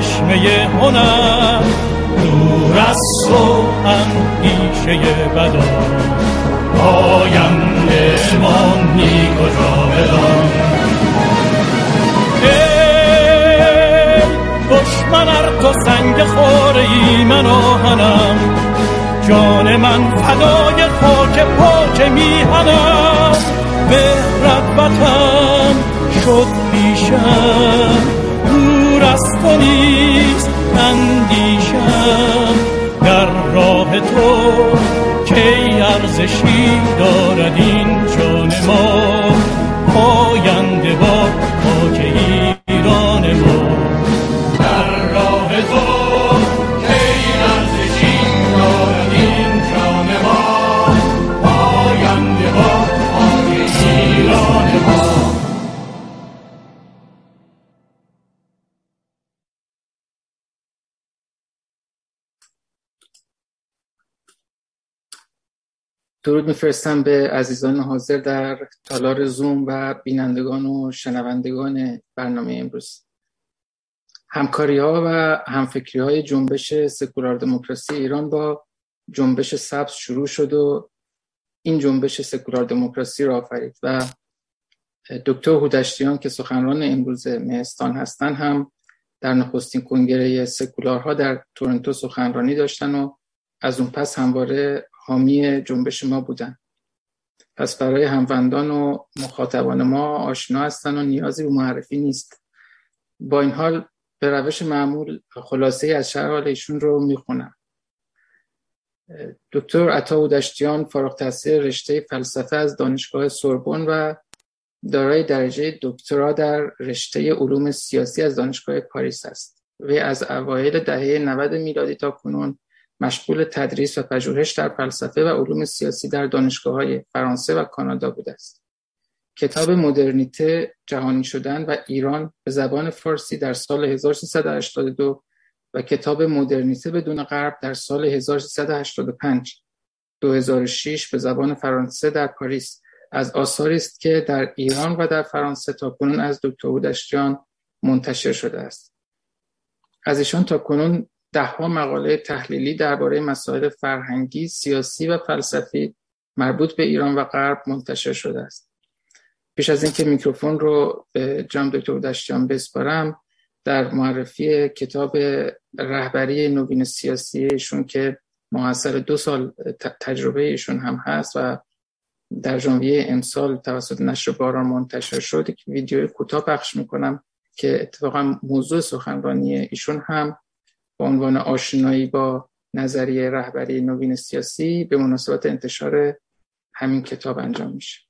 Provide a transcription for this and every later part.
چشمه هنر دور از تو اندیشه بدا آینده مانی کجا بدان دشمن ار تو سنگ خوره ای من آهنم جان من فدای خاک پاک میهنم. به ربتم شد پیشم. از تو نیست اندیشم در راه تو. کی ارزشی دارد این جان ما؟ پاینده با درود میفرستم به عزیزان حاضر در تالار زوم و بینندگان و شنوندگان برنامه امروز. همکاری ها و همفکری های جنبش سکولار دموکراسی ایران با جنبش سبز شروع شد و این جنبش سکولار دموکراسی را آفرید و دکتر هودشتیان که سخنران امروز مهستان هستند هم در نخستین کنگره سکولارها در تورنتو سخنرانی داشتن و از اون پس همواره حامی جنبش ما بودن. پس برای هموندان و مخاطبان ما آشنا هستن و نیازی به معرفی نیست. با این حال به روش معمول خلاصه از شهر حال ایشون رو می‌خونم. دکتر عطا دشتیان فارغ تحصیل رشته فلسفه از دانشگاه سوربن و دارای درجه دکترا در رشته علوم سیاسی از دانشگاه پاریس است. وی از اوایل دهه 90 میلادی تا کنون مشغول تدریس و پژوهش در فلسفه و علوم سیاسی در های فرانسه و کانادا بوده است. کتاب مدرنیته جهانی شدن و ایران به زبان فارسی در سال 1382 و کتاب مدرنیته بدون غرب در سال 1385 2006 به زبان فرانسه در پاریس از آثاری است که در ایران و در فرانسه تا کنون از دکتر هودشجان منتشر شده است. از ایشان تا کنون دهها مقاله تحلیلی درباره مسائل فرهنگی، سیاسی و فلسفی مربوط به ایران و غرب منتشر شده است. پیش از اینکه میکروفون رو به جام دکتر دشتیان بسپارم در معرفی کتاب رهبری نوین سیاسی ایشون که محصل دو سال تجربه ایشون هم هست و در ژانویه امسال توسط نشر باران منتشر شد یک ویدیو کوتاه پخش می‌کنم که اتفاقا موضوع سخنرانی ایشون هم به عنوان آشنایی با نظریه رهبری نوین سیاسی به مناسبت انتشار همین کتاب انجام میشه.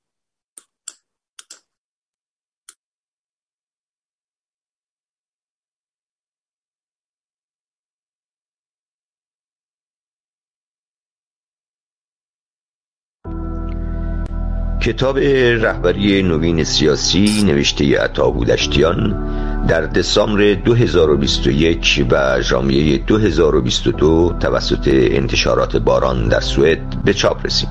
کتاب رهبری نوین سیاسی نوشته عطا بودشتیان در دسامبر 2021 و ژانویه 2022 توسط انتشارات باران در سوئد به چاپ رسید.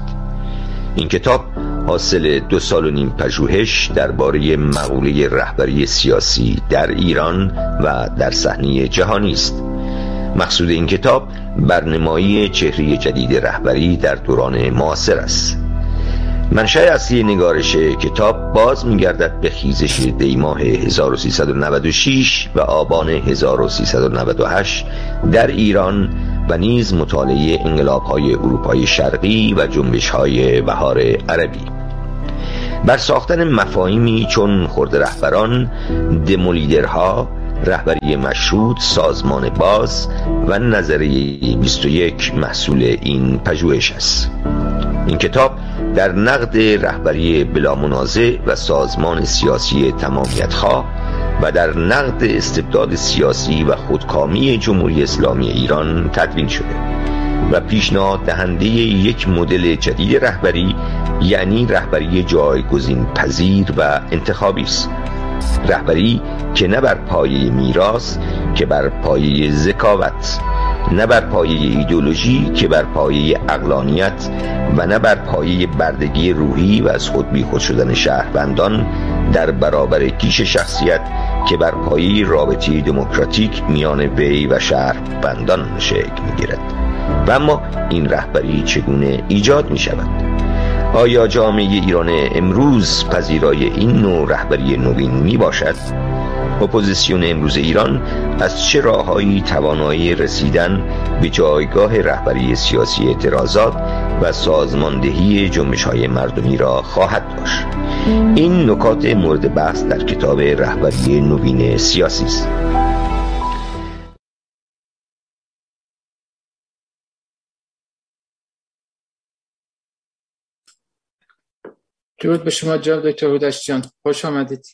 این کتاب حاصل دو سال و نیم پژوهش درباره مقوله رهبری سیاسی در ایران و در صحنه جهانی است. مقصود این کتاب برنمایی چهره جدید رهبری در دوران معاصر است. منشأ اصلی نگارش کتاب باز میگردد به خیزش دیماه 1396 و آبان 1398 در ایران و نیز مطالعه انقلاب های اروپای شرقی و جنبش های بهار عربی. بر ساختن مفاهیمی چون خورد رهبران دمولیدرها رهبری مشروط سازمان باز و نظریه 21 محصول این پژوهش است. این کتاب در نقد رهبری بلا منازع و سازمان سیاسی تمامیت خواه و در نقد استبداد سیاسی و خودکامی جمهوری اسلامی ایران تدوین شده و پیشنهاد دهنده یک مدل جدید رهبری یعنی رهبری جایگزین پذیر و انتخابی است. رهبری که نه بر پایه میراث که بر پایه ذکاوت نه بر پایه ایدولوژی که بر پایه اقلانیت و نه بر پایه بردگی روحی و از خود بیخود شدن شهروندان در برابر کیش شخصیت که بر پایه رابطه دموکراتیک میان وی و شهروندان شکل می‌گیرد. و اما این رهبری چگونه ایجاد می شود آیا جامعه ایران امروز پذیرای این نوع رهبری نوین می باشد؟ اپوزیسیون امروز ایران از چه راههایی توانایی رسیدن به جایگاه رهبری سیاسی اعتراضات و سازماندهی جنبش های مردمی را خواهد داشت این نکات مورد بحث در کتاب رهبری نوین سیاسی است درود به شما جناب دکتر هودشتیان خوش آمدید.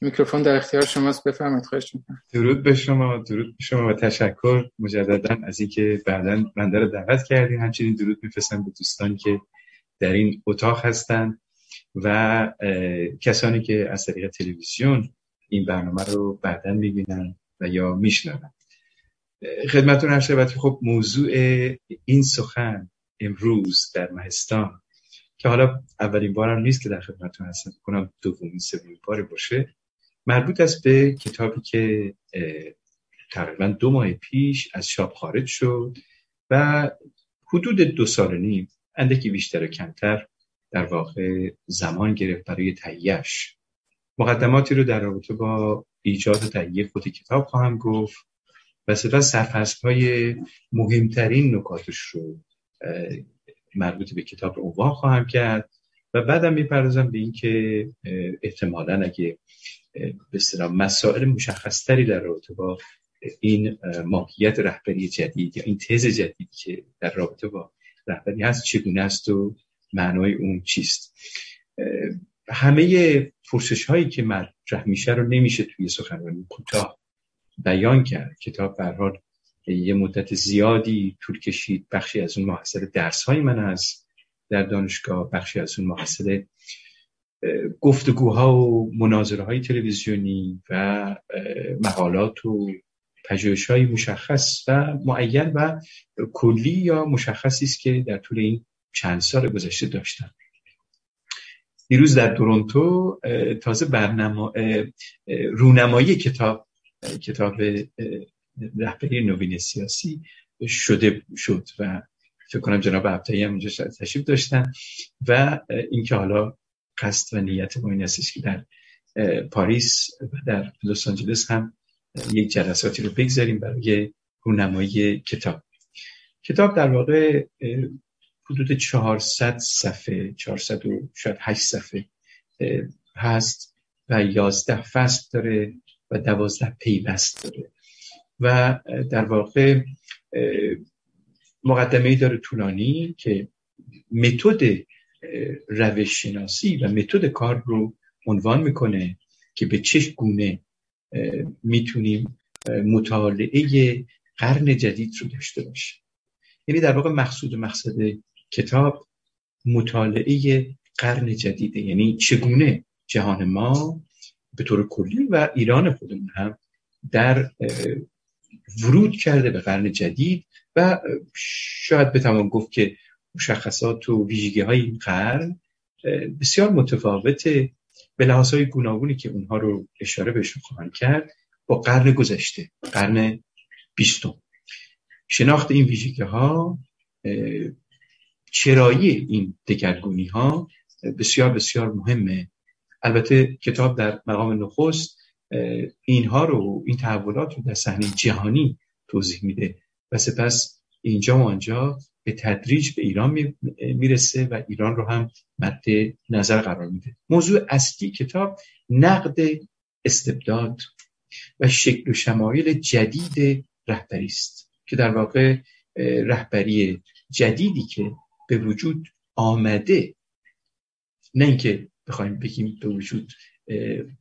میکروفون در اختیار شماست. بفرمایید. خواهش می‌کنم. درود به شما. درود به شما و تشکر مجددا از اینکه بعدا بنده رو دعوت کردین. همچنین درود میفرستم به دوستانی که در این اتاق هستن و کسانی که از طریق تلویزیون این برنامه رو بعدا می‌بینن و یا میشنون. خدمتون هر خب موضوع این سخن امروز در مهستان که حالا اولین بارم نیست که در خدمتتون هستم. کنم دومین سومین بار باشه. مربوط است به کتابی که تقریبا دو ماه پیش از شاب خارج شد و حدود دو سال نیم اندکی بیشتر و کمتر در واقع زمان گرفت برای تهیهش مقدماتی رو در رابطه با ایجاد و تهیه خود کتاب خواهم گفت و سپس سرفصل مهمترین نکاتش رو مربوط به کتاب عنوان خواهم کرد و بعدم می‌پردازم به اینکه احتمالا اگه به مسائل مشخصتری در رابطه با این ماهیت رهبری جدید یا این تز جدید که در رابطه با رهبری هست چگونه است و معنای اون چیست؟ همه پرسش هایی که مطرح میشه رو نمیشه توی سخنرانی کوتاه بیان کرد. کتاب به حال یه مدت زیادی طول کشید بخشی از اون محصل درس های من هست در دانشگاه بخشی از اون محصل گفتگوها و مناظره های تلویزیونی و مقالات و پژوهش های مشخص و معین و کلی یا مشخصی است که در طول این چند سال گذشته داشتم. دیروز در تورنتو تازه برنامه رونمایی کتاب کتاب رهبری نوین سیاسی شده شد و فکر کنم جناب عبدایی هم اونجا تشریف داشتن و اینکه حالا قصد و نیت ما این که در پاریس و در لس آنجلس هم یک جلساتی رو بگذاریم برای رونمایی کتاب. کتاب در واقع حدود 400 صفحه 400 و شاید 8 صفحه هست و 11 فصل داره و 12 پیوست داره. و در واقع مقدمه داره طولانی که متد روش شناسی و متد کار رو عنوان می‌کنه که به چه گونه می‌تونیم مطالعه قرن جدید رو داشته باشیم. یعنی در واقع مقصود مقصد کتاب مطالعه قرن جدیده. یعنی چگونه جهان ما به طور کلی و ایران خودمون هم در ورود کرده به قرن جدید و شاید بتوان گفت که مشخصات و ویژگی های این قرن بسیار متفاوته به لحاظ های گوناگونی که اونها رو اشاره بهشون خواهند کرد با قرن گذشته قرن بیستم. شناخت این ویژگی ها چرایی این دگرگونی ها بسیار بسیار مهمه. البته کتاب در مقام نخست اینها رو این تحولات رو در صحنه جهانی توضیح میده و سپس اینجا و آنجا به تدریج به ایران می‌رسه و ایران رو هم مد نظر قرار میده. موضوع اصلی کتاب نقد استبداد و شکل و شمایل جدید رهبری است که در واقع رهبری جدیدی که به وجود آمده نه اینکه بخوایم بگیم به وجود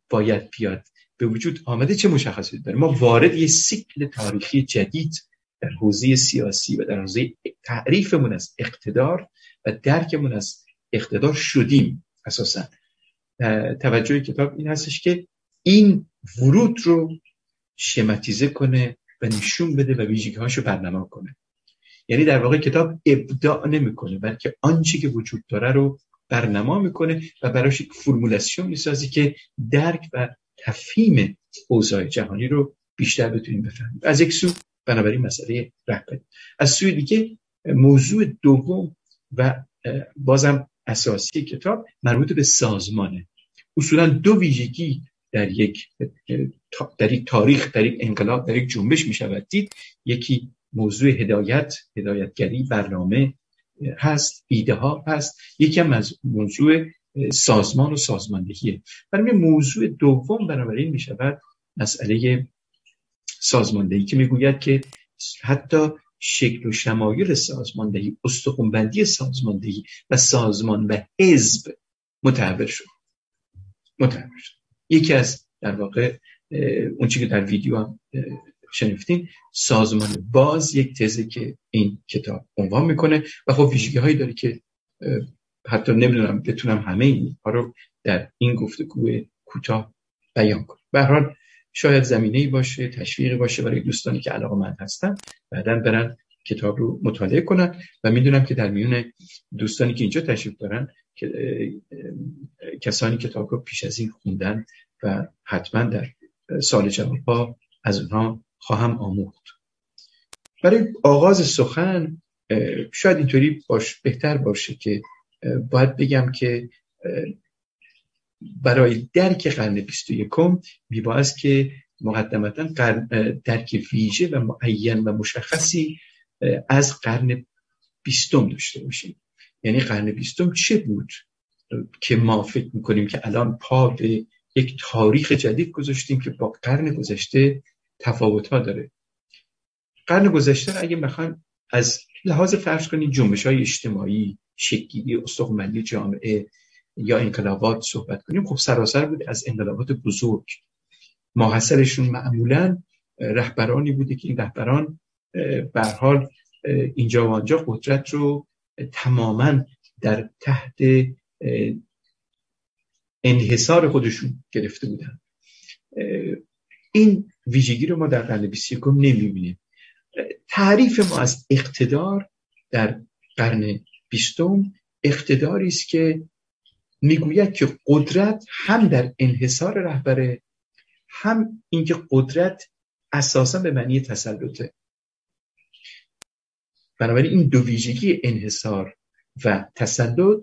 باید بیاد به وجود آمده چه مشخصی داره؟ ما وارد یه سیکل تاریخی جدید در حوزه سیاسی و در حوزه تعریفمون از اقتدار و درکمون از اقتدار شدیم اساسا. توجه کتاب این هستش که این ورود رو شماتیزه کنه و نشون بده و ویژگی هاشو برنامه کنه. یعنی در واقع کتاب ابداع نمی‌کنه بلکه آنچه که وجود داره رو برنما می‌کنه و براش یک فرمولاسیون می‌سازی که درک و تفهیم اوضاع جهانی رو بیشتر بتونیم بفهمیم. از یک سو بنابراین مسئله رهبری. از سوی دیگه موضوع دوم و بازم اساسی کتاب مربوط به سازمانه. اصولا دو ویژگی در یک در یک تاریخ در یک انقلاب در یک جنبش می شود دید یکی موضوع هدایت هدایتگری برنامه هست ایده ها هست. یکی از موضوع سازمان و سازماندهیه. برای موضوع دوم بنابراین می شود مسئله سازماندهی که می‌گوید که حتی شکل و شمایل سازماندهی استخونبندی سازماندهی و سازمان و حزب متحول شد. متحول شد. یکی از در واقع اون که در ویدیو هم شنفتین سازمان باز یک تزه که این کتاب عنوان می‌کنه و خب ویژگی هایی داره که حتی نمی‌دونم بتونم همه این ها رو در این گفتگو کوتاه بیان کنم. به حال شاید زمینه ای باشه تشویقی باشه برای دوستانی که علاقه من هستن بعدا برن کتاب رو مطالعه کنن و می‌دونم که در میون دوستانی که اینجا تشریف دارن که کسانی کتاب رو پیش از این خوندن و حتما در سال جواب از اونها خواهم آموخت. برای آغاز سخن شاید اینطوری باش بهتر باشه که باید بگم که برای درک قرن 21 میباید که مقدمتا درک ویژه و معین و مشخصی از قرن بیستم داشته باشیم. یعنی قرن بیستم چه بود که ما فکر می‌کنیم که الان پا به یک تاریخ جدید گذاشتیم که با قرن گذشته تفاوت ها داره؟ قرن گذشته اگه بخوایم از لحاظ فرض کنیم جنبش های اجتماعی شکلی استقمالی جامعه یا انقلابات صحبت کنیم خب سراسر بود از انقلابات بزرگ. ماحصلشون معمولا رهبرانی بوده که این رهبران به حال اینجا و آنجا قدرت رو تماما در تحت انحصار خودشون گرفته بودن. این ویژگی رو ما در قرن 21 نمی‌بینیم. تعریف ما از اقتدار در قرن بیستم اقتداری است که می‌گوید که قدرت هم در انحصار رهبره هم اینکه قدرت اساسا به معنی تسلطه. بنابراین این دو ویژگی انحصار و تسلط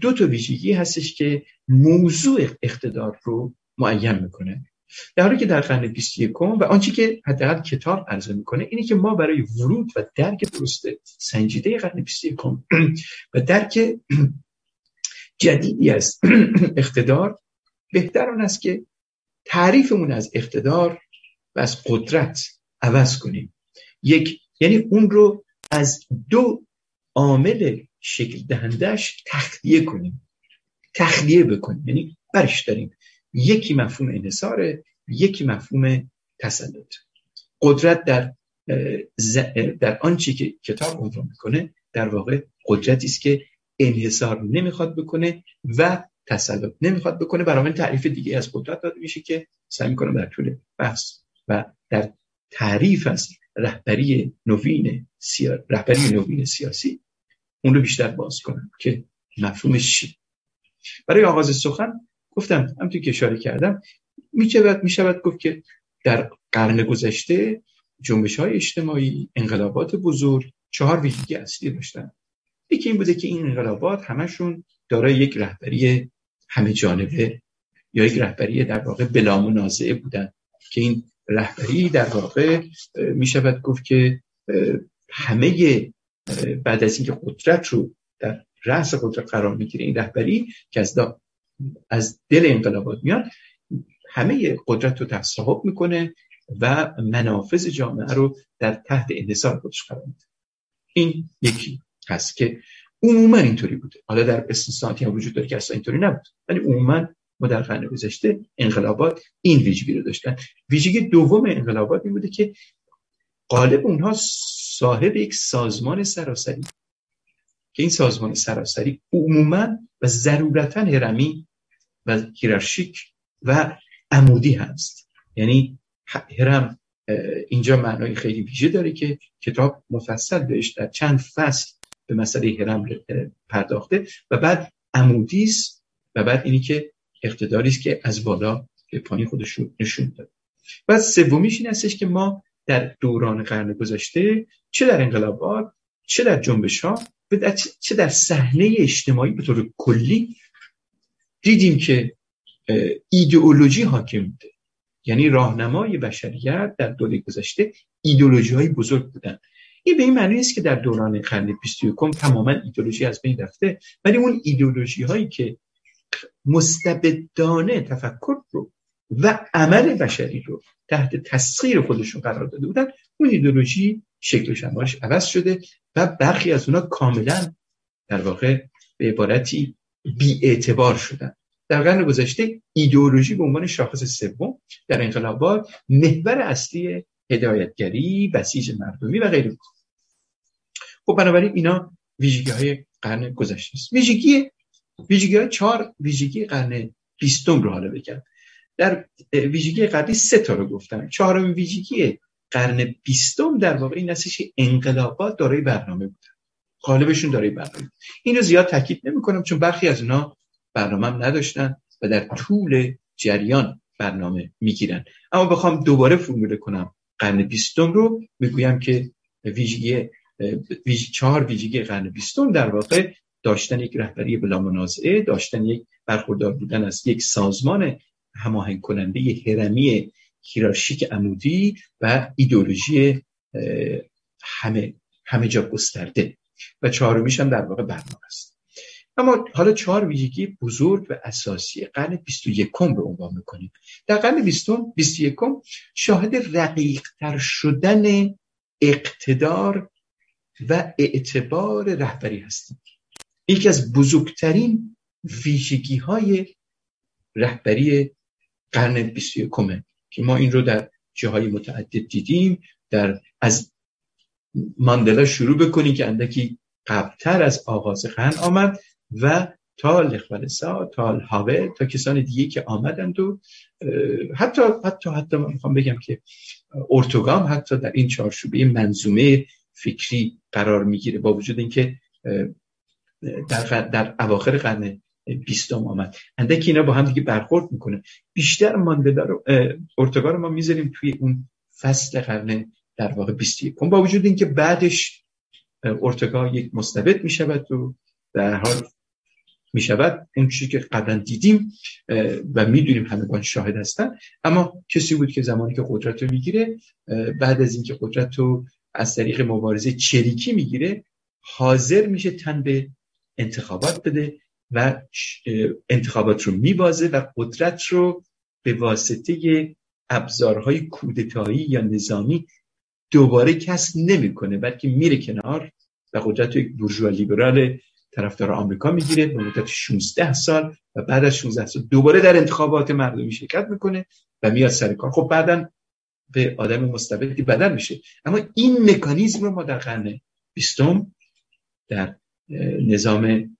دو تا ویژگی هستش که موضوع اقتدار رو معین می‌کنه. در حالی که در قرن 21 و آنچه که حداقل کتاب عرضه می‌کنه اینه که ما برای ورود و درک درست سنجیده قرن 21 و درک جدیدی از اقتدار بهتر آن است که تعریفمون از اقتدار و از قدرت عوض کنیم. یک یعنی اون رو از دو عامل شکل دهندش تخلیه کنیم. تخلیه بکنیم. یعنی برش داریم. یکی مفهوم انحصاره یکی مفهوم تسلط. قدرت در در آنچه که کتاب عنوان می‌کنه در واقع قدرتی است که انحصار نمی‌خواد بکنه و تسلط نمی‌خواد بکنه. برای تعریف دیگه از قدرت داده میشه که سعی می‌کنم در طول بحث و در تعریف از رهبری نوین سیا... رهبری نوین سیاسی اون رو بیشتر باز کنم که مفهومش چی. برای آغاز سخن گفتم همونطور که اشاره کردم. می‌شود می‌شود گفت که در قرن گذشته جنبش های اجتماعی انقلابات بزرگ چهار ویژگی اصلی داشتن. یکی این بوده که این انقلابات همشون دارای یک رهبری همه جانبه یا یک رهبری در واقع بلا منازعه بودن که این رهبری در واقع می شود گفت که همه بعد از اینکه قدرت رو در رأس قدرت قرار می‌گیره این رهبری که از, از دل انقلابات میاد همه قدرت رو تصاحب می‌کنه و منافذ جامعه رو در تحت انحصار خودش قرار میده. این یکی هست که عموما اینطوری بوده. حالا در استثناءاتی هم وجود داره که اصلا اینطوری نبود. ولی عموما ما در قرن گذشته انقلابات این ویژگی رو داشتن. ویژگی دوم انقلابات این بوده که قالب اونها صاحب یک سازمان سراسری. که این سازمان سراسری عموما و ضرورتا هرمی و هیرارشیک و عمودی هست. یعنی هرم اینجا معنای خیلی ویژه داره که کتاب مفصل بهش در چند فصل به مسئله هرم پرداخته و بعد عمودیست و بعد اینی که اقتداری است که از بالا به پایین خودش رو نشون داد و سومیش این هستش که ما در دوران قرن گذشته چه در انقلابات چه در جنبش ها چه در صحنه اجتماعی به طور کلی دیدیم که ایدئولوژی حاکم بوده. یعنی راهنمای بشریت در دوره گذشته ایدئولوژی های بزرگ بودن. این به این معنی است که در دوران قرن 21 تماما ایدئولوژی از بین رفته ولی اون ایدئولوژی هایی که مستبدانه تفکر رو و عمل بشری رو تحت تسخیر خودشون قرار داده بودن اون ایدئولوژی شکل شمارش عوض شده و برخی از اونا کاملا در واقع به عبارتی بی اعتبار شدن. در قرن گذشته ایدئولوژی به عنوان شاخص سوم در انقلابات محور اصلی هدایتگری بسیج مردمی و غیره بود. خب بنابراین اینا ویژگی های قرن گذشته است. ویژگی ویژگی های چهار ویژگی قرن بیستم رو حالا بگم. در ویژگی قبلی سه تا رو گفتم. چهارمین ویژگی قرن بیستم در واقع این هستش که انقلابات دارای برنامه بودن غالبشون دارای برنامه. اینو زیاد تاکید نمی‌کنم چون برخی از اینا برنامه هم نداشتن و در طول جریان برنامه می‌گیرن. اما بخوام دوباره فرموله کنم. قرن بیستم رو می‌گویم که ویژگی ویژ... چهار ویژگی قرن بیستم در واقع داشتن یک رهبری بلا منازعه داشتن یک برخوردار بودن از یک سازمان هماهنگ کننده هرمی هیرارشیک عمودی و ایدولوژی همه همه جا گسترده. و چهارمیش هم در واقع برنامه است. اما حالا چهار ویژگی بزرگ و اساسی قرن 21 به عنوان می‌کنیم. در قرن 21 شاهد رقیق تر شدن اقتدار و اعتبار رهبری هستیم. یکی از بزرگترین ویژگی های رهبری قرن 21 که ما این رو در جاهای متعدد دیدیم در از ماندلا شروع بکنیم که اندکی قبلتر از آغاز قرن آمد و تا لخولسا تا الهاوه تا کسان دیگه که آمدند و حتی حتی حتی من می‌خوام بگم که ارتوگام حتی در این چارچوبه منظومه فکری قرار می‌گیره با وجود اینکه در, در اواخر قرن بیستم آمد. اندکی اینا با هم دیگه برخورد می‌کنه. بیشتر ماندلا رو ارتوگا رو ما می‌ذاریم توی اون فصل قرن در واقع 21 با وجود اینکه بعدش ارتوگا یک مستبد می‌شود و در حال می‌شود اون چیزی که قبلا دیدیم و می‌دونیم همگان شاهد هستن اما کسی بود که زمانی که قدرت رو می‌گیره بعد از اینکه قدرت رو از طریق مبارزه چریکی می‌گیره حاضر میشه تن به انتخابات بده و انتخابات رو میبازه و قدرت رو به واسطه ابزارهای کودتایی یا نظامی دوباره کس نمی‌کنه بلکه میره کنار و قدرت یک بورژوا لیبرال طرفدار آمریکا می‌گیره به مدت 16 سال و بعد از 16 سال دوباره در انتخابات مردمی شرکت می‌کنه و میاد سر کار. خب بعدا به آدم مستبدی بدل میشه. اما این مکانیزم رو ما در قرن بیستم در نظام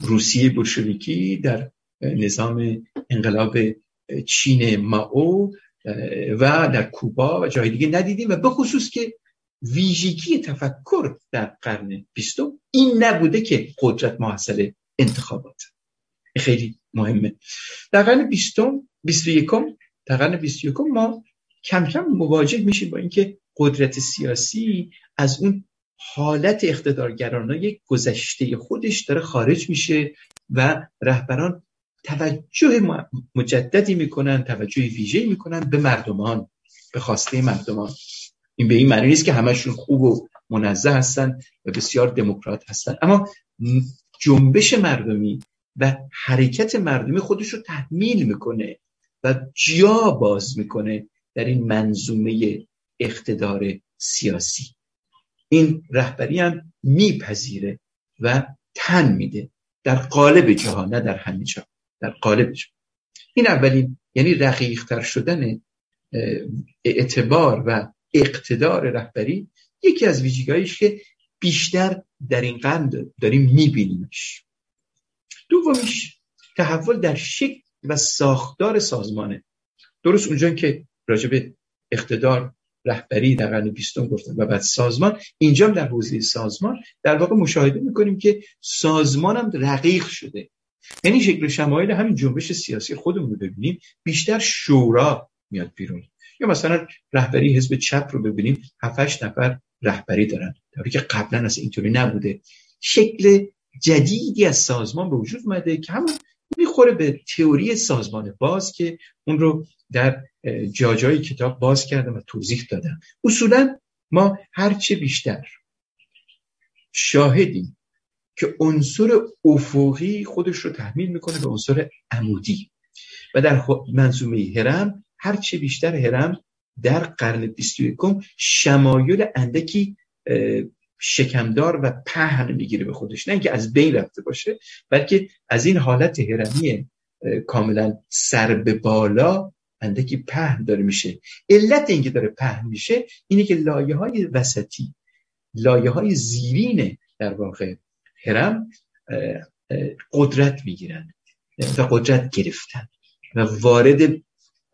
روسیه بولشویکی در نظام انقلاب چین ماو و در کوبا و جای دیگه ندیدیم و به خصوص که ویژگی تفکر در قرن بیستم این نبوده که قدرت محصل انتخابات. خیلی مهمه. در قرن بیستم بیست و یکم در قرن بیست و یکم ما کم کم مواجه میشیم با اینکه قدرت سیاسی از اون حالت اقتدارگرانه گذشته خودش داره خارج میشه و رهبران توجه مجددی می‌کنن توجه ویژه می‌کنن به مردمان به خواسته مردمان. این به این معنی نیست که همشون خوب و منزه هستن و بسیار دموکرات هستن. اما جنبش مردمی و حرکت مردمی خودش رو تحمیل می‌کنه و جا باز می‌کنه در این منظومه اقتدار سیاسی. این رهبری هم میپذیره و تن میده در قالب جاها نه در همه جا. در قالب جا این اولین یعنی رقیقتر شدن اعتبار و اقتدار رهبری یکی از ویژگیهایش که بیشتر در این قرن داریم میبینیمش. دومیش تحول در شکل و ساختار سازمانه. درست اونجا که راجب اقتدار رهبری در قرن بیستم گفتم و بعد سازمان اینجا در حوزه سازمان در واقع مشاهده می‌کنیم که سازمان هم رقیق شده. یعنی شکل شمایل همین جنبش سیاسی خودمون رو ببینیم بیشتر شورا میاد بیرون. یا مثلا رهبری حزب چپ رو ببینیم 7 نفر رهبری دارن. در که قبلا از اینطوری نبوده. شکل جدیدی از سازمان به وجود اومده که همون می‌خوره به تئوری سازمان باز که اون رو در جاجای کتاب باز کردم و توضیح دادم اصولا ما هرچه بیشتر شاهدیم که عنصر افقی خودش رو تحمیل می‌کنه به عنصر عمودی. و در منظومه هرم هرچه بیشتر هرم در قرن 21 شمایل اندکی شکمدار و پهن می‌گیره به خودش. نه اینکه از بین رفته باشه بلکه از این حالت هرمی کاملا سر به بالا اندکی پهن داره میشه. علت اینکه داره پهن میشه اینه که لایه های وسطی لایه های زیرین در واقع. هرم قدرت می‌گیرن. و قدرت گرفتن و وارد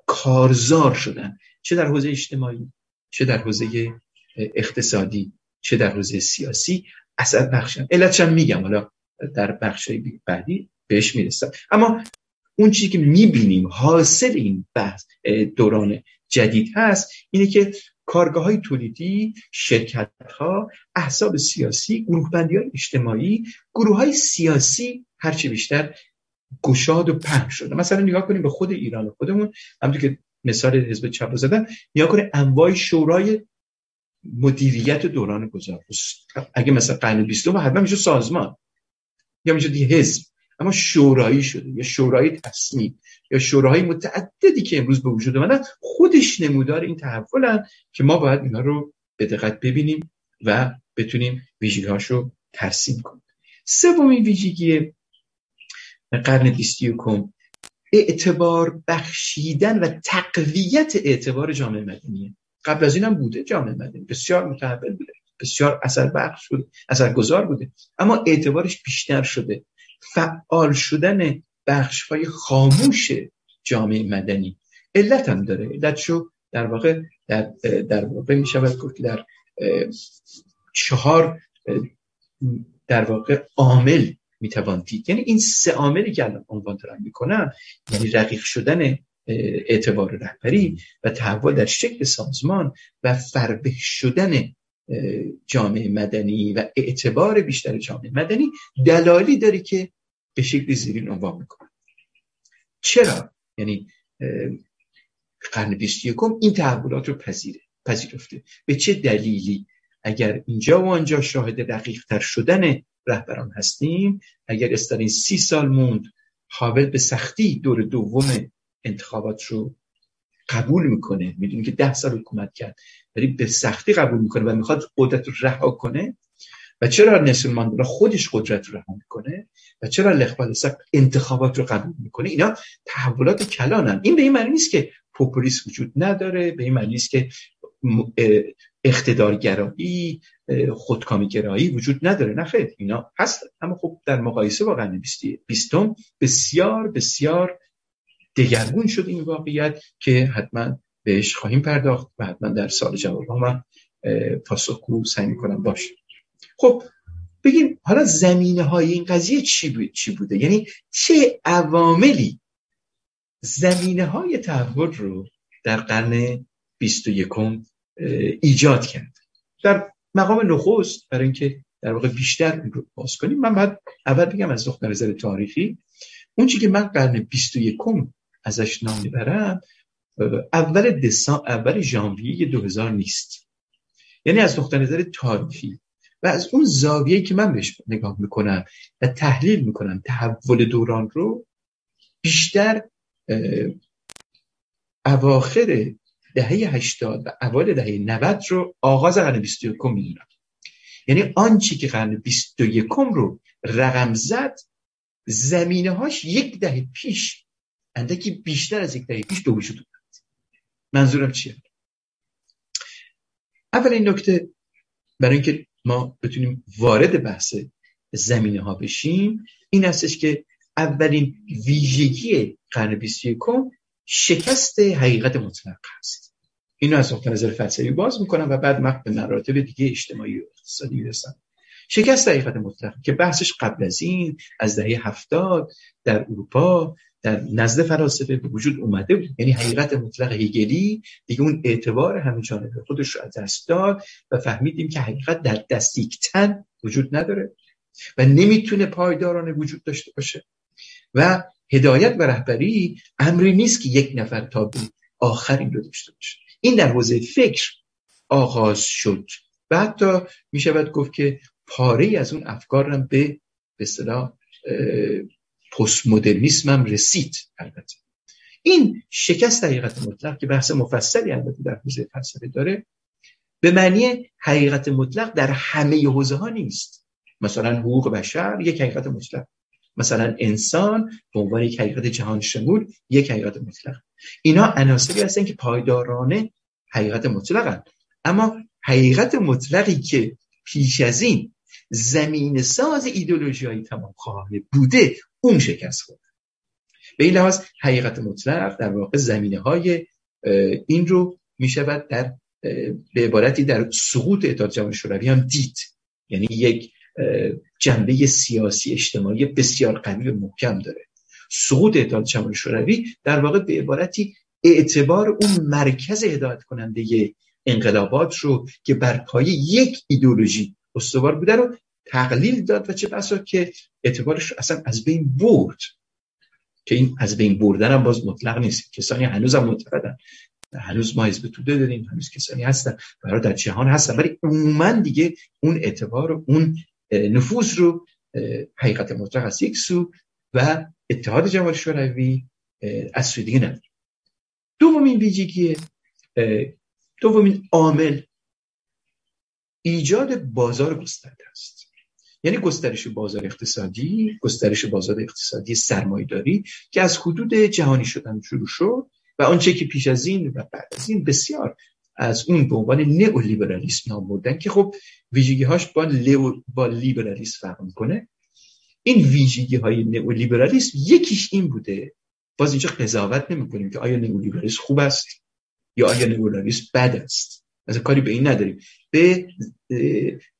کارزار شدن. چه در حوزه اجتماعی چه در حوزه اقتصادی چه در حوزه سیاسی اثر بخشن. علتش میگم حالا در بخش بعدی بهش می‌رسم. اما اون چیزی که می‌بینیم حاصل این بحث دوران جدید هست اینه که کارگاه های تولیدی شرکت ها احساب سیاسی گروه بندی های اجتماعی گروه های سیاسی هرچی بیشتر گشاد و پهن شده. مثلا نگاه کنیم به خود ایران خودمون. همونطور که مثال حزب چپ زدن نگاه کنیم انواع شورای مدیریت دوران گذشته اگه مثلا قرن بیستم حتما میشه سازمان یا میشه دیگه حزب. اما شورایی شده یا شورای تصمیم یا شوراهای متعددی که امروز به وجود اومدن خودش نمودار این تحولن که ما باید اینا رو به دقت ببینیم و بتونیم ویژگی‌هاش رو ترسیم کنیم. سومین ویژگی قرن بیست یکم اعتبار بخشیدن و تقویت اعتبار جامعه مدنیه. قبل از اینم بوده جامعه مدنی. بسیار متحول بوده بسیار اثر بخش شده اثر گذار بوده اما اعتبارش بیشتر شده. فعال شدن بخش های خاموش جامعه مدنی. علت هم داره. علتشو در واقع در, در واقع می شود که در چهار در واقع عامل می‌توان دید. یعنی این سه عاملی که الان عنوان دارم می‌کنم یعنی رقیق شدن اعتبار رهبری و تحول در شکل سازمان و فربه شدن جامعه مدنی و اعتبار بیشتر جامعه مدنی دلالی داره که به شکل زیرین عنوان می‌کنه. چرا؟ یعنی قرن بیست یکم این تحولات رو پذیره پذیرفته. به چه دلیلی؟ اگر اینجا و آنجا شاهد دقیق تر شدن رهبران هستیم اگر استالین سی سال موند حاول به سختی دور دوم انتخابات رو قبول می‌کنه می‌دونی که ده سال حکومت کرد ولی به سختی قبول می‌کنه و می‌خواد قدرت رو رها کنه. و چرا نسل ماندلا خودش قدرت رو رها می‌کنه؟ و چرا لخ انتخابات رو قبول می‌کنه؟ اینا تحولات کلانن. این به این معنی نیست که پوپولیسم وجود نداره به این معنی نیست که اقتدارگرایی خودکامی گرایی وجود نداره. نه اینا هست اما خب در مقایسه با قرن بیستم بسیار بسیار دگرگون شد این واقعیت که حتما بهش خواهیم پرداخت و حتما در سال جواب ها من پاسخگو سعی می‌کنم باشه. خب بگیم حالا زمینه های این قضیه چی, چی بوده؟ یعنی چه عواملی زمینه های تحول رو در قرن 21 ایجاد کرد؟ در مقام نخست برای اینکه در واقع بیشتر این رو باز کنیم من باید اول بگم از نقطه نظر تاریخی اون چی که من قرن 21 ازش نام می‌برم اول دسام اول ژانویه 2000 نیست. یعنی از نقطه نظر تاریخی. و از اون زاویه که من بهش نگاه می‌کنم و تحلیل می‌کنم تحول دوران رو بیشتر اواخر دهه 80 و اوایل دهه 90 رو آغاز قرن 21 می‌دونم. یعنی آنچه که قرن 21 رو رقم زد زمینه هاش یک دهه پیش اندکی بیشتر از یک دهه پیش دو وجود منظورم چیه؟ اولین نکته برای اینکه ما بتونیم وارد بحث زمینه ها بشیم این هستش که اولین ویژگی قرن 21 شکست حقیقت مطلق هست. اینو از نقطه نظر فلسفی باز می‌کنم و بعد مقت به مراتب دیگه اجتماعی و اقتصادی می‌رسم. شکست حقیقت مطلق که بحثش قبل از این از دهه هفتاد در اروپا در نزد فلاسفه به وجود اومده بود. یعنی حقیقت مطلق هیگلی دیگه اون اعتبار همه جانبه خودش رو از دست داد و فهمیدیم که حقیقت در دستیکتن وجود نداره و نمی‌تونه پایدارانه وجود داشته باشه. و هدایت و رهبری امری نیست که یک نفر تا به آخرین رو داشته باشه. این در حوزه فکر آغاز شد و حتی می شود گفت که پاره از اون افکار هم به به پست مدرنیسم هم رسید البته. این شکست حقیقت مطلق که بحث مفصلی البته در حوزه فلسفه داره به معنی حقیقت مطلق در همه حوزه ها نیست. مثلا حقوق بشر یک حقیقت مطلق. مثلا انسان به عنوان یک حقیقت جهان شمول یک حقیقت مطلق. اینا عناصری هستن که پایدارانه حقیقت مطلقن. اما حقیقت مطلقی که پیش از این زمین ساز ایدولوژی های تمام خواه بوده اون شکست خورد. به این لحاظ حقیقت مطلق در واقع زمینه های این رو می شود در به عبارتی در سقوط اتحاد جماهیر شوروی هم دید. یعنی یک جنبه سیاسی اجتماعی بسیار قوی و محکم داره. سقوط اتحاد جماهیر شوروی در واقع به عبارتی اعتبار اون مرکز هدایت کننده انقلابات رو که بر پایه یک ایدولوژی استوار بوده رو تقلیل داد و چه بسا که اعتبارش اصلا از بین برد. که این از بین بردن هم باز مطلق نیست. کسانی هنوز هم معتقدن. هنوز ما حزب توده داریم. هنوز کسانی هستن. برای در جهان هستن. ولی عموما دیگه اون اعتبار و اون نفوذ رو حقیقت مطلق از یک سو و اتحاد جمهوری شوروی از سوی دیگه نداره. دومین ویژگی دومین عامل ایجاد بازار گسترده است. یعنی گسترش بازار اقتصادی گسترش بازار اقتصادی سرمایداری که از حدود جهانی شدن شروع شد و آنچه که پیش از این و بعد از این بسیار از اون به عنوان نئولیبرالیسم نام بردن که خب ویژگی هاش با, لیو با لیبرالیسم فرق می‌کنه. این ویژگی های نئولیبرالیسم یکیش این بوده باز اینجا قضاوت نمی که آیا نئولیبرالیسم خوب است یا آیا نئولیبرالیسم بد است. از کاری به این نداریم. به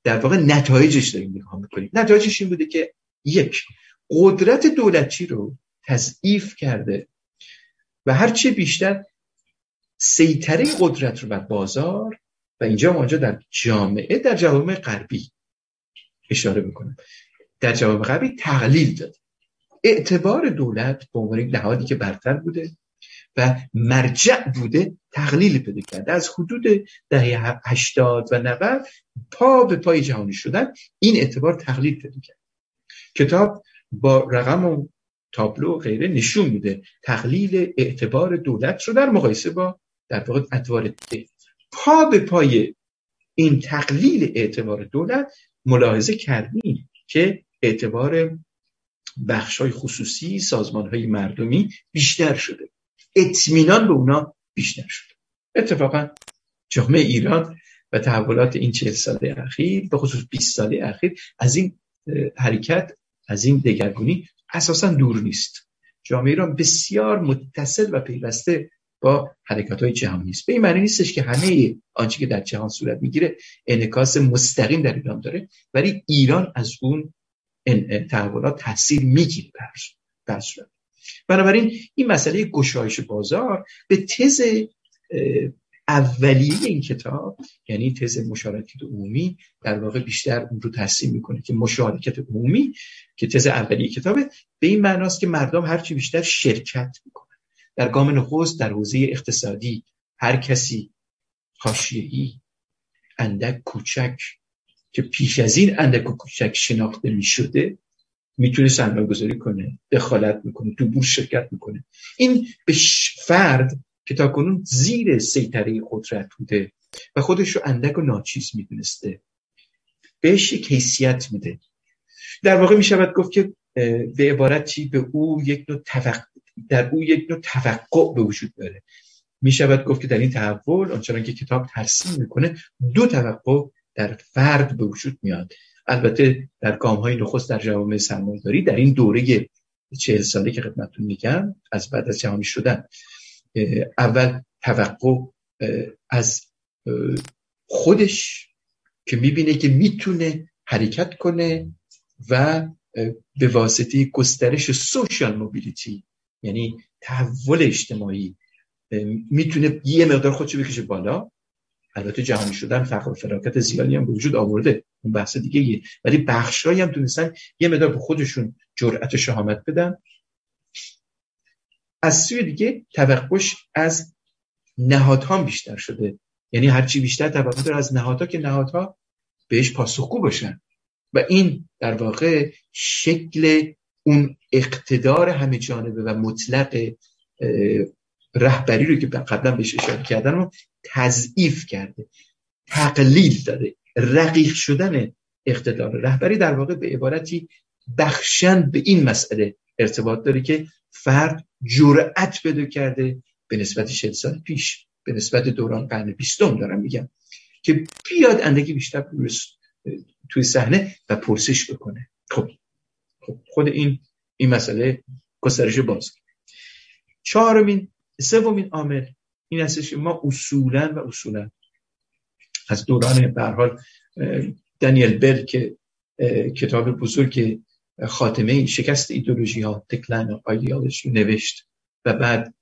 در واقع نتایجش داریم نگاه می‌کنیم. نتایجش این بوده که یک قدرت دولتی رو تضعیف کرده و هرچه بیشتر سیطره قدرت رو بر بازار و اینجا ما در جامعه در جوامع غربی اشاره بکنم در جوامع غربی تقلیل داد اعتبار دولت به عنوان نهادی که برتر بوده. و مرجع بوده تقلیل پیدا کرده. از حدود دهه 80 و 90 پا به پای جهانی شدن این اعتبار تقلیل پیدا کرد. کتاب با رقم و تابلو و غیره نشون میده تقلیل اعتبار دولت رو در مقایسه با در واقع ادوار دیگه پا به پای این تقلیل اعتبار دولت ملاحظه کردیم که اعتبار بخش های خصوصی سازمان های مردمی بیشتر شده. اطمینان به اونا بیشتر شده اتفاقا جامعه ایران و تحولات این چهل ساله اخیر به خصوص 20 ساله اخیر از این حرکت از این دگرگونی اساسا دور نیست. جامعه ایران بسیار متصل و پیوسته با حرکات های جهانی است. به این معنی نیستش که همه آنچه که در جهان صورت می‌گیره انعکاس مستقیم در ایران داره ولی ایران از اون تحولات تاثیر می‌گیره. بر بنابراین این مسئله گشایش بازار به تز اولیه این کتاب یعنی تز مشارکت عمومی در واقع بیشتر اون رو ترسیم می‌کنه که مشارکت عمومی که تز اولیه کتابه به این معناست که مردم هرچی بیشتر شرکت می‌کنن. در گام نخست در حوزه اقتصادی هر کسی حاشیه‌ای اندک کوچک که پیش از این اندک کوچک شناخته می شده می‌تونه سرمایه گذاری کنه دخالت می‌کنه تو بورس شرکت می‌کنه. این به فرد که تا کنون زیر سیطره قدرت بوده و خودش رو اندک و ناچیز می‌دونسته بهش یک حیثیت میده. در واقع می‌شود گفت که به عبارتی به او یک نوع توقع در او یک نوع توقع به وجود داره. می شود گفت که در این تحول آنچنان که کتاب ترسیم می‌کنه دو توقع در فرد به وجود میاد. البته در گام های نخست در جوامع سرمایه‌داری در این دوره چهل ساله که خدمتتون میگم از بعد از جهانی شدن اول توقع از خودش که می‌بینه که می‌تونه حرکت کنه و به واسطه گسترش سوشال موبیلیتی یعنی تحول اجتماعی می‌تونه یه مقدار خودشو بکشه بالا. البته جهانی شدن فقر و فراکت زیادی هم وجود آورده. اون بحث دیگه یه. ولی بخشایی هم تونستن یه مقدار به خودشون جرأت شهامت بدن. از سوی دیگه توقعش از نهادها بیشتر شده. یعنی هرچی بیشتر توقع داره از نهادها که نهادها بهش پاسخگو باشن. و این در واقع شکل اون اقتدار همه جانبه و مطلق رهبری رو که قبلا بهش اشاره کردن رو تضعیف کرده. تقلیل داده. رقیق شدن اقتدار. رهبری در واقع به عبارتی بخشن به این مسئله ارتباط داره که فرد جرأت بده کرده به نسبت 40 سال پیش به نسبت دوران قرن بیستم دارم میگم که بیاد اندگی بیشتر توی صحنه و پرسش بکنه. خب خب خود این این مسئله گسترش باز. چهارمین سومین عامل این هستش ما اصولا و اصولا از دوران به حال دانیل بل که کتاب بزرگ خاتمه شکست ایدولوژی ها تکلن آیدیالش نوشت و بعد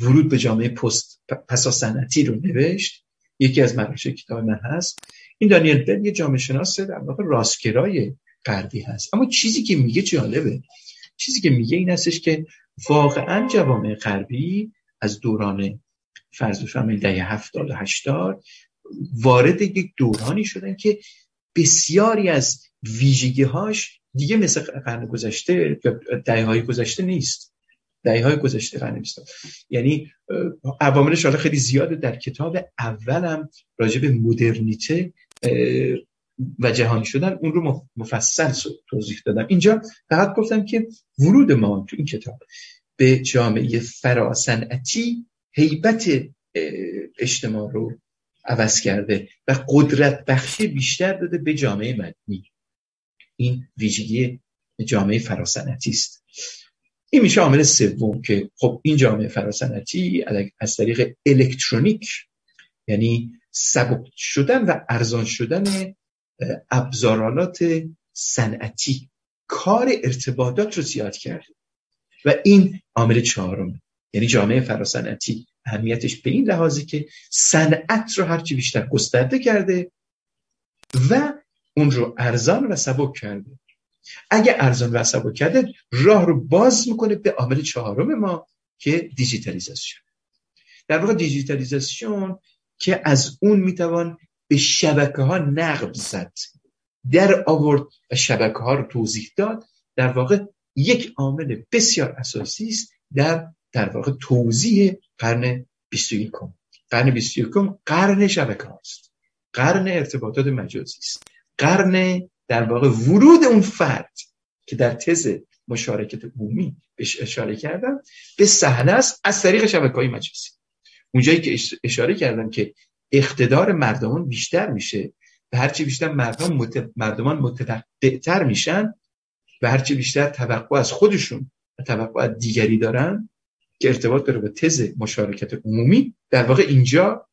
ورود به جامعه پست پسا سنتی رو نوشت. یکی از مراجع کتاب من هست. این دانیل بل یه جامعه شناس در واقع راستگرای غربی هست. اما چیزی که میگه جالبه. چیزی که میگه این هستش که واقعا جوامع غربی از دوران فرض بفرمایید دهه 70 و 80 وارد یک دورانی شدن که بسیاری از ویژگی هاش دیگه مثل قرن گذشته دهه های گذشته نیست. دهه های گذشته قرن نیست یعنی عواملش حالا خیلی زیاده. در کتاب اولم راجع به مدرنیته و جهانی شدن اون رو مفصل توضیح دادم. اینجا فقط گفتم که ورود ما تو این کتاب به جامعه فراسنعتی حیبت اجتماع رو عوض کرده و قدرت بخشی بیشتر داده به جامعه مدنی. این ویژگی جامعه فراسنتی است. این میشه عامل سوم که خب این جامعه فراسنتی از طریق الکترونیک یعنی سبک شدن و ارزان شدن ابزارالات صنعتی کار ارتباطات رو زیاد کرده. و این عامل چهارم یعنی جامعه فراسنتی. اهمیتش به این لحاظی که صنعت رو هرچی بیشتر گسترده کرده و اون رو ارزان و سبک کرده. اگه ارزان و سبک کرده راه رو باز می‌کنه به عامل چهارم ما که دیجیتالیزاسیون. در واقع دیجیتالیزاسیون که از اون می‌توان به شبکه ها نقب زد در آورد و شبکه ها رو توضیح داد. در واقع یک عامل بسیار اساسی است در در واقع توضیح قرن 21 قرن 21 قرن شبکه هاست قرن ارتباطات مجازی است. قرن در واقع ورود اون فرد که در تز مشارکت عمومی بهش اشاره کردم به صحنه است از طریق شبکه های مجازی. اونجایی که اشاره کردم که اقتدار مردمان بیشتر میشه و هرچی بیشتر مردم مت... مردمان متوقعتر میشن و هرچی بیشتر توقع از خودشون و توقع از دیگری دارن که ارتباط داره به تز مشارکت عمومی. در واقع اینجا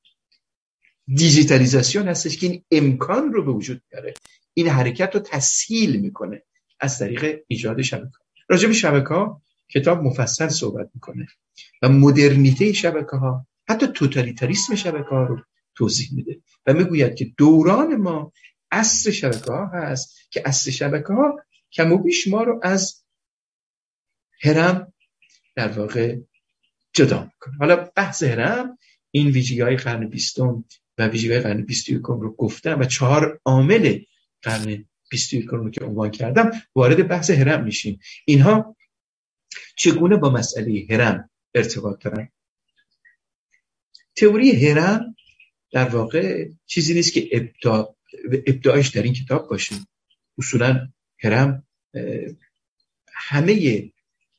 دیجیتالیزاسیون هستش که این امکان رو به وجود میاره. این حرکت رو تسهیل می‌کنه از طریق ایجاد شبکه راجع به شبکه ها کتاب مفصل صحبت می‌کنه و مدرنیته شبکه ها حتی توتالیتاریسم شبکه ها رو توضیح میده و می‌گوید که دوران ما اصر شبکه ها هست که اصر شبکه ها کم و بیش ما رو از هرم در واقع جدا می‌کنه. حالا بحث هرم این ویژگی های قرن بیستم و ویژگی های قرن رو گفتم و چهار عامل قرن بیست رو که عنوان کردم وارد بحث هرم میشیم. اینها چگونه با مسئله هرم ارتباط دارن؟ تئوری هرم در واقع چیزی نیست که ابدا ابداعش در این کتاب باشه. اصولا هرم همه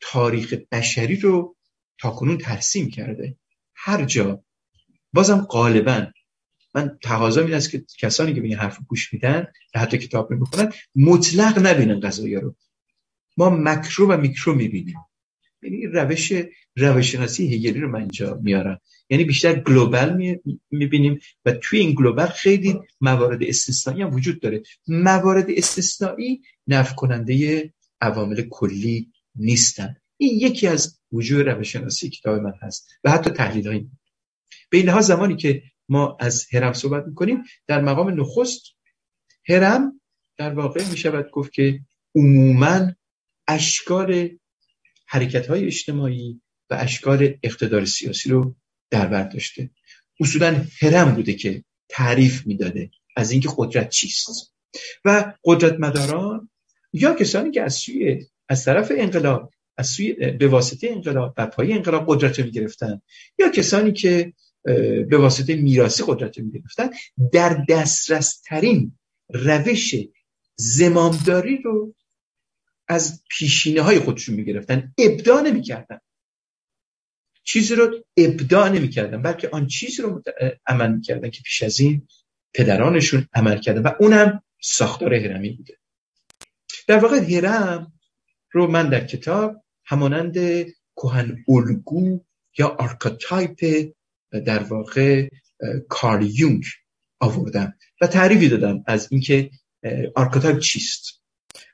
تاریخ بشری رو تاکنون ترسیم کرده. هر جا. بازم غالبا من تقاضا این است که کسانی که به این حرف گوش میدن و حتی کتاب می‌کنن مطلق نبینن قضایی رو. ما مکرو و میکرو می‌بینیم. یعنی روش روشناسی هگلی رو من اینجا میارم. یعنی بیشتر گلوبال می‌بینیم و توی این گلوبال خیلی موارد استثنایی هم وجود داره. موارد استثنایی نفع کننده عوامل کلی نیستن. این یکی از وجوه روشناسی کتاب من هست و حتی تحلیل هایی به این زمانی که ما از هرم صحبت می‌کنیم در مقام نخست هرم در واقع می‌شود گفت که عموما اشکال حرکت های اجتماعی و اشکال اقتدار سیاسی رو در بر داشته. اصولا هرم بوده که تعریف می‌داده از اینکه قدرت چیست. و قدرت مداران یا کسانی که از سوی از طرف انقلاب از سوی به واسطه انقلاب و پای انقلاب قدرت رو می‌گرفتن. یا کسانی که به واسطه میراثی قدرت رو می‌گرفتن در دسترس ترین روش زمامداری رو از پیشینه های خودشون می‌گرفتن. ابدا نمی‌کردن. چیزی رو ابداع نمی‌کردن بلکه آن چیزی رو عمل می‌کردن که پیش از این پدرانشون عمل کردن و اونم ساختار هرمی بوده. در واقع هرم رو من در کتاب همانند کهن الگو یا archetype در واقع کارل یونگ آوردم و تعریفی دادم از اینکه archetype چیست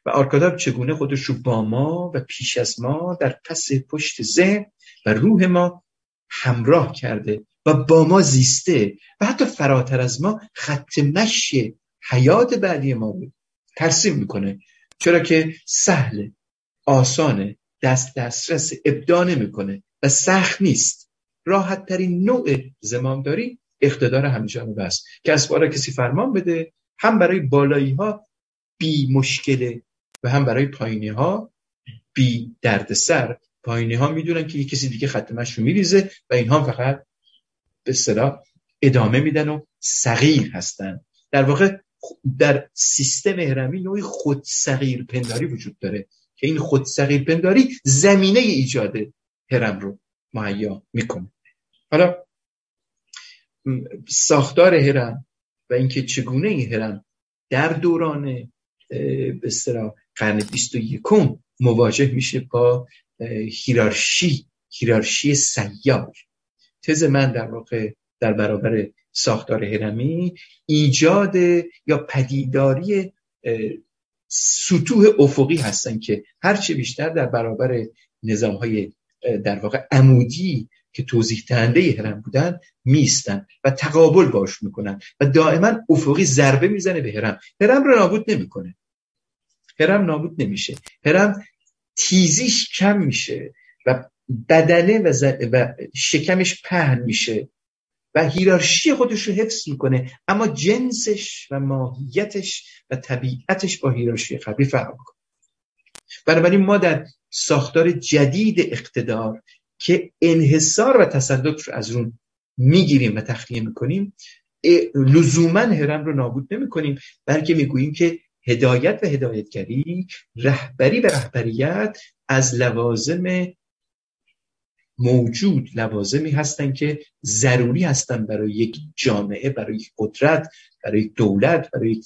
و archetype چگونه خودش رو با ما و پیش از ما در پس پشت ذهن و روح ما همراه کرده و با ما زیسته و حتی فراتر از ما خط مشی حیات بعدی ما رو ترسیم می‌کنه. چرا که سهل آسانه دست دسترس ابدا نمی‌کنه و سخت نیست. راحت ترین نوع زمامداری اقتدار همیشانه است که از بارا کسی فرمان بده هم برای بالایی ها بی مشکله و هم برای پایینی ها بی دردسر. پایینی ها می‌دونن که کسی دیگه ختمش رو میریزه و اینها فقط به صلاح ادامه میدن و صغیر هستن. در واقع در سیستم هرمی نوعی خود صغیر پنداری وجود داره. که این خود صغیر پنداری زمینه ایجاد هرم رو مهیا می‌کنه. حالا ساختار هرم و اینکه چگونه این هرم در دوران به قرن 21 مواجه میشه با هیرارشی هیرارشی سیار. تز من در واقع در برابر ساختار هرمی ایجاد یا پدیداری سطوح افقی هستن که هرچه بیشتر در برابر نظام های در واقع عمودی که توضیح دهنده هرم بودن میستن و تقابل باش می‌کنن و دائما افقی ضربه می‌زنه به هرم. هرم رو نابود نمی‌کنه. هرم نابود نمیشه. هرم تیزیش کم میشه و بدنه و, و شکمش پهن میشه. و هیرارشی خودش رو حفظ می‌کنه. اما جنسش و ماهیتش و طبیعتش با هیرارشی قبلی فرق می‌کنه. بنابراین ما در ساختار جدید اقتدار که انحصار و تسلط رو از اون می‌گیریم و تخلیه می‌کنیم لزوما هرم رو نابود نمی‌کنیم بلکه می‌گوییم که هدایت و هدایتگری رهبری و رهبریت از لوازم موجود لوازمی هستند که ضروری هستند برای یک جامعه برای یک قدرت برای یک دولت برای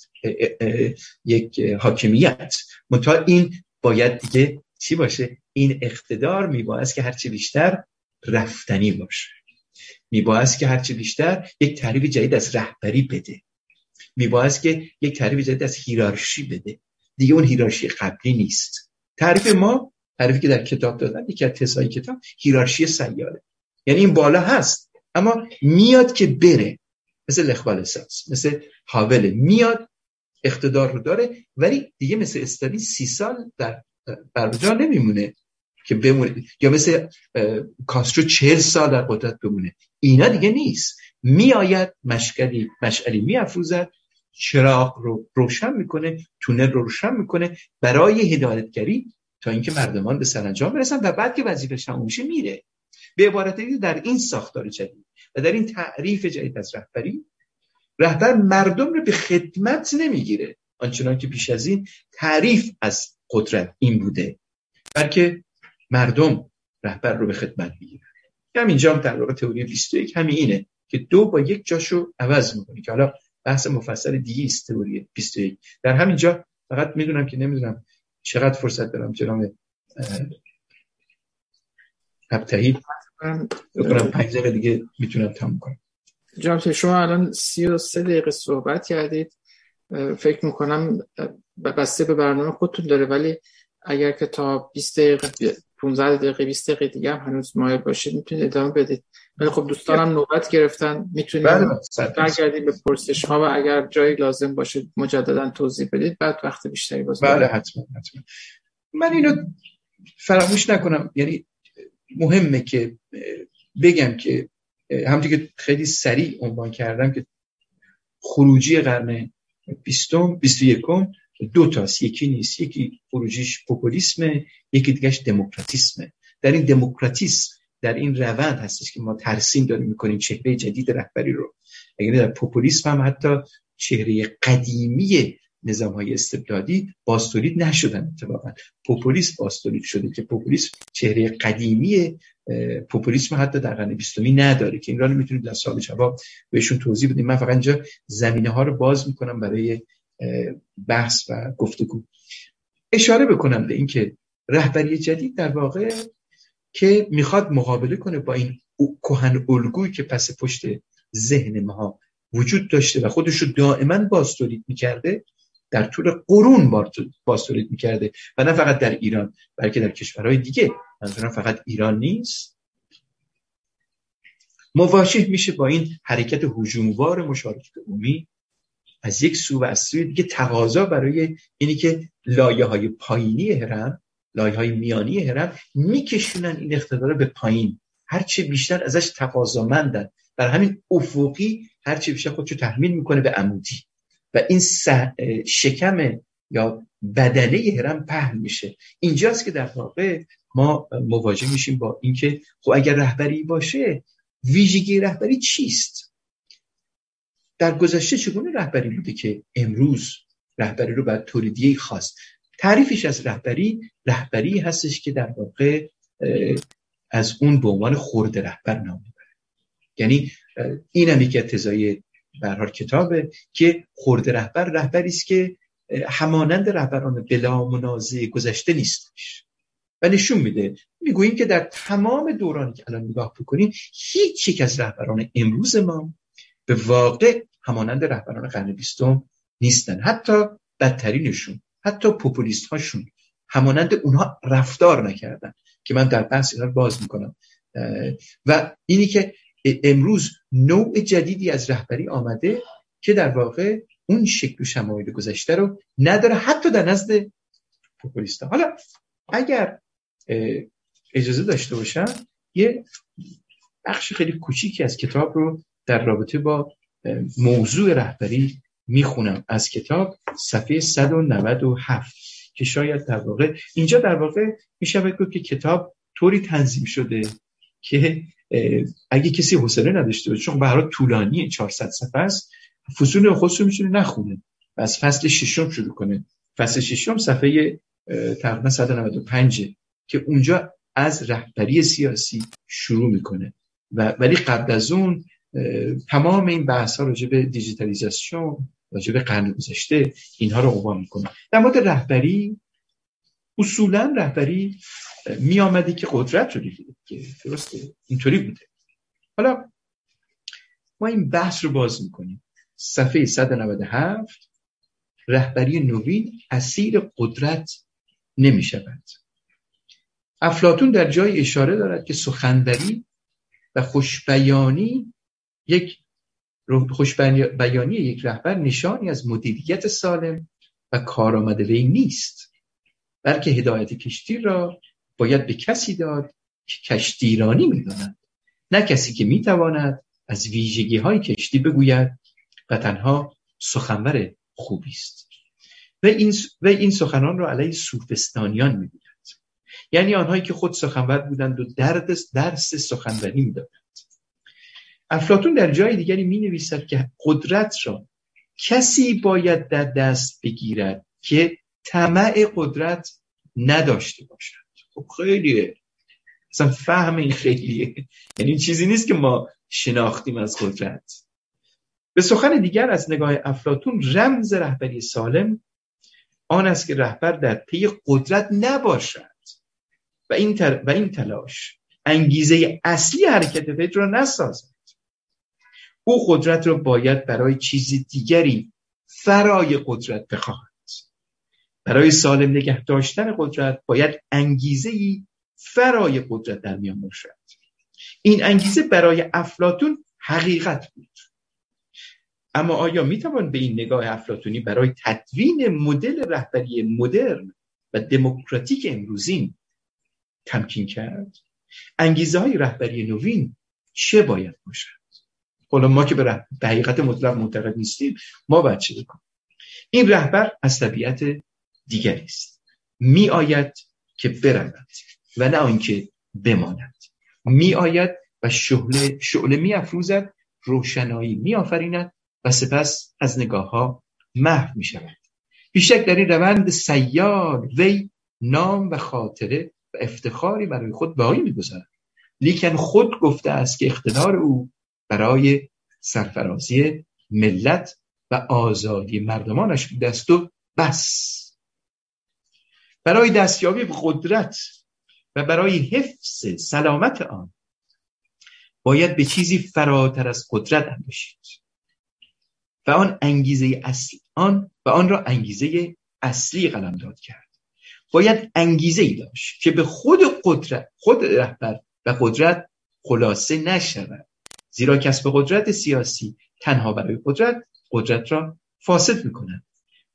یک حاکمیت. منتها این باید دیگه چی باشه؟ این اقتدار میباید که هرچی بیشتر رفتنی باشه. میباید که هرچی بیشتر یک تعریف جدید از رهبری بده. میباید که یک تعریف جدید از هیرارشی بده. دیگه اون هیرارشی قبلی نیست. تعریف ما تعریفی که در کتاب دادن یکی از تسای کتاب هیرارشی سیاره. یعنی این بالا هست اما میاد که بره. مثل لخبال ساز مثل حاوله میاد اقتدار رو داره ولی دیگه مثل استالین سی سال در برجا نمیمونه که بمونه. یا مثل کاسترو چهل سال در قدرت بمونه. اینا دیگه نیست. میآید مشکلی مشعلی میافروزد چراغ رو روشن می‌کنه تونل رو روشن می‌کنه. برای هدایتگری تا اینکه مردمان به سرانجام برسن و بعد که وظیفه تموم میشه میره. به عبارت دیگه در این ساختار جدید و در این تعریف جدید از رهبری رهبر مردم رو به خدمت نمی‌گیره. آنچنان که پیش از این تعریف از قدرت این بوده. بلکه مردم رهبر رو به خدمت می‌گیره همینجا هم در واقع تئوری 21 همین اینه که دو با یک جاشو عوض می‌کنه. که حالا بحث مفصل دیگه است تئوری 21 در همینجا فقط می‌دونم که نمی‌دونم چقدر فرصت دارم جناب ابتهی بکنم پنج دقیقه دیگه می‌تونم تموم کنم. جناب شما الان سی و سه دقیقه صحبت کردید. فکر می‌کنم بسته به برنامه خودتون داره ولی اگر که تا 20 دقیقه 15 دقیقه 20 دقیقه دیگه هنوز مایل باشید می‌تونید ادامه بدید. ولی خب دوستانم نوبت گرفتن. می‌تونید بله، برگردید به پرسش ها و اگر جایی لازم باشه مجددا توضیح بدید بعد وقت بیشتری باز بله حتما حتما. من اینو فراموش نکنم. یعنی مهمه که بگم که همونطور که خیلی سریع عنوان کردم که خروجی قرن بیستم بیست یکم دو تاست. یکی نیست یکی خروجیش پوپولیسمه یکی دیگهش دموکراتیسمه. در این دموکراتیسم در این روند هستش که ما ترسیم داریم می‌کنیم چهره جدید رهبری رو. اگر در پوپولیسم هم حتی چهره قدیمی نظام های استبدادی باستولید نشدن اتفاقا. پوپولیسم باستولید شده که پوپولیسم چهره قدیمی پوپولیسم حتی در قرن بیستمی نداره که این را می‌تونید در سال جواب بهشون توضیح بدیم. من فقط اینجا زمینه ها رو باز می‌کنم برای بحث و گفتگو. اشاره بکنم به اینکه رهبری جدید در واقع که می‌خواد مقابله کنه با این کهن الگویی که پس پشت ذهن ما وجود داشته و خودش رو دائما باستولید می‌کرده در طول قرون باستولید می‌کرده و نه فقط در ایران بلکه در کشورهای دیگه. منظورم فقط ایران نیست. مواجه میشه با این حرکت هجوموار مشارکت عمومی. از یک سو و از سوی دیگه تقاضا برای اینی که لایه های پایینی هرم لایه های میانی هرم میکشونن این اقتدار به پایین. هرچه بیشتر ازش تقاضامندن. بر همین افقی هرچه بیشتر خودشو تحمیل می‌کنه به عمودی. و این شکم یا بدنه هرم پهن میشه. اینجاست که در واقع ما مواجه میشیم با اینکه خب اگر رهبری باشه ویژگی رهبری چیست؟ در گذشته چگونه رهبری بوده که امروز رهبری رو باید تولیدیه خواست تعریفش از رهبری رهبری هستش که در واقع از اون به عنوان خورد رهبر نام می‌بره. یعنی این هم یکی تزای برحال کتابه که خورد رهبر رهبری است که همانند رهبران بلا منازع گذشته نیستش. و نشون میده می‌گوییم که در تمام دورانی که الان نگاه بکنیم هیچ یک از رهبران امروز ما به واقع همانند رهبران قرن بیستم نیستن. حتی بدترینشون حتی پوپولیست هاشون همانند اونها رفتار نکردن که من در بحث اینا باز می‌کنم. و اینی که امروز نوع جدیدی از رهبری آمده که در واقع اون شکل و شمایل گذشته رو نداره حتی در نزد پوپولیست حالا اگر اجازه داشته باشم یه بخش خیلی کوچیکی از کتاب رو در رابطه با موضوع رهبری می‌خونم از کتاب صفحه 197 که شاید در واقع اینجا در واقع میشه بگو که کتاب طوری تنظیم شده که اگه کسی حوصله نداشته باشه چون برای طولانی 400 صفحه است فصول خودش می‌تونه نخونه و از فصل ششم شروع کنه. فصل ششم صفحه تقریبا 195 که اونجا از رهبری سیاسی شروع می‌کنه. و ولی قبل از اون تمام این بحث ها راجع به دیجیتالیزاسیون راجع به قرن گذشته اینها رو عنوان می‌کنه. در مورد رهبری اصولا رهبری می آمدی که قدرت رو که درسته اینطوری بوده. حالا ما این بحث رو باز می‌کنیم. صفحه 197 رهبری نوین اسیر قدرت نمی شود افلاتون در جای اشاره دارد که سخنوری و خوشبیانی یک خوشبیانی یک رهبر نشانی از مدیریت سالم و کارآمد وی نیست بلکه هدایت کشتی را باید به کسی داد که کشتیرانی می‌داند نه کسی که می‌تواند از ویژگی های کشتی بگوید و تنها سخنور خوبی است. و این, و این سخنان را علیه سوفستانیان می‌گوید. یعنی آنهایی که خود سخنور بودند و درد درس سخنوری می‌دادند. افلاتون در جای دیگری می نویسد که قدرت را کسی باید در دست بگیرد که طمع قدرت نداشته باشد. خب خیلیه. اصلا فهم این خیلیه. یعنی این چیزی نیست که ما شناختیم از قدرت. به سخن دیگر از نگاه افلاتون رمز رهبری سالم آن است که رهبر در پی قدرت نباشد. و این, و این تلاش انگیزه اصلی حرکت فکر را نسازد. او قدرت را باید برای چیزی دیگری فرای قدرت بخواهد. برای سالم نگه داشتن قدرت باید انگیزه ای فرای قدرت در میان باشد. این انگیزه برای افلاتون حقیقت بود. اما آیا می‌توان به این نگاه افلاتونی برای تدوین مدل رهبری مدرن و دموکراتیک امروزین تمکین کرد؟ انگیزه های رهبری نوین چه باید باشد؟ حالا ما که به حقیقت مطلق معتقد نیستیم ما باید چه بکنیم؟ این رهبر از طبیعت دیگری است. می آید که برود و نه آنکه بماند. می آید و شعله شعله می افروزد روشنایی می آفریند و سپس از نگاه ها محو می شود بیشک در این روند سیال وی نام و خاطره و افتخاری برای خود باقی می‌گذارد. لیکن خود گفته است که اقتدار او برای سرفرازی ملت و آزادی مردمانش بوده است و بس. برای دستیابی به قدرت و برای حفظ سلامت آن باید به چیزی فراتر از قدرت انداشید و آن انگیزه اصلی آن و آن را انگیزه اصلی داد کرد. باید انگیزه ای داشت که به خود قدرت خود رهبر و قدرت خلاصه نشود. زیرا کسب قدرت سیاسی تنها برای قدرت قدرت را فاسد می‌کند.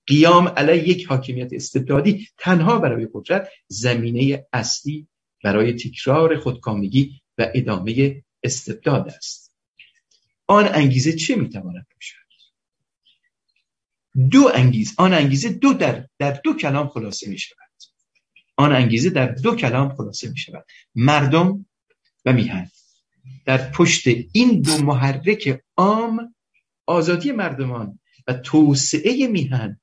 قیام علیه یک حاکمیت استبدادی تنها برای قدرت زمینه اصلی برای تکرار خودکامگی و ادامه استبداد است. آن انگیزه چه می‌تواند باشد؟ دو انگیز آن انگیزه دو در, در دو کلام خلاصه می شود آن انگیزه در دو کلام خلاصه می شود مردم و میهن. در پشت این دو محرک عام آزادی مردمان و توسعه میهن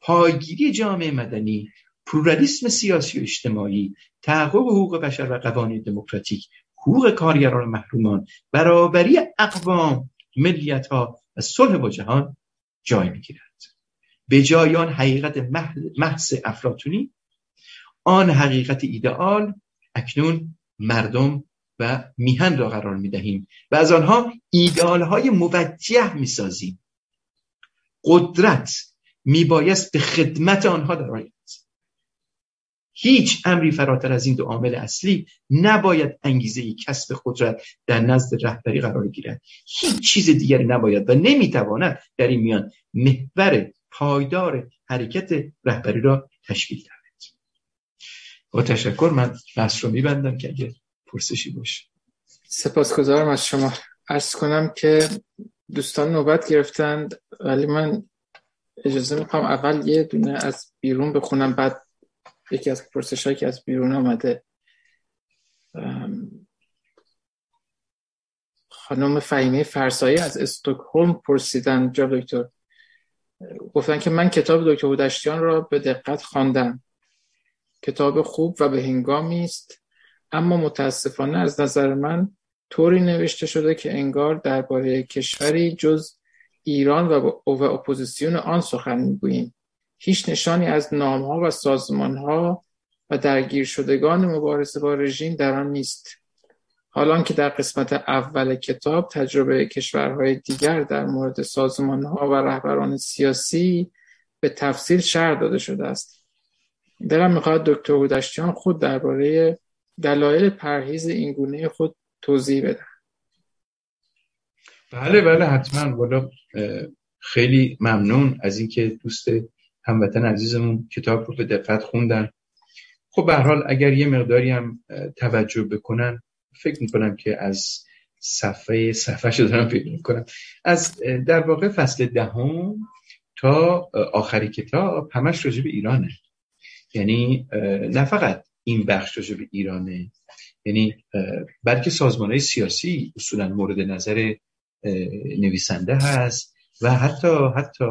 پایگیری جامعه مدنی پلورالیسم سیاسی و اجتماعی تحقق حقوق بشر و قوانین دموکراتیک حقوق کارگران محرومان برابری اقوام ملیت ها و صلح با جهان جای می‌گیرد. به جای آن حقیقت محض افلاتونی آن حقیقت ایدئال اکنون مردم و میهن را قرار می دهیم و از آنها ایدئال های موجه می سازیم قدرت می بایست به خدمت آنها درآید هیچ امری فراتر از این دو عامل اصلی نباید انگیزه کسب قدرت در نزد رهبری قرار گیرد. هیچ چیز دیگری نباید و نمی‌تواند در این میان محور پایدار حرکت رهبری را تشکیل دهد. با تشکر من بحث رو میبندم که اگه پرسشی باشه سپاسگزارم از شما. ارز کنم که دوستان نوبت گرفتند ولی من اجازه می‌خوام اول یه دونه از بیرون بخونم بعد یکی از پرسش که از بیرون آمده. خانم فهیمه فرسایی از استکهلم پرسیدن جا دکتر. گفتن که من کتاب دکتر هودشتیان را به دقت خواندم. کتاب خوب و به هنگامی است. اما متاسفانه از نظر من طوری نوشته شده که انگار درباره کشوری جز ایران و اپوزیسیون آن سخن می‌گوییم. هیچ نشانی از نامها و سازمانها و درگیر شدگان مبارزه با رژیم در آن نیست. حالان که در قسمت اول کتاب تجربه کشورهای دیگر در مورد سازمانها و رهبران سیاسی به تفصیل شرح داده شده است. دلم می‌خواهد دکتر هودشتیان خود درباره دلایل پرهیز این گونه خود توضیح بدن. بله بله حتما. والا خیلی ممنون از اینکه دوست هموطن عزیزمون کتاب رو به دقت خوندن. خب به حال اگر یه مقداری هم توجه بکنن فکر می‌کنم که از صفحه صفحه شده دارم فکر می‌کنم. از در واقع فصل دهم تا آخری کتاب همش راجع به ایرانه. یعنی نه فقط این بخش به ایرانه. یعنی بلکه سازمان های سیاسی اصولا مورد نظر نویسنده هست و حتی حتی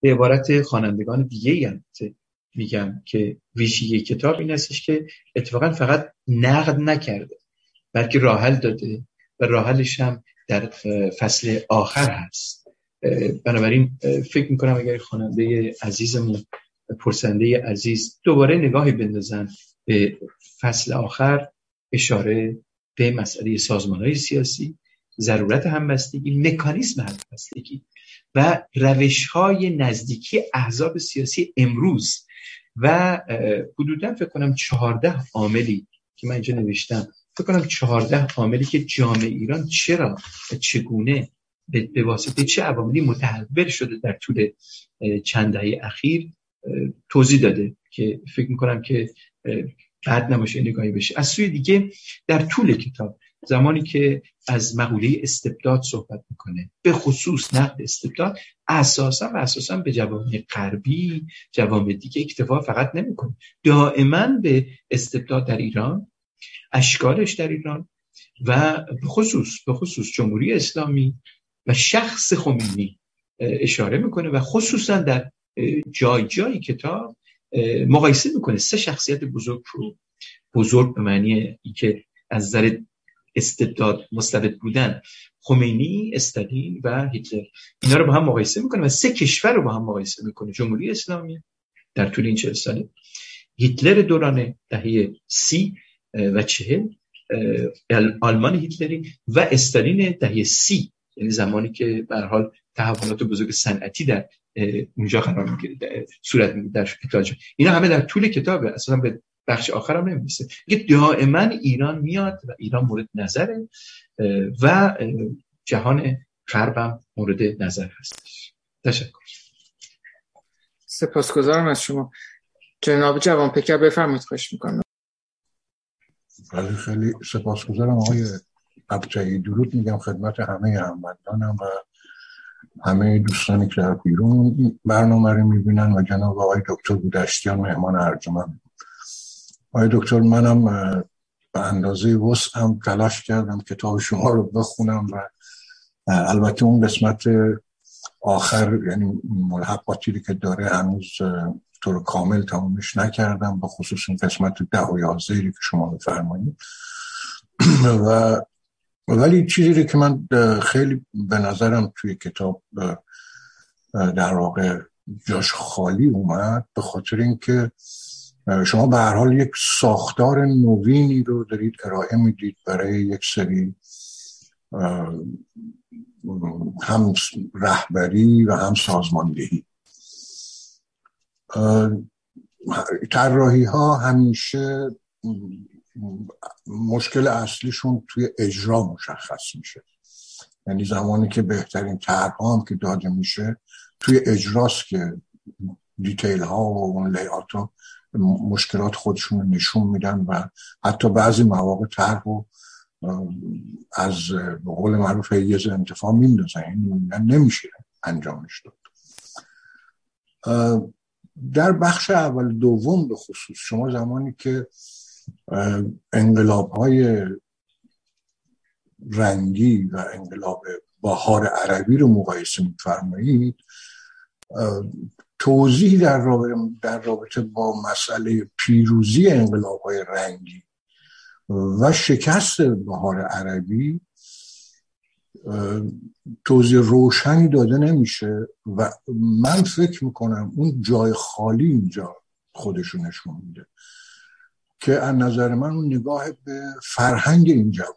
به عبارت خوانندگان دیگه ای میگم که ویژگی کتاب این هستش که اتفاقا فقط نقد نکرده بلکه راحل داده و راحلش هم در فصل آخر هست. بنابراین فکر می‌کنم اگر خواننده عزیزمون پرسنده عزیز دوباره نگاهی بندازن به فصل آخر اشاره به مسئله سازمان های سیاسی ضرورت همبستگی مکانیسم همبستگی و روش های نزدیکی احزاب سیاسی امروز و حدودا فکر کنم چهارده عاملی که من اینجا نوشتم. فکر کنم چهارده عاملی که جامعه ایران چرا چگونه به واسطه چه عواملی متحول شده در طول چند دهه اخیر. توضیح داده که فکر می‌کنم که بعد نباشه نگاهی بشه. از سوی دیگه در طول کتاب زمانی که از مقوله استبداد صحبت می‌کنه به خصوص نقد استبداد اساسا و اساسا به جوامع غربی جوامع دیگه اکتفا فقط نمی‌کنه. دائما به استبداد در ایران اشکالش در ایران و به خصوص به خصوص جمهوری اسلامی و شخص خمینی اشاره می‌کنه و خصوصا در جای جای کتاب مقایسه می‌کنه سه شخصیت بزرگ رو. بزرگ به معنی اینکه از نظر استبداد مستبد بودن خمینی استالین و هیتلر. اینا رو با هم مقایسه می‌کنه و سه کشور رو با هم مقایسه می‌کنه. جمهوری اسلامی در طول این چهل ساله هیتلر دوران دهه سی و چهل آلمان هیتلری و استالین دهه سی. یعنی زمانی که به حال تحولات بزرگ صنعتی در اونجا قرار می‌گیره صورت می‌گیره در اینا همه در طول کتابه اصلا به بخش آخرم نمی‌رسه. میگه دائما ایران میاد و ایران مورد نظره و جهان غربم مورد نظر هستش تشکر. سپاسگزارم از شما. جناب جوان پکر بفرمایید خوش می‌کنم. خیلی خیلی سپاسگزارم آقای ابتایی درود میگم خدمت همه هموطنانم و همه دوستانی که در بیرون برنامه رو می‌بینن و جناب آقای دکتر بودشتیان مهمان ارجمند آقای دکتر منم به اندازه هم تلاش کردم کتاب شما رو بخونم و البته اون قسمت آخر یعنی ملحقاتی که داره هنوز طور کامل تمامش نکردم به خصوص این قسمت ده و یازده که شما بفرمایید و ولی چیزی که من خیلی به نظرم توی کتاب در واقع جاش خالی اومد به خاطر اینکه شما به هر حال یک ساختار نوینی رو دارید ارائه می‌دید برای یک سری هم رهبری و هم سازماندهی. طراحی ها همیشه مشکل اصلیشون توی اجرا مشخص میشه. یعنی زمانی که بهترین هم که داده میشه توی اجراست که دیتیل ها و اون لیات ها مشکلات خودشون رو نشون میدن و حتی بعضی مواقع طرح رو از به قول معروف یه انتفاع میندازن این نمیشه انجامش داد. در بخش اول دوم به خصوص شما زمانی که انقلاب های رنگی و انقلاب بهار عربی رو مقایسه میفرمایید توضیح در رابطه, در رابطه با مسئله پیروزی انقلاب های رنگی و شکست بهار عربی توضیح روشنی داده نمیشه و من فکر می‌کنم اون جای خالی اینجا خودشو نشون میده. که از نظر من اون نگاه به فرهنگ این جوامع.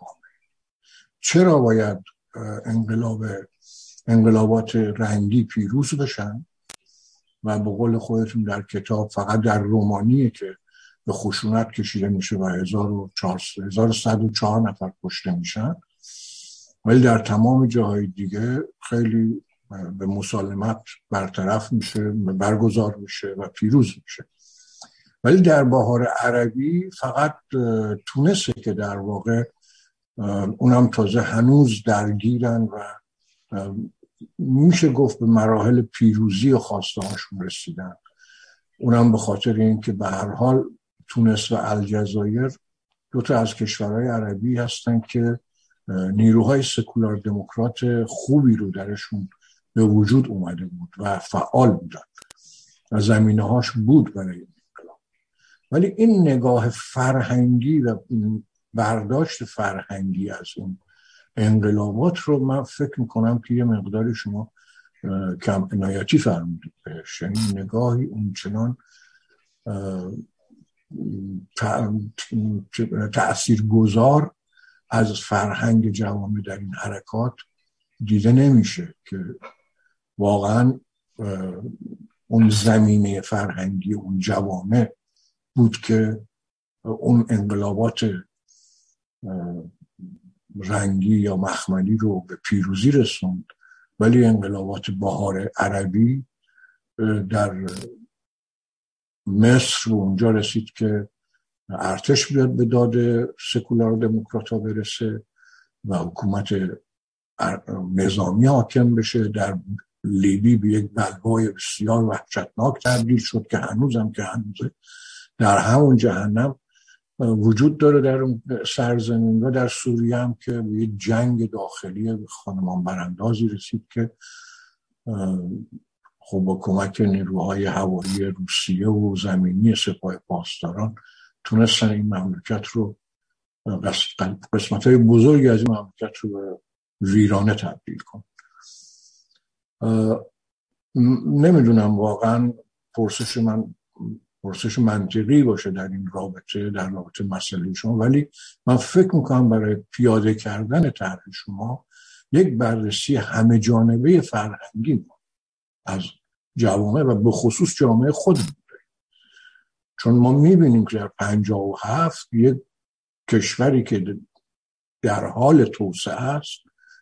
چرا باید انقلاب انقلابات رنگی پیروز بشن و به قول خودتون در کتاب فقط در رومانیه که به خشونت کشیده میشه و 1104 نفر کشته میشن؟ ولی در تمام جاهای دیگه خیلی به مسالمت برطرف میشه برگزار میشه و پیروز میشه. ولی در بهار عربی فقط تونسه که در واقع اونم تازه هنوز درگیرن و میشه گفت به مراحل پیروزی و هاشون رسیدن. اونم به خاطر اینکه به هر حال تونس و الجزایر دو تا از کشورهای عربی هستن که نیروهای سکولار دموکرات خوبی رو درشون به وجود اومده بود و فعال بودن و زمینه هاش بود برای ولی این نگاه فرهنگی و برداشت فرهنگی از این انقلابات رو من فکر می‌کنم که یه مقداری شما کم عنایتی فرمودید بهش. یعنی نگاهی اونچنان تأثیر گذار از فرهنگ جوامع در این حرکات دیده نمیشه که واقعا اون زمینه فرهنگی اون جوامع بود که اون انقلابات رنگی یا مخملی رو به پیروزی رسوند. ولی انقلابات بهار عربی در مصر و اونجا رسید که ارتش بیاد به داد سکولار دموکرات برسه و حکومت نظامی حاکم بشه. در لیبی به یک بلوای بسیار وحشتناک تبدیل شد که هنوزم که هنوزه. در همون جهنم وجود داره در سرزمین و در سوریه هم که یک جنگ داخلی خانمان براندازی رسید که خب با کمک نیروهای هوایی روسیه و زمینی سپاه پاسداران تونستن این مملکت رو قسمت های بزرگی از این مملکت رو به ویرانه تبدیل کن. نمی‌دونم واقعا پرسش من پرسش منطقی باشه در این رابطه در رابطه مسئله شما. ولی من فکر می‌کنم برای پیاده کردن طرح شما یک بررسی همه جانبه فرهنگی از جوامع و به خصوص جامعه خودمون چون ما می‌بینیم که در پنجاه و هفت یک کشوری که در حال توسعه است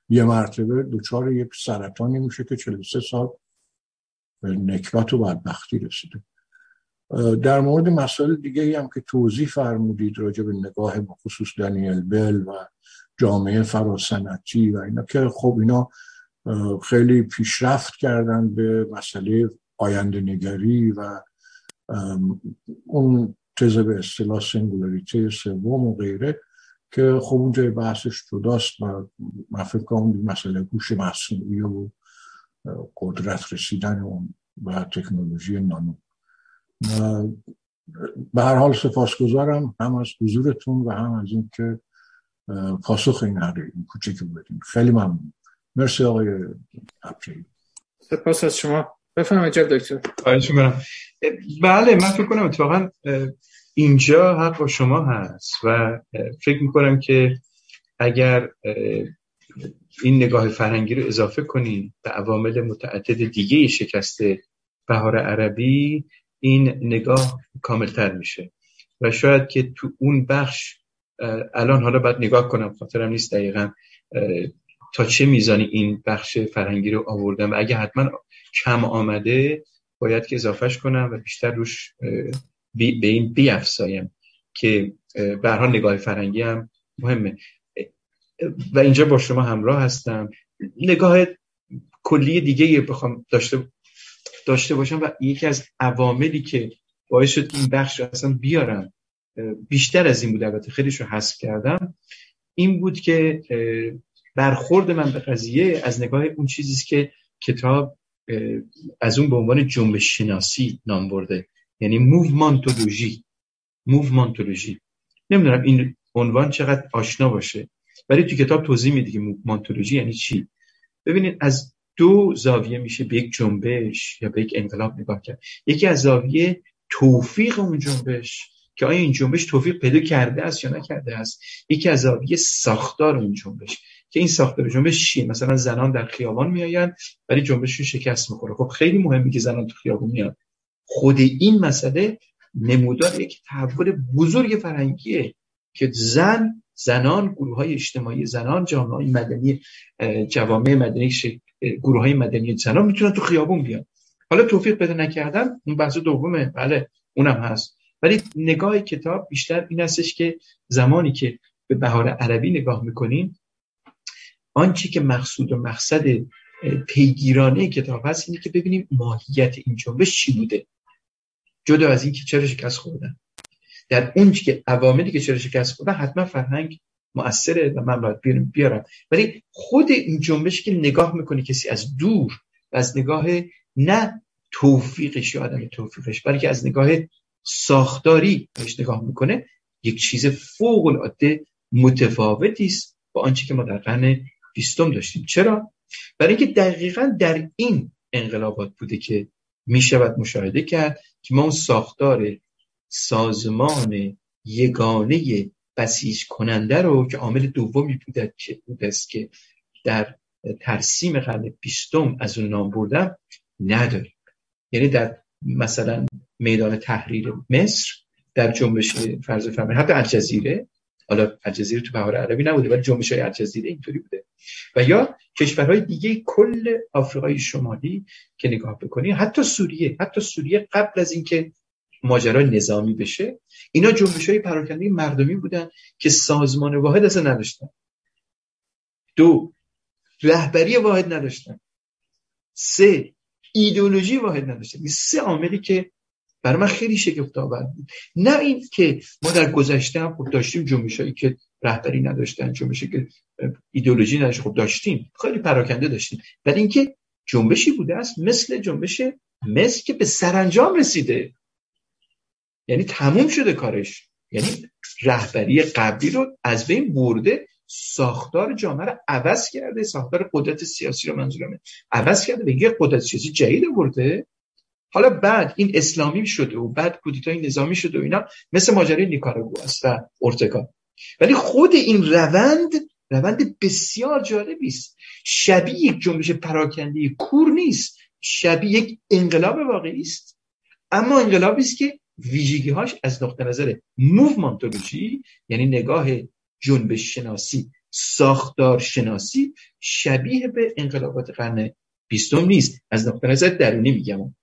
یه مرتبه دچار یک سرطانی میشه که 43 سال به نکبت و بدبختی رسیده. در مورد مسائل دیگه ای هم که توضیح فرمودید راجع به نگاه خصوص دانیل بل و جامعه فراسنتی و اینا که خب اینا خیلی پیشرفت کردن به مسئله آینده نگری و اون تزه به اصطلاح سنگولاریته سوم و غیره که خب اونجا بحثش جداست و من فکر مسئله گوش مصنوعی و قدرت رسیدن اون و تکنولوژی نانو. به هر حال سپاسگزارم هم از حضورتون و هم از اینکه پاسخ این هر این کوچکی بدین. خیلی ممنون. مرسی آقای ابجایی سپاس از شما. بفرمایید جناب دکتر. خواهش می‌کنم. بله من فکر کنم اتفاقا اینجا حق با شما هست و فکر می‌کنم که اگر این نگاه فرهنگی رو اضافه کنیم به عوامل متعدد دیگه شکست بهار عربی این نگاه کاملتر میشه. و شاید که تو اون بخش الان حالا باید نگاه کنم خاطرم نیست دقیقا تا چه میزانی این بخش فرهنگی رو آوردم. و اگه حتما کم آمده باید که اضافهش کنم و بیشتر روش به این بیافزایم که برها نگاه فرهنگی هم مهمه. و اینجا با شما همراه هستم. نگاه کلی دیگه بخوام داشته داشته باشم و یکی از عواملی که باعث شد این بخش رو اصلا بیارم بیشتر از این بود البته خیلیش رو حذف کردم این بود که برخورد من به قضیه از نگاه اون چیزی که کتاب از اون به عنوان جنبش شناسی نام برده یعنی موومانتولوژی. موومانتولوژی. نمی‌دونم این عنوان چقدر آشنا باشه ولی تو کتاب توضیح میده که موومانتولوژی یعنی چی. ببینید از دو زاویه میشه به یک جنبش یا به یک انقلاب نگاه کرد. یکی از زاویه توفیق اون جنبش که آیا این جنبش توفیق پیدا کرده است یا نکرده است. یکی از زاویه ساختار اون جنبش که این ساختار جنبش چیه؟ مثلا زنان در خیابان میآیند ولی جنبششون شکست می‌خوره. خب خیلی مهمه که زنان تو خیابان میان. خود این مسئله نمودار یک تحول بزرگ فرهنگیه که زن زنان گروه های اجتماعی زنان جامعه مدنی جوامع مدنی گروه های مدنی زنان می‌تونن تو خیابون بیان. حالا توفیق پیدا نکردن اون بحث دومه بله اونم هست. ولی نگاه کتاب بیشتر این هستش که زمانی که به بهار عربی نگاه می‌کنیم آنچه که مقصود و مقصد پیگیرانه کتاب هست اینه که ببینیم ماهیت این جنبش چی بوده. جدا از اینکه چرا شکست خوردن. در اون که عواملی که چرا شکست خوردن حتما فرهنگ مؤثره و من باید بیارم. ولی خود این جنبش که نگاه می‌کنه کسی از دور و از نگاه نه توفیقش یا آدم توفیقش بلکه از نگاه ساختاری بهش نگاه می‌کنه یک چیز فوق العاده متفاوتی است با آنچه که ما در قرن بیستم داشتیم. چرا؟ برای اینکه دقیقا در این انقلابات بوده که می‌شود مشاهده کرد که ما اون ساختار سازمان یگانه بسیج کننده رو که عامل دومی بوده است که در ترسیم قرن بیستم از اون نام بردم نداریم. یعنی در مثلا میدان تحریر مصر در جنبش فرض فرمایید حتی الجزیره حالا الجزیره تو بهار عربی نبوده ولی جنبش های الجزیره اینطوری بوده. و یا کشورهای دیگه کل آفریقای شمالی که نگاه بکنی حتی سوریه حتی سوریه قبل از اینکه ماجرا نظامی بشه. اینا جنبش های پراکنده مردمی بودن که سازمان واحد اصلا نداشتن. دو رهبری واحد نداشتن. سه ایدئولوژی واحد نداشتن. این سه عاملی که برای من خیلی شگفت آور بود. نه این که ما در گذشته هم خب داشتیم جنبش هایی که رهبری نداشتن جنبشی که ایدئولوژی نداشت خب داشتیم. خیلی پراکنده داشتیم. ولی اینکه جنبشی بوده است مثل جنبش مثل که به سرانجام رسیده. یعنی تموم شده کارش. یعنی رهبری قبلی رو از بین برده ساختار جامعه رو عوض کرده ساختار قدرت سیاسی رو منظورمه عوض کرده به یه قدرت سیاسی جدید برده. حالا بعد این اسلامی شده و بعد کودتای نظامی شده و اینا مثل ماجرای نیکاراگو است و ارتگا ولی خود این روند روند بسیار جالبی است. شبیه یک جنبش پراکنده کور نیست. شبیه یک انقلاب واقعی است. اما انقلابی است که ویژگی هاش از نقطه نظر موومنتولوژی یعنی نگاه جنبش شناسی ساختار شناسی شبیه به انقلابات قرن بیستم نیست. از نقطه نظر درونی میگم.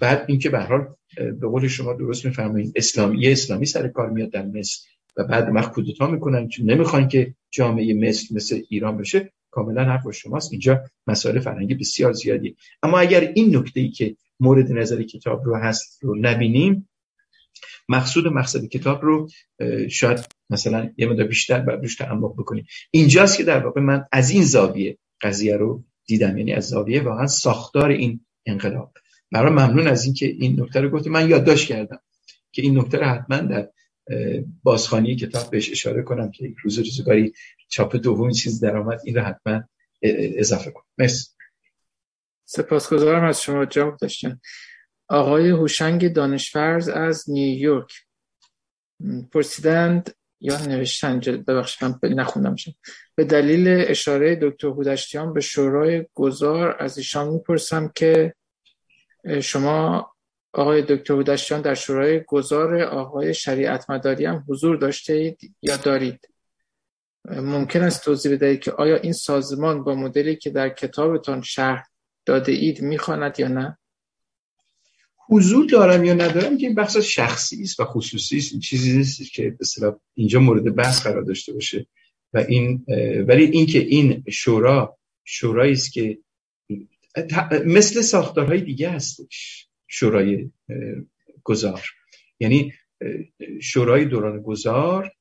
بعد اینکه به حال به قول شما درست میفرمایید اسلامی اسلامی سر کار میاد در مصر و بعد وقت کودتا می‌کنن. چون نمی‌خوان که جامعه مصر مثل ایران بشه کاملا حق شماست. اینجا مسائل فرهنگی بسیار زیادی اما اگر این نکته ای که مورد نظر کتاب رو هست رو نبینیم مقصود مقصد کتاب رو شاید مثلا یه مدار بیشتر بر روش تعمق بکنیم. اینجاست که در واقع من از این زاویه قضیه رو دیدم. یعنی از زاویه واقعا ساختار این انقلاب. برای ممنون از اینکه این نکته رو گفتی. من یادداشت کردم که این نکته رو حتما در بازخانی کتاب بهش اشاره کنم که روز روزگاری چاپ دوم چیز درآمد. این رو حتما اضافه کنم. مرسی. سپاسگزارم از شما جواب داشتن. آقای هوشنگ دانشفرز از نیویورک پرسیدند یا نوشتن ببخشید من نخوندم شد. به دلیل اشاره دکتر هودشتیان به شورای گذار از ایشان می‌پرسم که شما آقای دکتر هودشتیان در شورای گذار آقای شریعت مداری هم حضور داشته اید یا دارید؟ ممکن است توضیح بدهید که آیا این سازمان با مدلی که در کتابتان شهر داده اید می‌خواند یا نه؟ حضور دارم یا ندارم که این بحث شخصی است و خصوصی است. این چیزی نیست که به اینجا مورد بحث قرار داشته باشه. و این ولی اینکه این شورا شورایی است که مثل ساختارهای دیگه هستش شورای گذار. یعنی شورای دوران گذار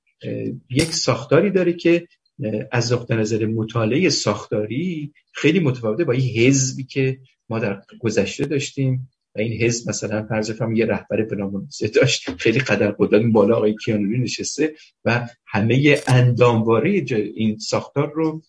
یک ساختاری داره که از نقطه نظر مطالعه ساختاری خیلی متفاوته با این حزبی که ما در گذشته داشتیم. و این حزب مثلا فرض فرم یه رهبر بنامونسه داشت خیلی قدر قدرت بالا آقای کیانوری نشسته و همه اندامواره این ساختار رو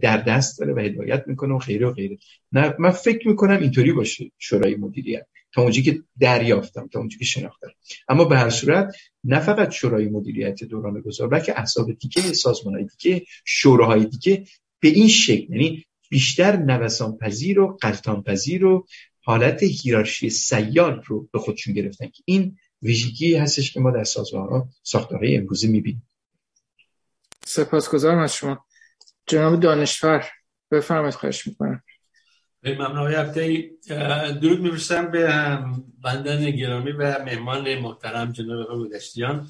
در دست داره و هدایت می‌کنه و خیره و غیره. نه من فکر می‌کنم اینطوری باشه شورای مدیریت. تا اونجایی که دریافتم تا اونجایی که شناختم اما به هر صورت نه فقط شورای مدیریت دوران گذار بلکه احزاب دیگه سازمان های دیگه شوراهای دیگه به این شکل یعنی بیشتر نوسان پذیر و قلطان پذیر و حالت هیرارشی سیال رو به خودشون گرفتن که این ویژگی هستش که ما در سازمان ها ساختارهای امروزی می‌بینیم. سپاسگزارم از شما. جناب دانشور بفرمایید خواهش می‌کنم. ممنون. های درود می‌رسم به بندن گرامی و مهمان محترم جناب بودشتیان.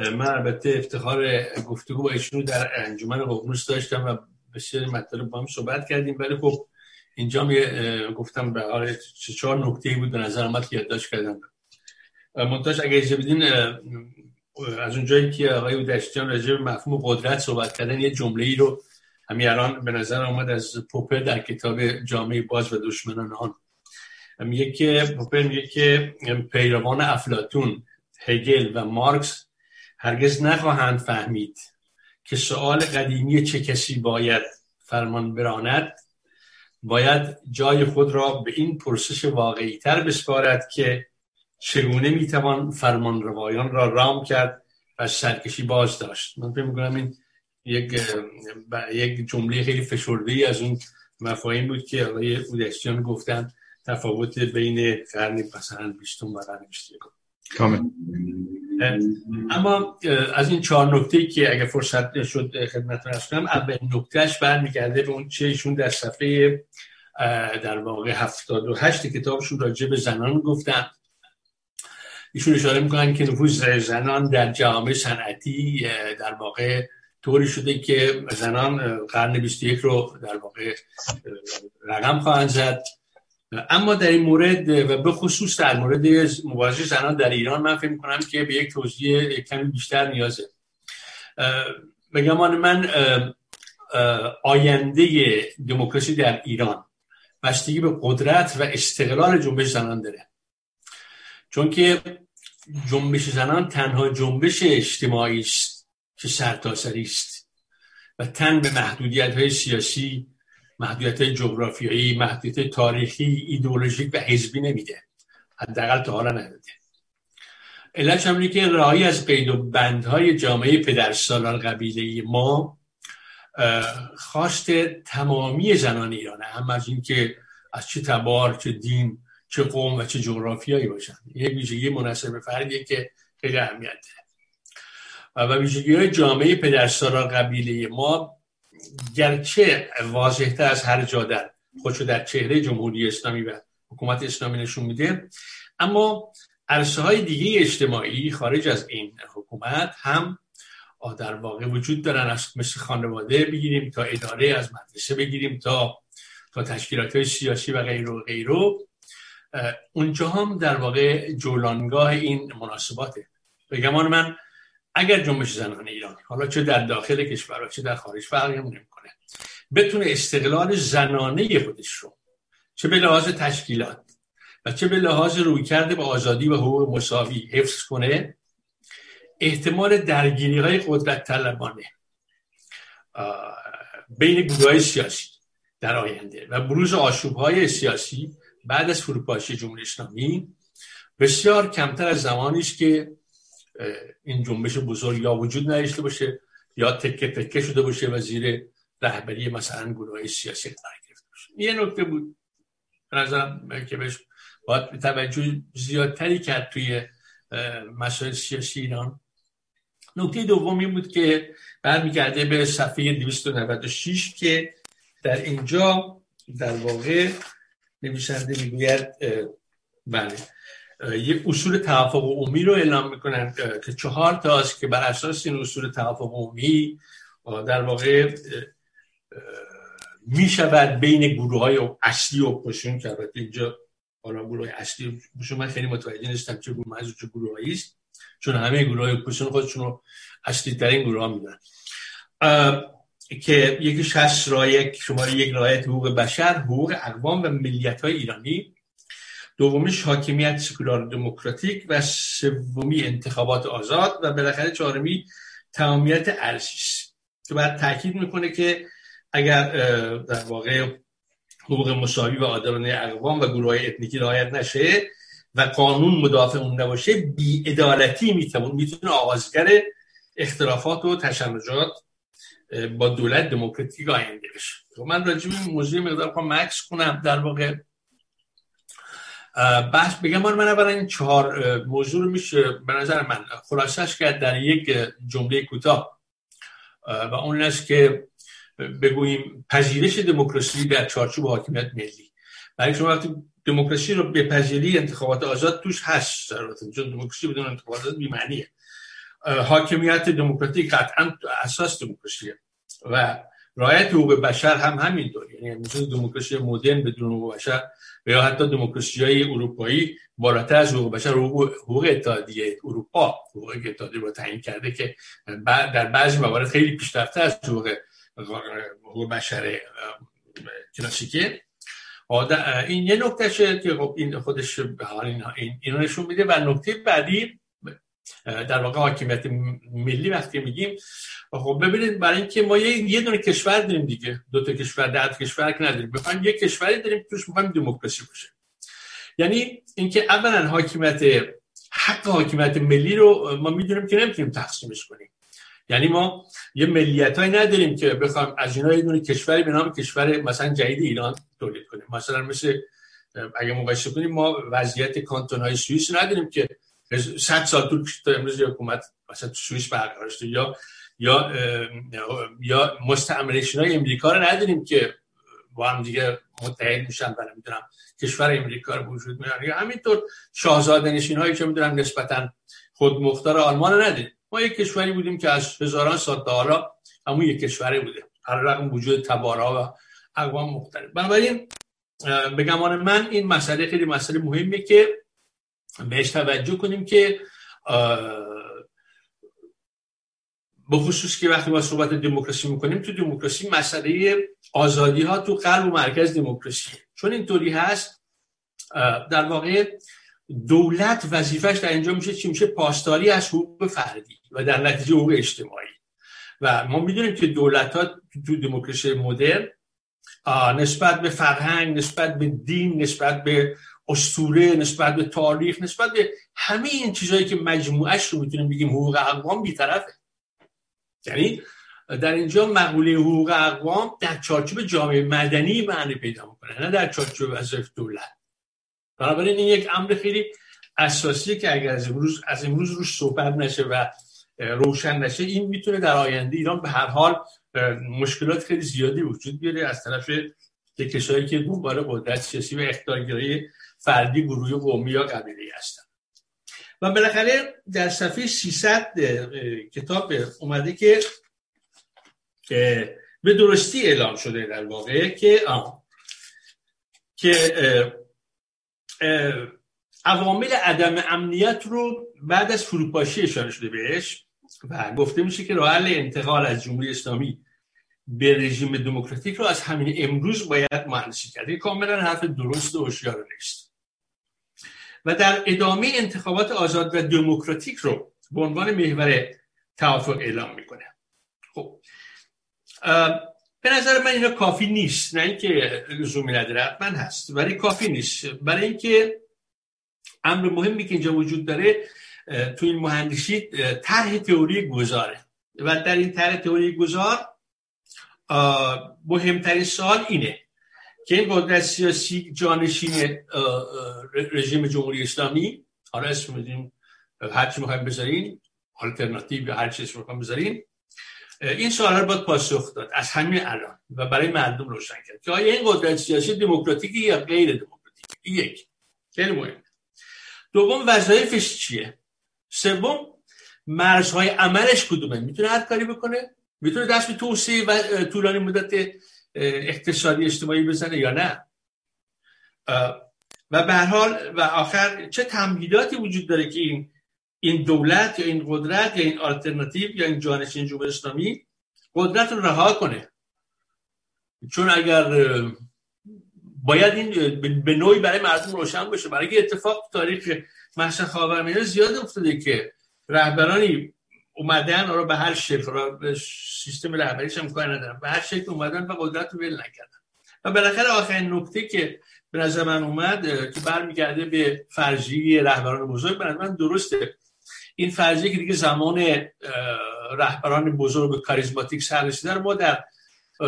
من البته افتخار گفتگو با ایشونو در انجمن ققنوس داشتم و بسیاری مطلب با هم صحبت کردیم. ولی خب اینجا می گفتم به حال چهار نکته بود به نظر آمد که یادداشت کردم. منتاج اگه اجازه بدین از اونجایی که آقای بودشتیان راجع به مفهوم قدرت صحبت کردن یه جمله ای رو همین الان به نظر آمد از پوپر در کتاب جامعه باز و دشمنان آن. میگه که پوپر میگه که پیروان افلاتون هگل و مارکس هرگز نخواهند فهمید که سوال قدیمی چه کسی باید فرمان براند. باید جای خود را به این پرسش واقعی تر بسپارد که چگونه می‌توان فرمان روایان را رام کرد و سرکشی باز داشت. من فکر می‌کنم این یک یک جمله خیلی فشرده ای از اون مفاهیم بود که آقای اودشتیان گفتن تفاوت بین قرن مثلا بیستم و قرن کامل. اما از این چهار نکته که اگر فرصت شد خدمت ارز کنم اول نکتهش برمیگرده به اون چه ایشون در صفحه در واقع 78 کتابشون راجع به زنان گفتن. ایشون اشاره می‌کنن که نفوذ زنان در جامعه صنعتی در واقع طوری شده که زنان قرن 21 رو در واقع رقم خواهند زد. اما در این مورد و به خصوص در مورد مبارزه زنان در ایران من فکر کنم که به یک توضیح کمی بیشتر نیازه. بگمان من آینده دموکراسی در ایران بستگی به قدرت و استقلال جنبش زنان داره. چون که جنبش زنان تنها جنبش اجتماعی است که سرتاسری است و تن به محدودیت های سیاسی محدودیت جغرافیایی محدودیت تاریخی ایدئولوژیک و حزبی نمیده. حداقل تا حالا نداده علت هم که رایی از قید و بندهای جامعه پدرسالار قبیله ما خواست تمامی زنان ایرانه هم از اینکه از چه تبار چه دین چه قوم و چه جغرافیایی باشن. یک ویژگی مناسب فردیه که خیلی اهمیت داره. و ویژگی های جامعه پدرسالار قبیله ما گرچه واضحتر از هر جا در خودشو در چهره جمهوری اسلامی و حکومت اسلامی نشون میده. اما عرصه های دیگه اجتماعی خارج از این حکومت هم در واقع وجود دارن. از مثل خانواده بگیریم تا اداره از مدرسه بگیریم تا تا تشکیلات های سیاسی و غیر و غیرو اونجا هم در واقع جولانگاه این مناسباته. بگمان من اگر جنبش زنان ایران حالا چه در داخل کشور چه در خارج فرقی نمی‌کنه. بتونه استقلال زنانه خودش رو چه به لحاظ تشکیلات و چه به لحاظ رویکرد به آزادی و حقوق مساوی حفظ کنه احتمال درگیری های قدرت طلبانه بین گروه سیاسی در آینده و بروز آشوب های سیاسی بعد از فروپاشی جمهوری اسلامی بسیار کمتر از زمانی است که این جنبش بزرگ یا وجود نداشته باشه یا تکه تکه شده باشه و زیر رهبری مثلا گروه سیاسی قرار گرفته باشه. یه نکته بود. نظرم که بهش باید توجه زیادتری کرد توی مسائل سیاسی ایران. نکته دومی بود که برمیگرده به صفحه 296 که در اینجا در واقع نویسنده می‌گوید بله. یک اصول توافق عمومی رو اعلام می‌کنن که چهار تا است که بر اساس این اصول توافق عمومی در واقع می شود بین گروه های اصلی اپوزیسیون که البته اینجا حالا گروه اصلی من خیلی متوجه نیستم چه گروه از چه گروه است چون همه گروه های اپوزیسیون خودشون رو اصلی ترین گروه ها میدن که یکیش هست رعایت شماره یک رعایت حقوق بشر حقوق اقوام و ملیت های ایرانی. دومیش حاکمیت سکولار دموکراتیک و سومی انتخابات آزاد و بالاخره چهارمی تمامیت ارزی که بعد تاکید می‌کنه که اگر در واقع حقوق مساوی و عادلانه اقوام و گروه های اتنیکی رعایت نشه و قانون مدافع اون نباشه بیعدالتی می‌تونه می‌تونه آغازگر اختلافات و تشنجات با دولت دموکراتیک آینده بشه. خب من راجع به این موضوع مقدار مکس کنم. در واقع بحث بگم من اولا این چهار موضوع رو میشه به نظر من خلاصش کرد در یک جمله کوتاه. و اون است که بگوییم پذیرش دموکراسی در چارچوب حاکمیت ملی. برای شما وقتی دموکراسی رو بپذیری انتخابات آزاد توش هست چون دموکراسی بدون انتخابات آزاد بی‌معنیه. حاکمیت دموکراتیک قطعا اساس دموکراسیه. و رعایت حقوق بشر هم همینطور یعنی دموکراسی مدرن بدون حقوق بشر و یا حتی دموکراسی های اروپایی بالاتر از حقوق بشر حقوق اتحادیه اروپا حقوق اتحادیه رو تعیین کرده که در بعضی موارد خیلی پیشرفته از حقوق حقوق بشر کلاسیکه. این یه نکته که خب این خودش این اینو نشون میده و نکته بعدی در واقع حاکمیت ملی وقتی میگیم خب ببینید برای اینکه ما یه دونه کشور داریم دیگه. دو تا کشور ده کشور که نداریم. بخوایم یه کشوری داریم توش می‌خوایم دموکراسی باشه. یعنی اینکه اولا حاکمیت حق حاکمیت ملی رو ما می‌دونیم که نمی‌تونیم تقسیمش کنیم. یعنی ما یه ملیت های نداریم که بخوام از اینا یه دونه کشوری به نام کشور مثلا جدید ایران تولید کنیم. مثلا مثل اگه مقایسه کنیم ما وضعیت کانتون های سوئیس نداریم که 100 سال طول تا امروز حکومت مثلا تو سوئیس برقرار شده. یا یا یا مستعمرشین های امریکا رو نداریم که با هم دیگه متحد میشن و نمی‌دونم کشور امریکا رو وجود میارن. یا همینطور شاهزاده نشین هایی که می‌دونم نسبتا خود مختار آلمان رو نداریم. ما یک کشوری بودیم که از هزاران سال تا حالا همون یک کشوری بوده. هر رقم وجود تبارها و اقوام مختلف. بنابراین به گمان من این مسئله خیلی مسئله مهمیه که بهش توجه کنیم که به خصوص که وقتی ما صحبت دموکراسی می‌کنیم تو دموکراسی مسئله آزادی ها تو قلب و مرکز دموکراسی. چون اینطوری هست در واقع دولت وظیفش در اینجا میشه چی؟ میشه پاسداری از حقوق فردی و در نتیجه حقوق اجتماعی. و ما می‌دونیم که دولت ها تو دموکراسی مدرن نسبت به فرهنگ نسبت به دین نسبت به اسطوره نسبت به تاریخ نسبت به همه این چیزهایی که مجموعش رو می‌تونیم بگیم حقوق اقوام بیطرفه. یعنی در اینجا مقوله حقوق اقوام در چارچوب جامعه مدنی معنی پیدا می‌کنه نه در چارچوب وظایف دولت. بنابراین این یک امر خیلی اساسیه که اگر از امروز از امروز روش صحبت نشه و روشن نشه این می‌تونه در آینده ایران به هر حال مشکلات خیلی زیادی وجود بیاره از طرف کشایی که دنبال قدرت سیاسی و اختیارگرایی فردی گروهی قومی یا قبیله هستن. و بالاخره در صفحه 300 کتاب اومده که به درستی اعلام شده در واقع که که عوامل عدم امنیت رو بعد از فروپاشی اشاره شده بهش و گفته میشه که راه انتقال از جمهوری اسلامی به رژیم دموکراتیک رو از همین امروز باید مهندسی کرد. کاملا حرف درست و هوشیار نیست. و در ادامه انتخابات آزاد و دموکراتیک رو به عنوان محور توافق اعلام می‌کنه. خب به نظر من اینا کافی نیست. نه اینکه لزومی نداره حتما هست ولی کافی نیست. برای اینکه امر مهمی که اینجا وجود داره تو این مهندسی طرح تئوری گذاره. و در این طرح تئوری گذار مهمترین سال اینه. که این قدرت سیاسی جانشین رژیم جمهوری اسلامی حالا اسم میدیم هر چی می‌خوایم بذارین آلترناتیو یا هر چیز می‌خوایم بذارین. این سوال رو باید پاسخ داد از همین الان و برای مردم روشن کرد که آیا این قدرت سیاسی دموکراتیکی یا غیر دموکراتیک یک. خیلی مهم. دوم وظایفش چیه؟ سوم مرزهای عملش کدومه؟ می‌تونه هر کاری بکنه؟ می‌تونه دست به توسعه و طولانی مدت اقتصادی اجتماعی بزنه یا نه. و به حال و آخر چه تمهیداتی وجود داره که این این دولت یا این قدرت یا این آلترناتیو یا این جانشین جمهوری اسلامی قدرت رو رها کنه. چون اگر باید این به نوعی برای مردم روشن باشه. برای اتفاق تاریخ محشن خاورمیانه زیاد افتاده که رهبرانی اومدن رو به هر شکل به سیستم رهبریش هم کار ندارم. به هر شکل اومدن و قدرت رو ول نکردن. و بالاخره آخرین نکته که به نظر من اومد که برمیگرده به فرضی رهبران بزرگ به من درسته. این فرضیه که دیگه زمان رهبران بزرگ و کاریزماتیک سر رسیدن ما در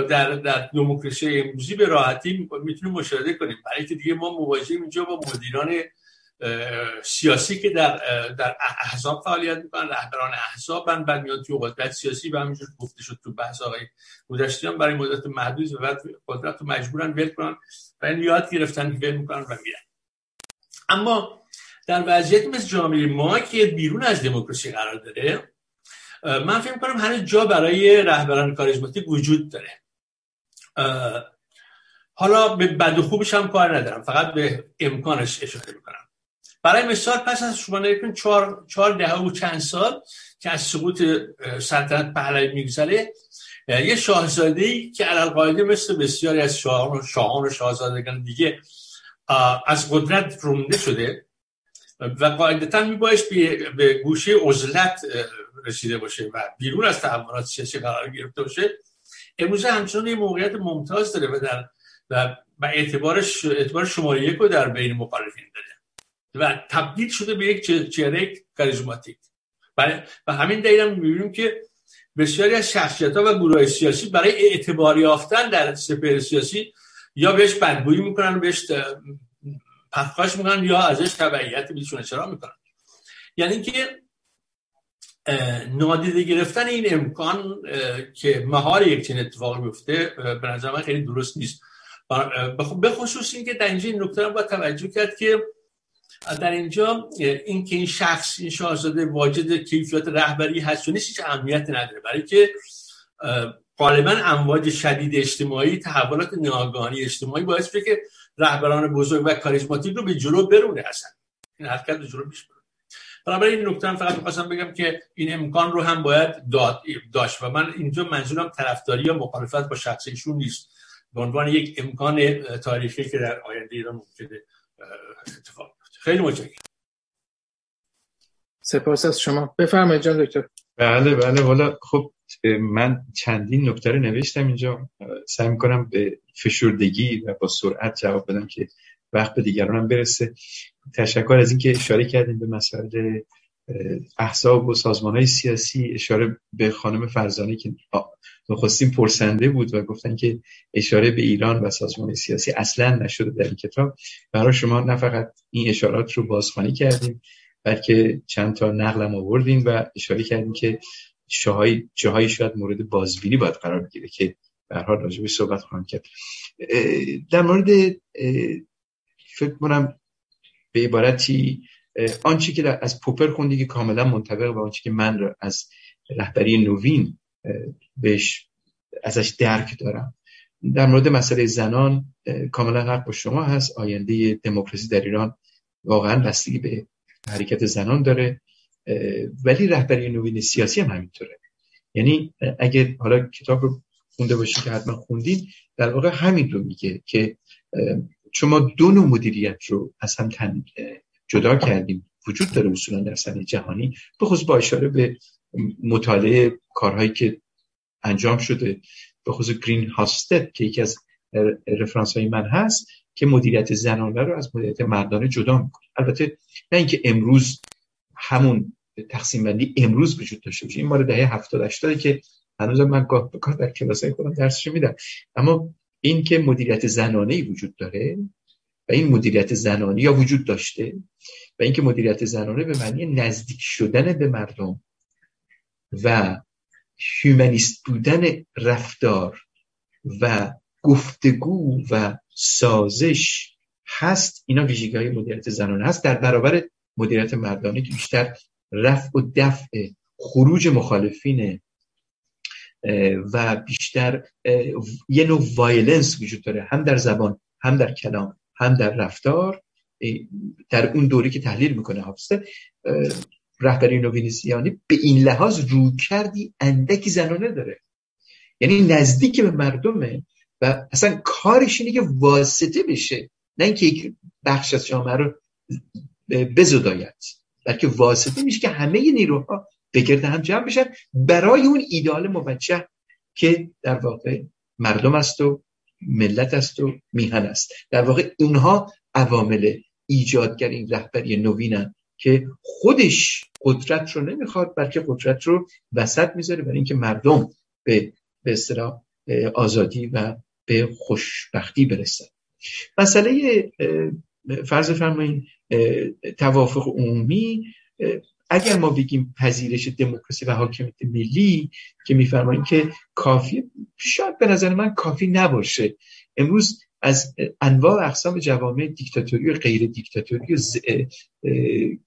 در در دموکراسی امروزی به راحتی می‌تونیم مشاهده کنیم. برای که دیگه ما مواجهیم اینجا با مدیران سیاسی که در در احزاب فعالیت می‌کنن رهبران احزاب بعد میان توی قدرت سیاسی و همینجور گفته شد تو بحث آقای گذشتیان برای مدت محدود و بعد قدرت رو مجبورن ول کنن و این یاد گرفتن که ول می‌کنن و میرن. اما در وضعیت مثل جامعه ما که بیرون از دموکراسی قرار داره من فکر کنم هنوز جا برای رهبران کاریزماتیک وجود داره. حالا به بد و خوبش هم کار ندارم. فقط به امکانش اشاره می‌کنم. برای مثال پس از شما نگاه چهار, چهار دهه و چند سال که از سقوط سلطنت پهلوی میگذره یه شاهزاده ای که علالقاعده مثل بسیاری از شاهان, شاهان و شاهزادگان دیگه از قدرت رونده شده و قاعدتا میبایش به گوشه عزلت رسیده باشه و بیرون از تحولات سیاسی قرار گرفته باشه. امروز همچنان یه موقعیت ممتاز داره و در و و اعتبارش اعتبار شماره یک رو در بین مخالفین داره. و تبدیل شده به یک چهره کاریزماتیک. و همین دلیل هم می‌بینیم که بسیاری از شخصیت ها و گروه سیاسی برای اعتبار یافتن در سپهر سیاسی یا بهش بدگویی می‌کنن بهش پخکاش می‌کنن یا ازش تبعیت بیشون چرا می‌کنن؟ یعنی که نادیده گرفتن این امکان که مهار یک چنین اتفاق میفته به نظر من خیلی درست نیست. به خصوص این که در اینجا این نکته با توجه کرد که در اینجا این که این شخص این شاهزاده واجد کیفیات رهبری هست و نیست هیچ اهمیت نداره. برای که غالبا امواج شدید اجتماعی تحولات ناگهانی اجتماعی باعث میشه که رهبران بزرگ و کاریزماتیک رو به جلو برونه هستن این حرکت به جلو پیش بنابراین این نکته فقط می‌خواستم بگم که این امکان رو هم باید داد داشت و من اینجا منظورم طرفداری یا مخالفت با شخص ایشون نیست. به عنوان یک امکان تاریخی که در آینده ایران ممکنه اتفاق خیلی متشکرم. سپاس از شما. بفرمایید جان دکتر. بله بله. والا خب من چندین نکته رو نوشتم اینجا. سعی می‌کنم به فشردگی و با سرعت جواب بدم که وقت به دیگرانم برسه. تشکر از اینکه اشاره کردیم به مسائل احزاب و سازمان های سیاسی اشاره به خانم فرزانه که نخستین پرسنده بود و گفتن که اشاره به ایران و سازمان سیاسی اصلا نشده در این کتاب. برای شما نه فقط این اشارات رو بازخوانی کردیم بلکه چند تا نقلم آوردیم و اشاره کردیم که جاهایی جاهایی شاید مورد بازبینی باید قرار بگیره که به حال راجبش صحبت خواهم کرد. در مورد فکر کنم به عبارتی آنچه که از پوپر خوندی که کاملا منطبق با آنچه که من از رهبری نوین بهش ازش درک دارم. در مورد مسئله زنان کاملا حق با شما هست. آینده دموکراسی در ایران واقعا بستگی به حرکت زنان داره. ولی رهبری نوین سیاسی هم همینطوره. یعنی اگه حالا کتاب رو خونده باشید که حتما خوندین در واقع همین رو میگه که شما دو نوع مدیریت رو از هم جدا کردیم. وجود داره اصولا در سطح جهانی. بخصوص با اشاره به مطالعه کارهایی که انجام شده به خصوص گرین هاستد که یکی از رفرانس های من هست که مدیریت زنانه رو از مدیریت مردانه جدا می‌کنه. البته نه اینکه امروز همون تقسیم بندی امروز وجود داشته باشه. این مال دهه 70 80 که هنوز من گاه به در کلاسای خودم درسش میدم. اما این که مدیریت زنانه ای وجود داره و این مدیریت زنانه یا وجود داشته و اینکه مدیریت زنانه به معنی نزدیک شدن به مردم و هیومنیست بودن رفتار و گفتگو و سازش هست اینا ویژگی های مدیریت زنانه هست. در برابر مدیریت مردانه که بیشتر رفع و دفع خروج مخالفین و بیشتر یه نوع violence وجود داره هم در زبان هم در کلام. هم در رفتار در اون دوری که تحلیل می‌کنه حافظه رهبری نوین سیاسی به این لحاظ رویکردی اندکی زنانه داره. یعنی نزدیک به مردمه و اصلا کارش اینه که واسطه بشه نه اینکه یک بخش از جامعه رو بزداید بلکه واسطه میشه که همه نیروها به هم جمع بشن برای اون ایدال موجه که در واقع مردم است و ملت است و میهن است. در واقع اونها عوامل ایجادگر این رهبری نوینن که خودش قدرت رو نمی‌خواد بلکه قدرت رو وسط می‌ذاره برای اینکه مردم به به آزادی و به خوشبختی برسن. مسئله فرض فرمایید توافق عمومی اگر ما بگیم پذیرش دموکراسی و حاکمیت ملی که میفرماییم که کافی شاید به نظر من کافی نباشه. امروز از انواع اقسام جوامع دیکتاتوری و غیر دیکتاتوری و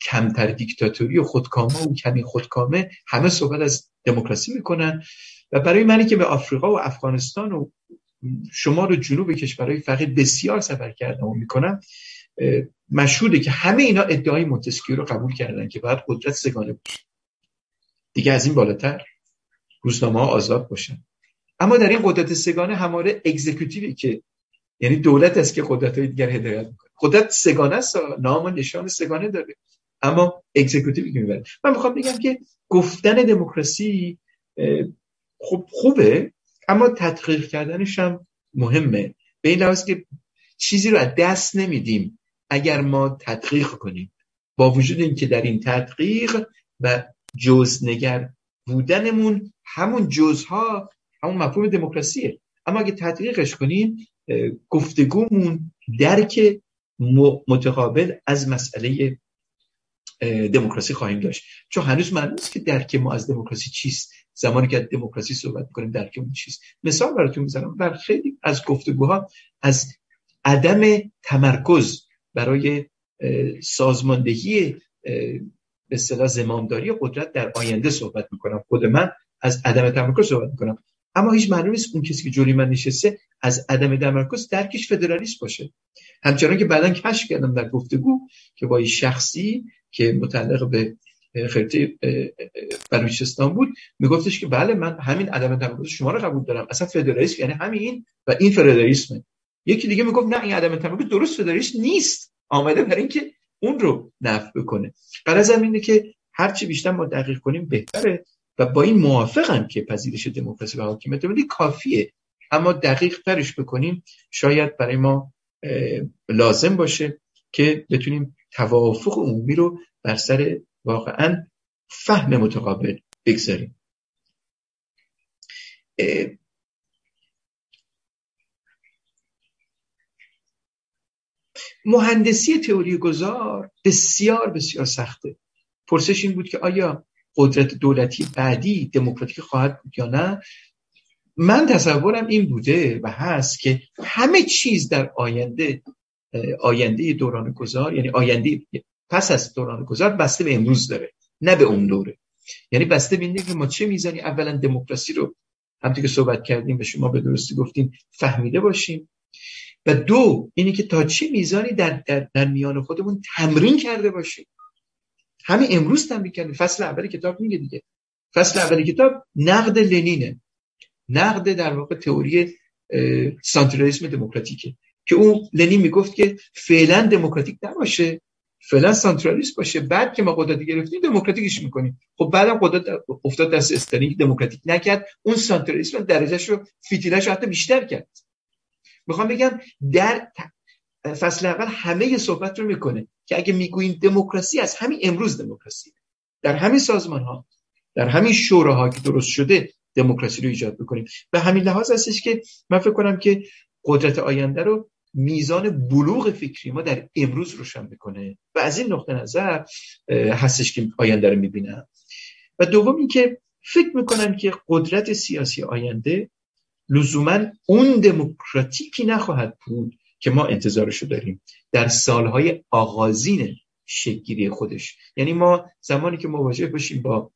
کمتر دیکتاتوری و خودکامه و کمی خودکامه همه صحبت از دموکراسی می‌کنن. و برای منی که به آفریقا و افغانستان و شمال و جنوب کشورهای فقیر بسیار سفر کردم و می‌کنم مشهوده که همه اینا ادعای مونتسکیو رو قبول کردن که باید قدرت سگانه باشه دیگه از این بالاتر روزنامه ها آزاد باشن. اما در این قدرت سگانه هماره اگزیکوتیوی که یعنی دولت است که قدرت های دیگر هدایت می‌کنه. قدرت سگانه است نام و نشان سگانه داره. اما اگزیکوتیوی که می‌بره. من می‌خوام بگم که گفتن دموکراسی خب خوبه اما تدقیق کردنش هم مهمه. به این لحاظ که چیزی رو از دست نمیدیم. اگر ما تدقیق کنیم با وجود اینکه در این تدقیق و جزنگر بودنمون همون جزها همون مفهوم دموکراسیه. اما اگه تدقیقش کنیم گفتگومون درک متقابل از مسئله دموکراسی خواهیم داشت. چون هنوز معلوم نیست که درک ما از دموکراسی چیست. زمانی که دموکراسی صحبت می‌کنیم درکمون چیست. مثال براتون می‌زنم. در خیلی از گفتگوها از عدم تمرکز برای سازماندهی به اصطلاح زمامداری قدرت در آینده صحبت می‌کنم. خود من از عدم تمرکز صحبت می‌کنم. اما هیچ معلوم نیست اون کسی که جوری من نشسته از عدم تمرکز درکش فدرالیست باشه. همچنان که بعدا کشف کردم در گفتگو که با شخصی که متعلق به خرطه بلوچستان بود میگفتش که بله من همین عدم تمرکز شما رو قبول دارم. اصلا فدرالیسم یعنی همین و این فدرالیسمه. یکی دیگه می‌گفت نه این عدم تمرکز درست فدرالیسم نیست. آمده برای اینکه اون رو نفع بکنه. قرض اینه که هرچی بیشتر ما دقیق کنیم بهتره و با این موافقم که پذیرش دموکراسی و حاکمیت ملی کافیه. اما دقیق ترش بکنیم شاید برای ما لازم باشه که بتونیم توافق عمومی رو بر سر واقعا فهم متقابل بگذاریم. مهندسی تئوری گذار بسیار بسیار سخته. پرسش این بود که آیا قدرت دولتی بعدی دموکراتیک خواهد بود یا نه؟ من تصورم این بوده و هست که همه چیز در آینده آینده دوران گذار یعنی آینده پس از دوران گذار بسته به امروز داره نه به اون دوره. یعنی بسته به که ما چه می‌زنی اولا دموکراسی رو همونطور که صحبت کردیم به شما به درستی گفتیم فهمیده باشیم. و دو اینی که تا چه میزانی در, در, در میان خودمون تمرین کرده باشیم همین امروز تمرین کردیم. فصل اول کتاب میگه دیگه. فصل اول کتاب نقد لنینه. نقد در واقع تئوری سانترالیسم دموکراتیکه. که اون لنین می‌گفت که فعلا دموکراتیک نباشه. فعلا سانترالیست باشه. بعد که ما قدرت گرفتیم دموکراتیکش می‌کنیم. خب بعدم قدرت افتاد دست استالین دموکراتیک نکرد. اون سانترالیسم درجهش رو فیتیلش رو حتی بیشتر کرد. می‌خوام بگم در فصل اول همه صحبت رو می‌کنه که اگه می‌گوییم دموکراسی از همین امروز دموکراسی. در همین سازمان ها در همین شوراها که درست شده دموکراسی رو ایجاد بکنیم به همین لحاظ هستش که من فکر کنم که قدرت آینده رو میزان بلوغ فکری ما در امروز روشن بکنه و از این نقطه نظر هستش که آینده رو می‌بینم و دوم اینکه فکر می‌کنم که قدرت سیاسی آینده لزوما اون دموکراتیکی نخواهد بود که ما انتظارشو داریم. در سالهای آغازین شکلگیری خودش. یعنی ما زمانی که مواجه باشیم با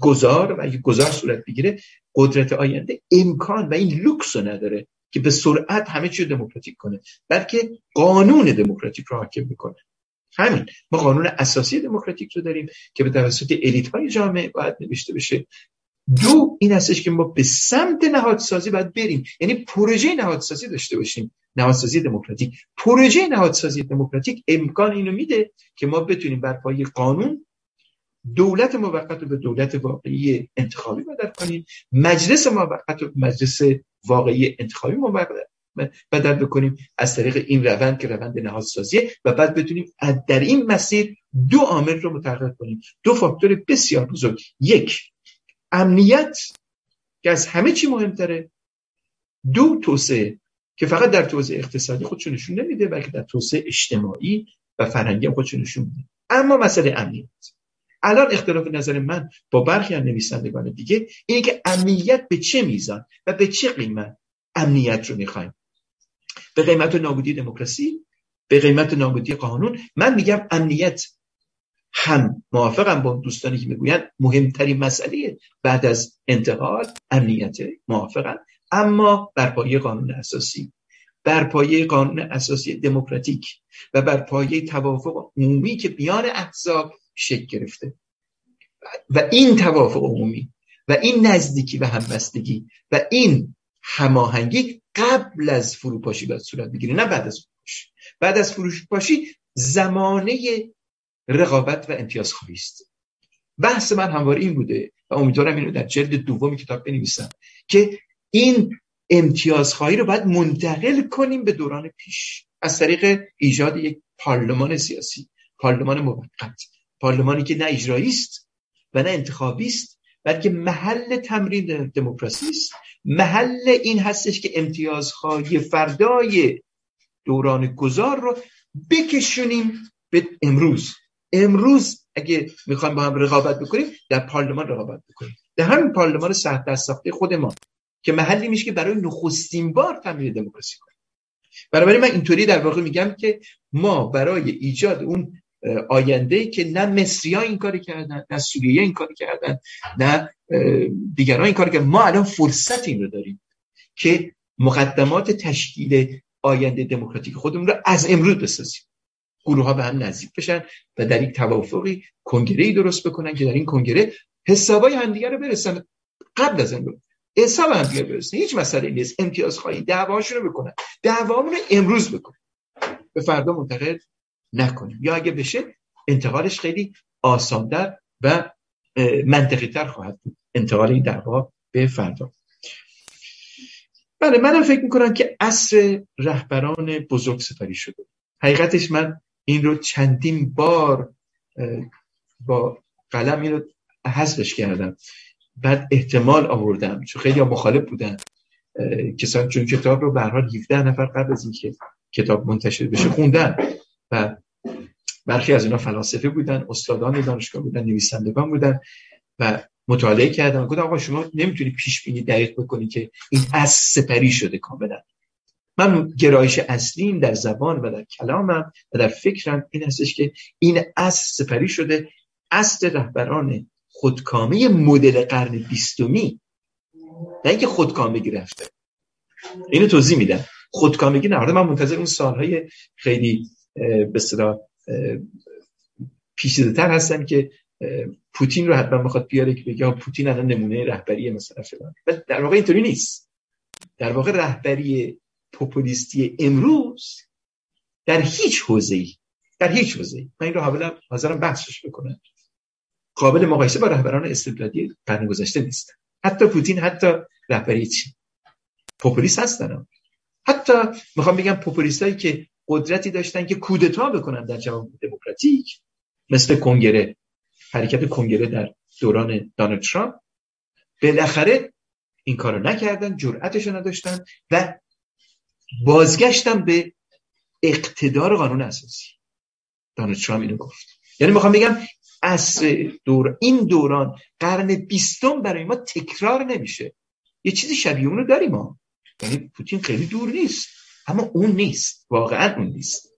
گذار و اگه گذار صورت بگیره قدرت آینده امکان و این لوکس رو نداره که به سرعت همه چیز دموکراتیک کنه بلکه قانون دموکراتیک رو حاکم می‌کنه همین. ما قانون اساسی دموکراتیک رو داریم که به توسط الیت های جامعه باید نوشته بشه. دو این هستش که ما به سمت نهادسازی باید بریم. یعنی پروژه نهادسازی داشته باشیم. نهادسازی دموکراتیک. پروژه نهادسازی دموکراتیک امکان اینو میده که ما بتونیم بر پایه قانون دولت موقت رو به دولت واقعی انتخابی بدل کنیم. مجلس موقت رو مجلس واقعی انتخابی بدل بکنیم. از طریق این روند که روند نهادسازیه و بعد بتونیم در این مسیر دو عامل رو متحقق کنیم. دو فاکتور بسیار بزرگ. یک امنیت که از همه چی مهمتره. دو توسعه که فقط در توسعه اقتصادی خودشون نشون نمیده بلکه در توسعه اجتماعی و فرهنگی هم خودشون نشون میده. اما مسئله امنیت. الان اختلاف نظر من با برخی از نویسندگان دیگه اینه که امنیت به چه میزان و به چه قیمت امنیت رو می‌خوایم. به قیمت نابودی دموکراسی به قیمت نابودی قانون من میگم امنیت. هم موافقم با دوستانی که می‌گویند مهمترین مسئله بعد از انتقال امنیت موافقم. اما بر پایه قانون اساسی. بر پایه قانون اساسی دموکراتیک و بر پایه توافق عمومی که بیان احزاب شکل گرفته. و این توافق عمومی و این نزدیکی و همبستگی و این هماهنگی قبل از فروپاشی باید صورت بگیره نه بعد از فروپاشی. بعد از فروپاشی زمانه رقابت و امتیاز خواهی است. بحث من همواره این بوده و امیدوارم اینو در جلد دوم کتاب بنویسم که این امتیازخواهی رو باید منتقل کنیم به دوران پیش. از طریق ایجاد یک پارلمان سیاسی پارلمان موقت پارلمانی که نه اجرایی است و نه انتخابی است بلکه محل تمرین دموکراسی است. محل این هستش که امتیازهای فردای دوران گذار رو بکشونیم به امروز. امروز اگه می‌خوایم با هم رقابت بکنیم در پارلمان رقابت بکنیم. در همین پارلمان سخت دست ساخته خود ما که محلی میشه که برای نخستین بار تمرین دموکراسی کنیم بنابراین من اینطوری در واقع میگم که ما برای ایجاد اون آینده که نه مصری ها این کاری کردن نه سوریه این کاری کردن نه دیگران این کاری کردن ما الان فرصت این رو داریم که مقدمات تشکیل آینده دموکراتیک خودمون رو از امروز بسازیم. گروه ها به هم نزدیک بشن و در یک توافقی کنگره ای درست بکنن که در این کنگره حسابای همدیگه رو برسن. قبل از امروز حساب همدیگه برسن. هیچ مسئله نیست. امتیاز خواهی. دعواشون رو بکنن. دعوامون رو امروز بکنن. به فردا منتقل نکنیم. یا اگه بشه انتقالش خیلی آساندر و منطقی تر خواهد بود. انتقال این دعوا به فردا. بله منم فکر می‌کنم که اصر رهبران بزرگ سپری شده. حقیقتش من این رو چندین بار با قلم این رو حذفش کردم. بعد احتمال آوردم چون خیلی مخالف بودن. کسان چون کتاب رو به حال 17 نفر قبل از اینکه کتاب منتشر بشه خوندن. و برخی از اینا فلاسفه بودن استادان دانشگاه بودن نویسندگان بودن و مطالعه کردم گفتم آقا شما نمی‌تونی پیش بینی دقیق بکنی که این از سپری شده کاملا. من گرایش اصلیم در زبان و در کلامم و در فکرم این هستش که این از سپری شده. اصل رهبران خودکامه مدل قرن بیستمی. نه اینکه خودکامگی رفته. اینو توضیح میدم. خودکامگی نه. من منتظر اون سالهای خیلی به اصطلاح پیچیده تر هستم که پوتین رو حتما می‌خواد بیاره که بگه پوتین الان نمونه رهبری مثلا فلان. در واقع اینطوری نیست. در واقع رهبری پوپولیستی امروز در هیچ حوزه‌ای در هیچ حوزه‌ای. من این رو حالا حاضرم بحثش بکنم. قابل مقایسه با رهبران استبدادی قرن گذشته نیست. حتی پوتین حتی رهبری چی پوپولیست هستن. حتی می‌خوام بگم پوپولیستایی که قدرتی داشتن که کودتا بکنن در جواب دموکراتیک مثل کنگره حرکت کنگره در دوران دانالد ترامپ بالاخره این کارو نکردن جرأتش نداشتن و بازگشتم به اقتدار قانون اساسی. دانالد ترامپ اینو گفت. یعنی می‌خوام بگم از دور این دوران قرن بیستم برای ما تکرار نمیشه. یه چیزی شبیه اونو داریم ما. یعنی پوتین خیلی دور نیست. اما اون نیست. واقعا اون نیست.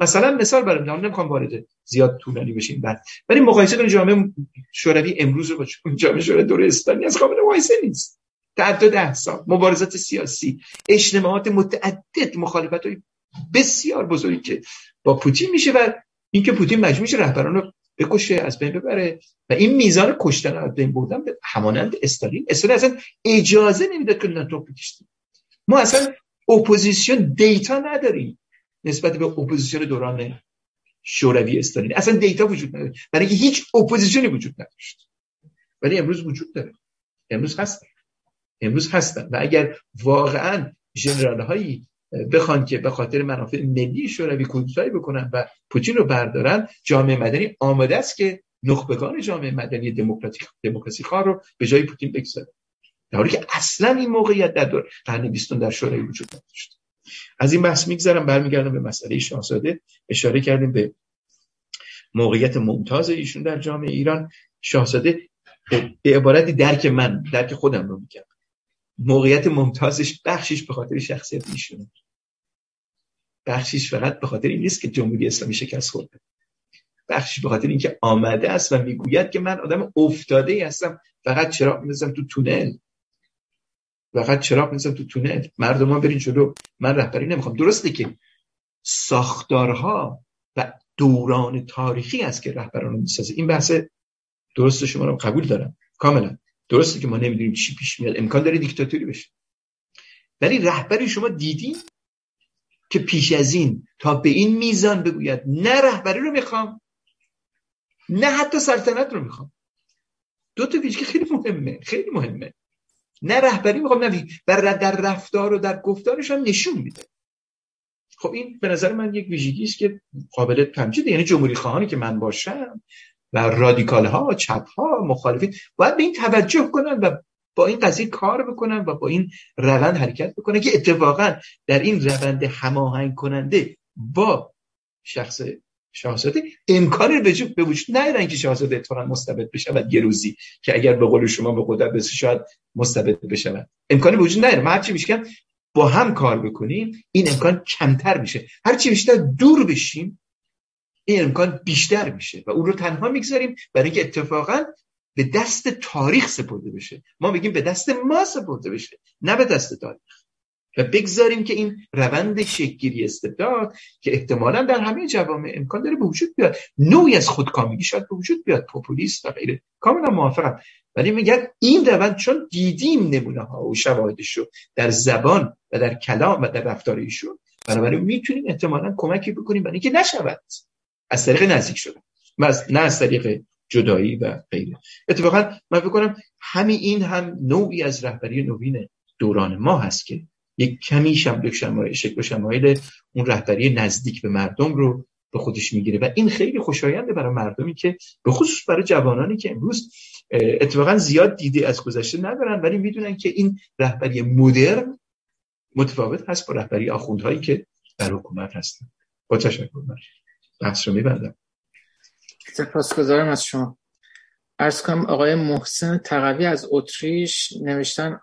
مثلا مثال برای من نمی‌خوام وارد زیاد طولانی بشیم بعد. ولی مقایسه کنید جامعه شوروی امروز رو با جامعه شوروی دوره استالین از قابل مقایسه نیست. تعدد سال مبارزات سیاسی اجتماعات متعدد مخالفت های بسیار بزرگی که با پوتین میشه و اینکه پوتین مجبور میشه رهبران رو بکشه از بین ببره و این میزان کشتن از بین بردن به همانند استالین. استالین اصلا اجازه نمی‌داد که ناتو بکشتیم ما اصلا اپوزیسیون data نداریم نسبت به اپوزیسیون دوران شوروی استالین. اصلا data وجود نداره برای هیچ اپوزیسیونی وجود نداشت. ولی امروز وجود داره. امروز هستن امروز هستن. و اگر واقعا ژنرال هایی بخوان که به خاطر منافع ملی شوروی کودتایی بکنن و پوتین رو بردارن جامعه مدنی آماده است که نخبگان جامعه مدنی دموکراتیک دموکراسی خواه رو به جای پوتین بگذاره. در حالی که اصلا این موقعیت در دور قرن بیستم در شوروی وجود نداشت از این بحث میگذرم برمیگردم به مسئله شاهزاده. اشاره کردیم به موقعیت ممتاز ایشون در جامعه ایران. شاهزاده به عبارتی درک من درک خودم رو میگم موقعیت ممتازش بخشش به خاطر شخصیت ایشونه. بخشش فقط به خاطر این نیست که جمهوری اسلامی شکست خورده. بخشش به خاطر اینکه آمده است و می‌گوید که من آدم افتاده ای هستم. فقط چراغ می‌زنم تو تونل. فقط چراغ می‌زنم تو تونل. مردم ها برین جلو. من رهبری نمی‌خوام. درسته که ساختارها و دوران تاریخی است که رهبران رو می‌سازه. این بحث درست شما رو قبول دارم. کاملا. درسته که ما نمی‌دونیم چی پیش میاد. امکان داره دیکتاتوری بشه. ولی رهبری شما دیدین که پیش از این تا به این میزان بگوید نه رهبری رو می‌خوام نه حتی سلطنت رو می‌خوام. دو تا ویژگی خیلی مهمه خیلی مهمه. نه رهبری می‌خوام نه و در رفتار و در گفتارش هم نشون میده. خب این به نظر من یک ویژگی است که قابل تمجید یعنی جمهوری خواهانی که من باشم و رادیکال ها چپ ها مخالفین باید به این توجه کنن و با این قضیه کار بکنن و با این روند حرکت بکنن که اتفاقا در این روند هماهنگ کننده با شخص شاهزاده امکانی به وجود نیارن که شاهزاده اتفاقا مستبد بشود یه روزی که اگر به قول شما به قدرت بسه شاید مستبد بشود. امکانی به وجود نیاره. ما هرچی میشکم با هم کار بکنیم این امکان کمتر میشه. هرچی بیشتر دور بشیم این امکان بیشتر میشه و اون رو تنها می‌گذاریم برای اینکه اتفاقا به دست تاریخ سپرده بشه. ما میگیم به دست ما سپرده بشه نه به دست تاریخ. و بگذاریم که این روند شکلگیری استبداد که احتمالا در همه جوامع امکان داره به وجود بیاد نوعی از خودکامگی شاید به وجود بیاد پوپولیست و غیره. کاملا موافقم. ولی میگن این روند چون دیدیم نمونه ها و شواهدش رو در زبان و در کلام و در رفتار ایشون بنابراین می‌تونیم احتمالا کمکی بکنیم برای اینکه نشود. از طریق نزدیک شدن نه از طریق جدایی و غیره. اتفاقا من فکر کنم همین این هم نوعی از رهبری نوین دوران ما هست که یک کمی شمایل شمایل شکل شمایل اون رهبری نزدیک به مردم رو به خودش می‌گیره. و این خیلی خوشاینده برای مردمی که به خصوص برای جوانانی که امروز اتفاقا زیاد دیده از گذشته ندارن ولی می‌دونن که این رهبری مدرن متفاوت هست با رهبری آخوندهایی که در حکومت هستن. با تشکر. بحث رو میبندم. سپاسگزارم از شما. ارز کنم آقای محسن تقوی از اتریش نوشتن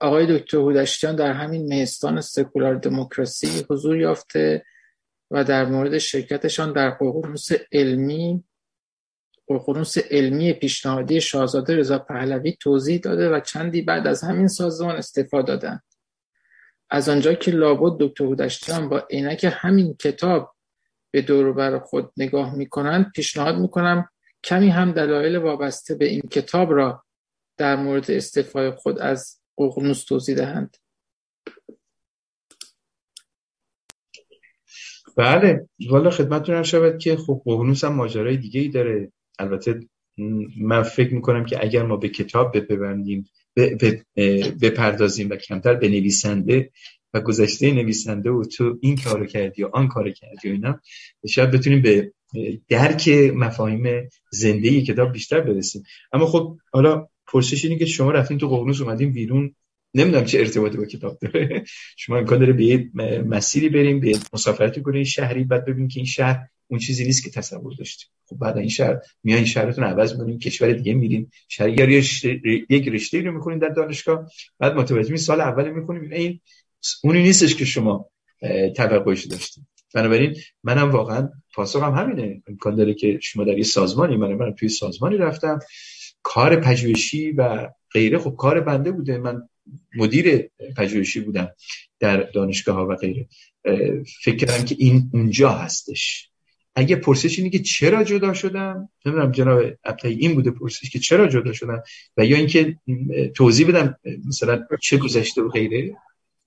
آقای دکتر هودشتیان در همین مهستان سکولار دموکراسی حضور یافته و در مورد شرکتشان در ققنوس علمی ققنوس علمی پیشنهادی شاهزاده رضا پهلوی توضیح داده و چندی بعد از همین سازمان استفاده دادند از آنجا که لابد دکتر هودشتیان با عینک همین کتاب به دور بر خود نگاه می‌کنند پیشنهاد می‌کنم کمی هم دلایل وابسته به این کتاب را در مورد استعفای خود از ققنوس توضیح دهند. بله والا خدمتتون شود که خب ققنوس هم ماجرای دیگه ای داره. البته من فکر می‌کنم که اگر ما به کتاب بپردازیم و کمتر به نویسنده گذشته نویسنده و تو این کارو کردی یا آن کارو کردی و اینا شاید بتونیم به درک مفاهیم زنده کتاب بیشتر برسیم. اما خب حالا پرسش اینه که شما رفتین تو ققنوس اومدین بیرون نمی‌دونم چه ارتباطی با کتاب داره. شما امکان داره به یه مسیری بریم به مسافرتی کنین شهری بعد ببینیم که این شهر اون چیزی نیست که تصور داشتیم خب بعد این شهر میایین شهرتون عوض می‌کنین کشور دیگه میرین. شهر یک رشته رو می‌خونین در دانشگاه بعد متوجه سال اول می‌خونین. این اونی نیستش که شما توقعش داشتید بنابراین منم واقعا پاسخم همینه. امکان داره که شما در یه سازمانی من من توی سازمانی رفتم. کار پژوهشی و غیره خب کار بنده بوده. من مدیر پژوهشی بودم در دانشگاه ها و غیره. فکر کردم که این اونجا هستش. اگه پرسش اینه که چرا جدا شدم؟ نمی‌دونم جناب ابتایی این بوده پرسش که چرا جدا شدم؟ و یا اینکه توضیح بدم مثلا چه گذشته و غیره.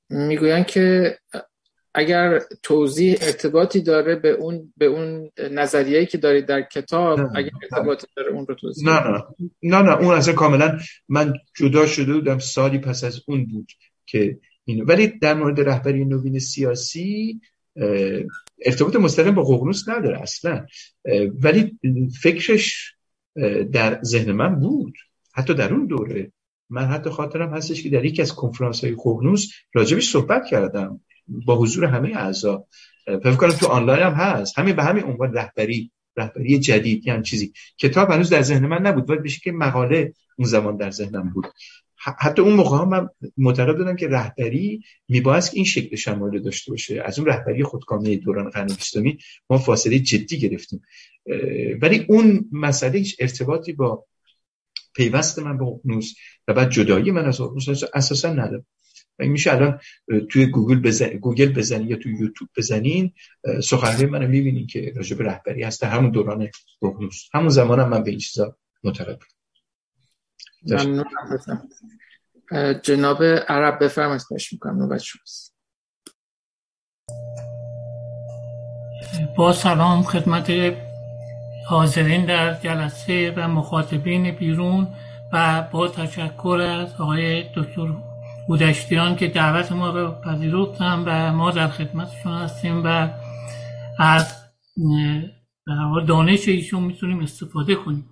می‌گوین که اگر توضیح ارتباطی داره به اون به اون نظریه‌ای که دارید در کتاب نه. اگر ارتباطی داره اون رو توضیح نه نه. نه نه. اون اصلا کاملا من جدا شده بودم سالی پس از اون بود که اینو. ولی در مورد رهبری نوین سیاسی ارتباط مستقیم با ققنوس نداره اصلا. ولی فکرش در ذهن من بود. حتی در اون دوره. من حتی خاطرم هستش که در یکی از کنفرانس های ققنوس راجبش صحبت کردم با حضور همه اعضا. فکر کنم تو آنلاین هم هست. همین به همین عنوان رهبری رهبری جدید یعنی چیزی. کتاب هنوز در ذهن من نبود ولی بشه که مقاله اون زمان در ذهنم بود. حتی اون موقع من معتقد بودم که رهبری میبایست که این شکل شمایل داشته باشه. از اون رهبری خودکامه دوران قرن بیستمی ما فاصله جدی گرفتیم. ولی اون مسئله ارتباطی با پیوست من به ققنوس و بعد جدایی من از ققنوس اساسا نداره و این میشه الان توی گوگل بزن... گوگل بزنین یا توی یوتیوب بزنین سخنرانی منو می‌بینین که راجع به رهبری هست. همون دوران اقنوس همون زمانم هم من به این چیزا معتقد جناب عرب بفرمایید خواهش می‌کنم. نوبت شماست. با سلام خدمت حاضرین در جلسه و مخاطبین بیرون و با تشکر از آقای دکتر بودشتیان که دعوت ما رو پذیرفتن و ما در خدمتشون هستیم و از دانش ایشون می‌تونیم استفاده کنیم.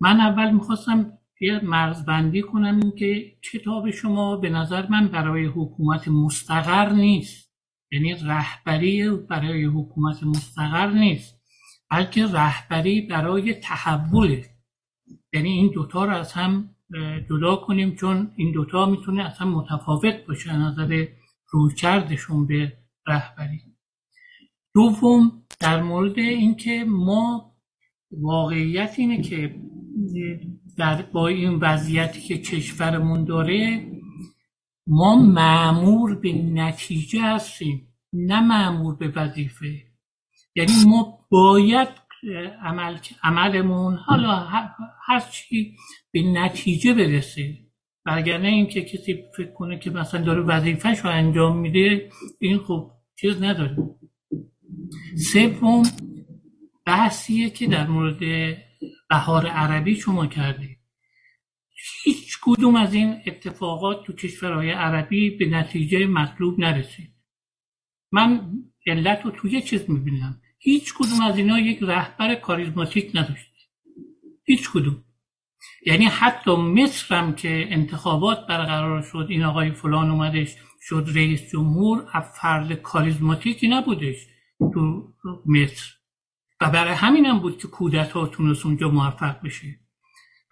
من اول می‌خواستم یه مرزبندی کنم که کتاب شما به نظر من برای حکومت مستقر نیست. یعنی رهبری برای حکومت مستقر نیست. بلکه رهبری برای تحوله یعنی این دوتا رو از هم جدا کنیم چون این دوتا می‌تونه اصلا متفاوت باشه نظر رویکردشون به رهبری. دوم در مورد اینکه ما واقعیت اینه که در با این وضعیتی که کشورمون داره ما معمور به نتیجه هستیم نه معمور به وظیفه. یعنی ما باید عمل عملمون حالا هر چی به نتیجه برسه. وگرنه اینکه کسی فکر کنه که مثلا داره وظیفهش رو انجام میده این خب چیز نداره. سوم بحثیه که در مورد بهار عربی شما کردید هیچ کدوم از این اتفاقات تو کشورهای عربی به نتیجه مطلوب نرسید. من علت رو توی چیز می‌بینم. هیچ کدوم از اینا یک رهبر کاریزماتیک نداشت. هیچ کدوم. یعنی حتی مصرم که انتخابات برقرار شد این آقای فلان اومدش شد رئیس جمهور فرد کاریزماتیکی نبودش تو مصر. و برای همینم بود که کودتا تونست اونجا موفق بشه.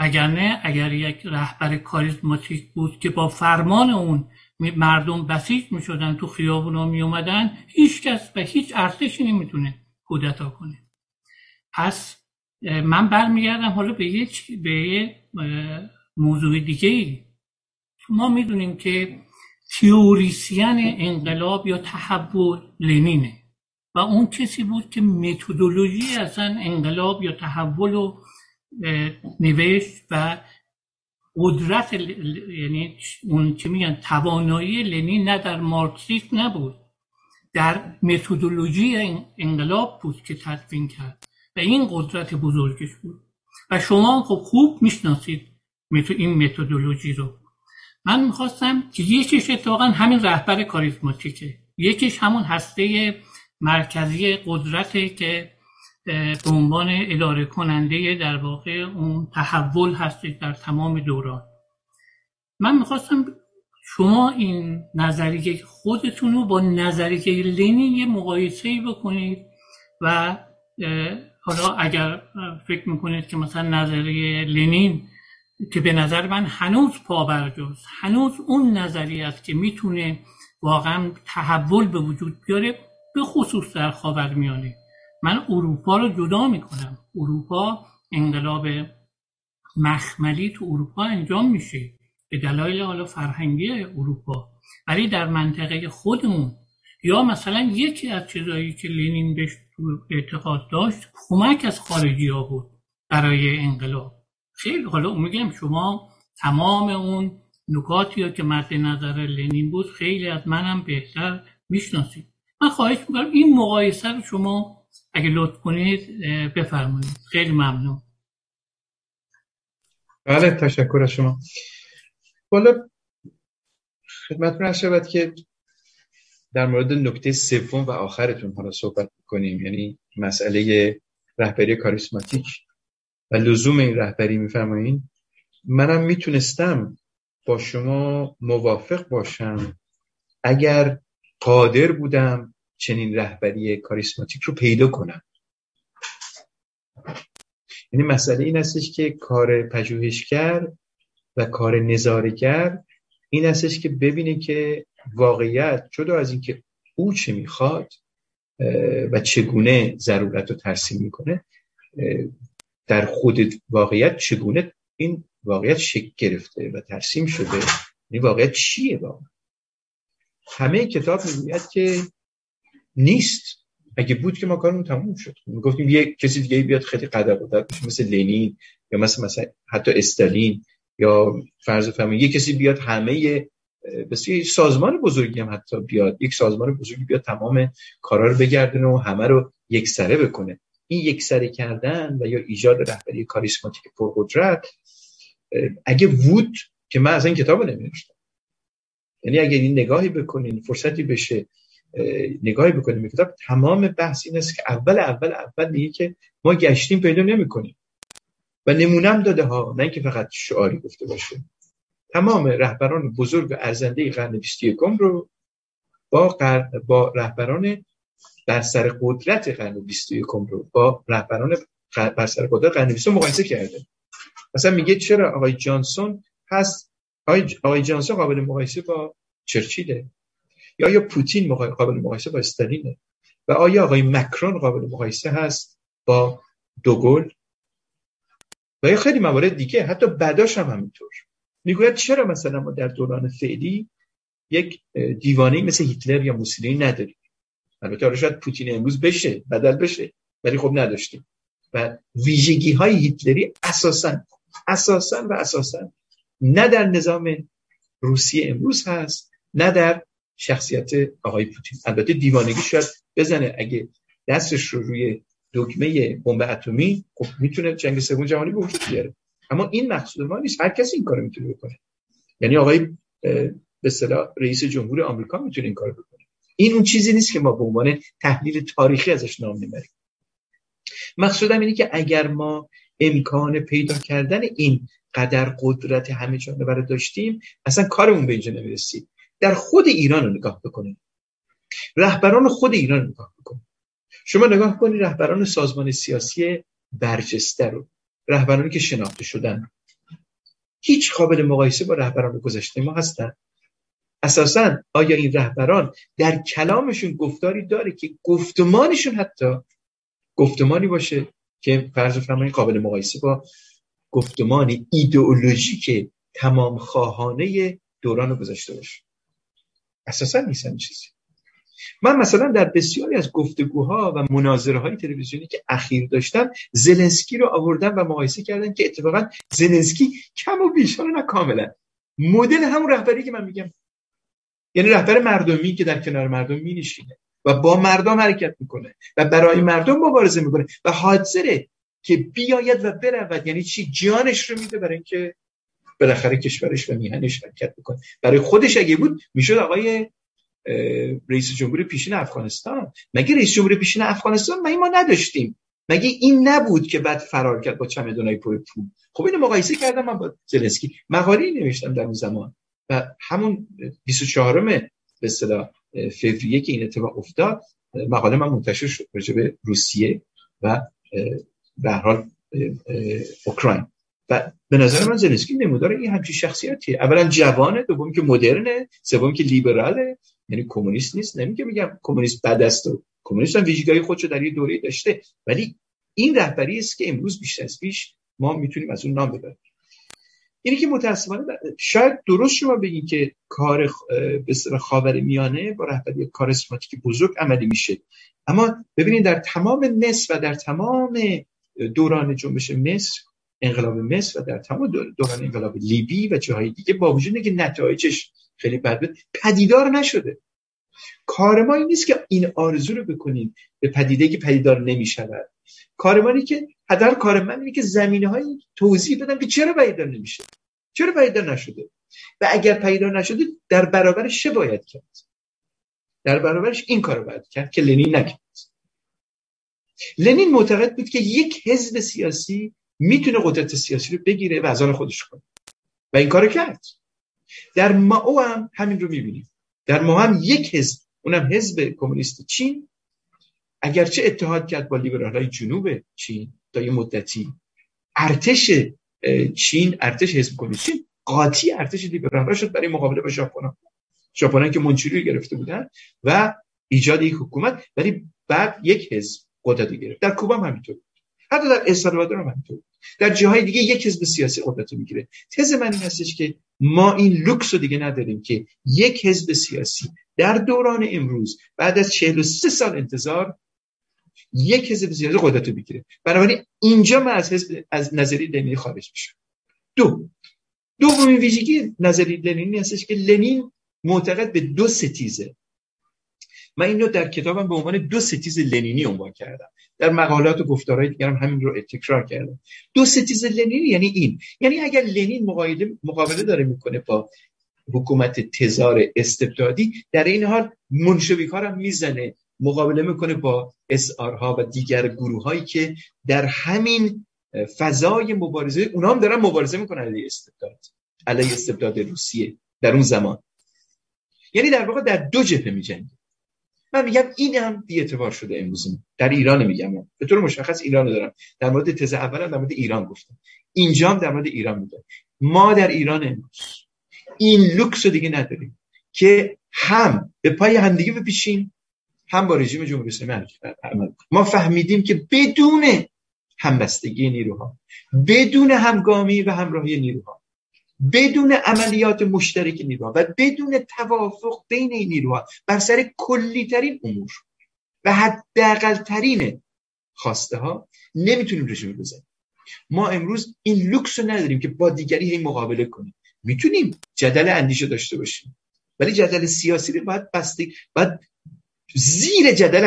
نه اگر یک رهبر کاریزماتیک بود که با فرمان اون مردم بسیج می شدن تو خیابونا می اومدن هیچ کس و هیچ ارتشی نمی‌تونه کودتا کنه پس من برمیگردم حالا به یه, به موضوع دیگه ای ما می‌دونیم که تیوریسین انقلاب یا تحول لنینه و اون کسی بود که متدولوژی اصلا انقلاب یا تحول رو نوشت و قدرت یعنی اون چی میگن توانایی لنین نه در مارکسیسم نبود. در متدولوژی انقلاب بود که تدوین کرد و این قدرت بزرگش بود. و شما خب خوب می‌شناسید این متدولوژی رو. من می‌خواستم که یکیش اتفاقا همین رهبر کاریزماتیکه. یکیش همون هسته مرکزی قدرته که به عنوان اداره کننده در واقع اون تحول هستید در تمام دوران. من می‌خواستم شما این نظریه خودتون رو با نظریه لنین یه مقایسه بکنید و حالا اگر فکر می‌کنید که مثلا نظریه لنین که به نظر من هنوز پابرجاست هنوز اون نظریه است که می‌تونه واقعا تحول به وجود بیاره به خصوص در خاور میانه من اروپا رو جدا می‌کنم. اروپا انقلاب مخملی تو اروپا انجام میشه. به دلایل حالا فرهنگی اروپا. ولی در منطقه خودمون یا مثلا یکی از چیزایی که لینین بهش اعتقاد داشت کمک از خارجی ها بود برای انقلاب. خیلی حالا میگم شما تمام اون نکاتی که مد نظر لنین بود خیلی از منم بهتر می‌شناسید. من خواهش می‌کنم این مقایسه رو شما اگه لطف کنید بفرمایید. خیلی ممنون. بله تشکر از شما. بالا خدمتتون شود که در مورد نکته سوم و آخرتون حالا صحبت کنیم. یعنی مسئله رهبری کاریسماتیک و لزوم این رهبری میفرمایین منم می‌تونستم با شما موافق باشم اگر قادر بودم چنین رهبری کاریسماتیک رو پیدا کنم. یعنی مسئله این هستش که کار پژوهشگر و کار نظارگر این هستش که ببینه که واقعیت جدا از اینکه او چه می‌خواد و چگونه ضرورت رو ترسیم می‌کنه در خود واقعیت چگونه این واقعیت شکل گرفته و ترسیم شده این واقعیت چیه واقعا؟ همه کتاب می‌گوید که نیست. اگه بود که ما کارمون تموم شد. گفتیم یه کسی دیگه بیاد خیلی قدر بشه مثل لنین یا مثل مثلا حتی استالین. یا فرض فهمی یه کسی بیاد همه بس یه سازمان بزرگی هم حتی بیاد یک سازمان بزرگی بیاد تمام کارا رو بگردونه و همه رو یک سره بکنه. این یک سره کردن و یا ایجاد رهبری کاریسماتیک پرقدرت اگه وود که من از این کتاب نمیشتم یعنی اگه این نگاهی بکنین فرصتی بشه نگاهی بکنیم به کتاب تمام بحث این است که اول اول اول میگه که ما گشتیم پیدا نمی‌کنیم. و نمونم داده ها نه اینکه فقط شعاری گفته باشه. تمام رهبران بزرگ و ارزنده قرن 21 رو با, با رهبران بر سر قدرت قرن 21 رو با رهبران بر سر قدرت قرن 20 مقایسه کرده. مثلا میگه چرا آقای جانسون هست؟ آقای جانسون قابل مقایسه با چرچیله یا یا پوتین قابل مقایسه با استالینه و آیا آقای مکرون قابل مقایسه هست با دوگل؟ و یا خیلی موارد دیگه حتی بعداش هم همینطور. می‌گوید چرا مثلا ما در دوران فعلی یک دیوانه مثل هیتلر یا موسولینی نداریم؟ البته آره شاید پوتین امروز بشه بدل بشه ولی خب نداشتیم. و ویژگی های هیتلری اساسا اساسا و اساسا نه در نظام روسیه امروز هست نه در شخصیت آقای پوتین. البته دیوانگی شاید بزنه اگه دستش رو روی دکمه بمب اتمی خب می‌تونه جنگ سوم جهانی به وجود بیاره. اما این مقصود ما نیست. هر کسی این کارو می‌تونه بکنه. یعنی آقای به اصطلاح رئیس جمهور آمریکا می‌تونه این کارو بکنه. این اون چیزی نیست که ما به عنوان تحلیل تاریخی ازش نام می‌بریم. مقصودم اینه که اگر ما امکان پیدا کردن این قدر قدرت همه جانبه داشتیم اصلا کارمون به اینجا نمی‌رسید. در خود ایران رو نگاه بکنید رهبران خود ایران رو نگاه بکنید شما نگاه کنید رهبران سازمان سیاسی برجسته رو رهبرانی که شناخته شدن. هیچ قابل مقایسه با رهبران گذشته ما هستن. اساسا آیا این رهبران در کلامشون گفتاری داره که گفتمانشون حتی گفتمانی باشه که فرض فرمایید قابل مقایسه با گفتمان ایدئولوژیک تمام خواهانه دوران گذشته باشه؟ اساسا نیستن چیزی. من مثلا در بسیاری از گفتگوها و مناظره های تلویزیونی که اخیر داشتم زلنسکی رو آوردم و مقایسه کردم که اتفاقا زلنسکی کم و بیش نه کاملا. مدل همون رهبری که من میگم. یعنی رهبر مردمی که در کنار مردم می نشینه و با مردم حرکت می‌کنه و برای مردم مبارزه می‌کنه و حاضره که بیاید و برود. یعنی چی؟ جانش رو میده برای اینکه بالاخره کشورش و میهنش حرکت بکنه. برای خودش اگه بود می‌شد آقای رئیس جمهور پیشین افغانستان. مگه رئیس جمهور پیشین افغانستان مگه ما نداشتیم. مگه این نبود که بعد فرار کرد با چمدونای پر پول؟ خب اینو مقایسه کردم من با زلنسکی. مقاله نوشتم در اون زمان. و همون 24 به اصطلاح فوریه که این اتفاق افتاد مقاله من منتشر شد به روسیه و به حال اوکراین. و به نظر من زلنسکی نمودار این همچین شخصیتیه. اولا جوانه دوم که مدرنه سوم که لیبراله. یعنی کمونیست نیست. نمیگه میگم کمونیست بد است و کمونیست هم ویژگی خودشو در یه دوره داشته. ولی این رهبری است که امروز بیشتر از پیش ما می‌تونیم از اون نام ببریم. اینی که متاسفانه شاید درست شما بگین که کار به خاور میانه با رهبری کارسماتیک بزرگ عملی میشه. اما ببینید در تمام مصر و در تمام دوران جنبش مصر انقلاب مصر و در تمام دوران انقلاب لیبی و جاهای دیگه با وجود که نتایجش خیلی بد بود پدیدار نشده. کار ما این نیست که این آرزو رو بکنیم به پدیده که پدیدار نمی‌شود. کار ما که حداقل کار من اینه که زمینه های توضیح بدم که چرا پدیدار نمیشه. چرا پدیدار نشده؟ و اگر پدیدار نشده در برابرش چه باید کرد؟ در برابرش این کار باید کرد که لنین نکرد. لنین معتقد بود که یک حزب سیاسی می‌تونه قدرت سیاسی رو بگیره و از آن خودش کنه. و این کار کرد. در ماو هم همین رو می‌بینیم. در ما هم یک حزب اونم حزب کمونیست چین اگرچه اتحاد کرد با لیبرال جنوب چین تا یه مدتی ارتش چین ارتش حزب کمونیست قاطی ارتش لیبرال شد برای مقابله با ژاپن ژاپن که منچوری گرفته بودن و ایجاد یک حکومت ولی بعد یک حزب قدرت گرفت. در کوبا هم همینطور. حتی در السالوادور هم همینطور. در جاهای دیگه یک حزب سیاسی قدرت می‌گیره. تز من این هستش که ما این لوکس رو دیگه نداریم که یک حزب سیاسی در دوران امروز بعد از 43 سال انتظار یک حزب سیاسی قدرت رو بگیره. بنابراین اینجا من از حزب از نظری لنینی خارج میشم. دو. دومین ویژگی نظری لنینی هستش که لنین معتقد به دو ستیزه. من اینو در کتابم به عنوان دو ستیز لنینی عنوان کردم. در مقالات و گفتارهای دیگرم همین رو تکرار کردم. دو ستیز لنین یعنی این. یعنی اگر لنین مقابله داره می‌کنه با حکومت تزار استبدادی در این حال منشوی هم می‌زنه مقابله می‌کنه با ها و دیگر گروه هایی که در همین فضای مبارزه اونا هم دارن مبارزه می‌کنن علیه استبداد علیه استبداد روسیه در اون زمان. یعنی در واقع در دو جبهه میجنگه. من میگم این هم اعتبار شده امروز. در ایران میگم. به طور مشخص ایران دارم. در مورد تز اولم در مورد ایران گفتم. اینجا هم در مورد ایران میگم. ما در ایران امروز این لوکس دیگه نداریم که هم به پای همدیگه بپیشیم هم با رژیم جمهوری اسلامی ما فهمیدیم که بدون همبستگی نیروها بدون همگامی و همراهی نیروها بدون عملیات مشترک نیروها و بدون توافق بین این نیروها بر سر کلی ترین امور و حداقل ترین خواسته ها نمی‌تونیم رژیم بزنیم. ما امروز این لوکس رو نداریم که با دیگری هی مقابله کنیم. می‌تونیم جدل اندیشه داشته باشیم. ولی جدل سیاسی رو باید بستی باید زیر جدل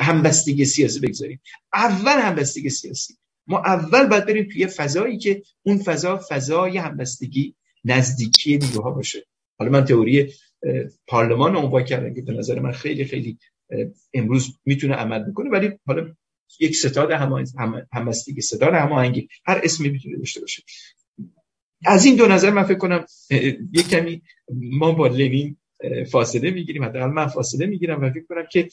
همبستگی سیاسی بگذاریم. اول همبستگی سیاسی. ما اول باید بریم توی فضایی که اون فضا فضای همبستگی نزدیکی نیروها باشه. حالا من تئوری پارلمان رو کردم که به نظر من خیلی خیلی امروز می‌تونه عمل بکنه ولی حالا یک ستاد همبستگی ستاد هماهنگی هر اسمی می‌تونه داشته باشه. از این دو نظر من فکر کنم یک کمی ما با لنین فاصله می‌گیریم حداقل من فاصله می‌گیرم و فکر کنم که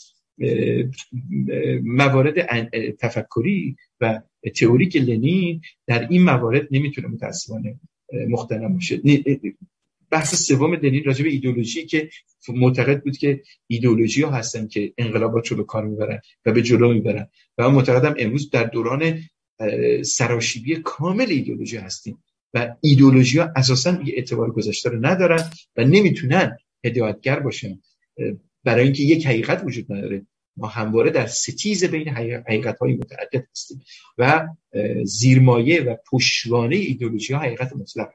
موارد تفکری و تئوریک لنین در این موارد نمی‌تونه متاسفانه مختنم باشه. بحث سوم لنین راجع به ایدولوژی که معتقد بود که ایدولوژی ها هستن که انقلابات رو به کار می‌برن و به جلو می‌برن. و من معتقدم امروز در دوران سراشیبی کامل ایدولوژی هستیم و ایدولوژی ها اساسا اعتبار گذاشته رو ندارن و نمی‌تونن هدایتگر باشن. برای اینکه یک حقیقت وجود نداره. ما همواره در ستیز بین حقیقت های متعدد هستیم و زیرمایه و پشتوانه ایدولوژی ها حقیقت مطلق.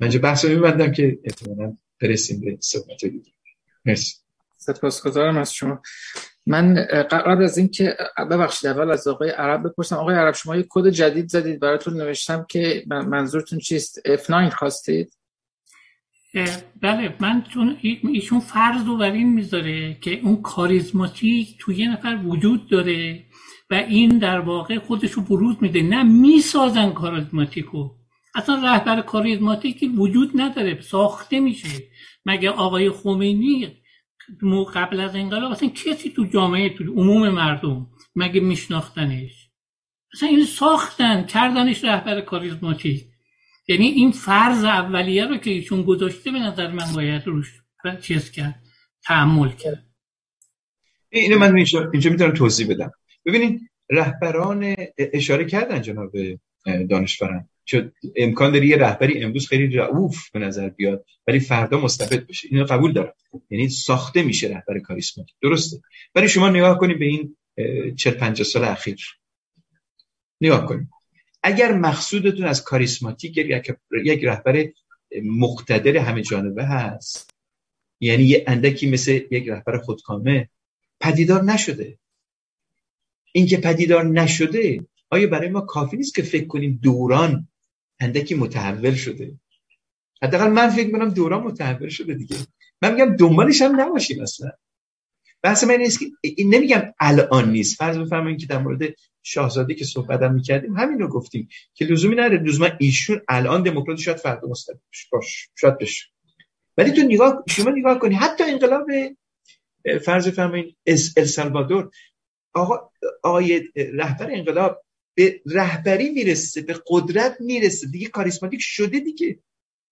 من جا بحث میبندم که احتمالا برسیم به صحبت دیگه. مرسی. سپاسگزارم از شما. من قبل از اینکه ببخشید اول از آقای عرب بپرسم. آقای عرب شما یه کد جدید زدید براتون نوشتم که منظورتون چیست؟ F9 خواستید؟ بله من چون ایشون فرض رو بر این می‌ذاره که اون کاریزماتیک توی یه نفر وجود داره و این در واقع خودش رو بروز میده. نه می‌سازن کاریزماتیکو اصلا رهبر کاریزماتیکی وجود نداره ساخته میشه. مگه آقای خمینی قبل از انقلاب اصلا کسی تو جامعه تو عموم مردم مگه میشناختنش؟ اصلا این ساختن کردنش رهبر کاریزماتیک. یعنی این فرض اولیه رو که ایشون گذاشته به نظر من باید روش چیز کرد تحمل کرد. اینو من اینجا, می‌تونم توضیح بدم. ببینید رهبران اشاره کردن جناب دانشوران. چون امکان داره یه رهبری امروز خیلی رعوف به نظر بیاد ولی فردا مستبد بشه. اینو قبول دارم. یعنی ساخته میشه رهبر کاریسماتیک. درسته. ولی شما نگاه کنید به این 40 50 سال اخیر. نگاه کنید. اگر مقصودتون از کاریسماتیک یک رهبر مقتدر همه جانبه هست یعنی یه اندکی مثل یک رهبر خودکامه پدیدار نشده. اینکه پدیدار نشده آیا برای ما کافی نیست که فکر کنیم دوران اندکی متحول شده؟ حداقل من فکر کنم دوران متحول شده دیگه. من میگم دنبالش هم نباشیم اصلا. بحث من نیست که این نمیگم الان نیست. فرض بفرمایید که در مورد شاهزاده که صحبت می‌کردیم همین رو گفتیم که لزومی نداره. لزوما ایشون الان دموکرات شاید فردا مستقیم باش شاید بشه. ولی تو نگاه شما نگاه کنی حتی انقلاب فرض بفرمایید السالوادور آقا آقای رهبر انقلاب به رهبری می‌رسه به قدرت می‌رسه. دیگه کاریسماتیک شده دیگه.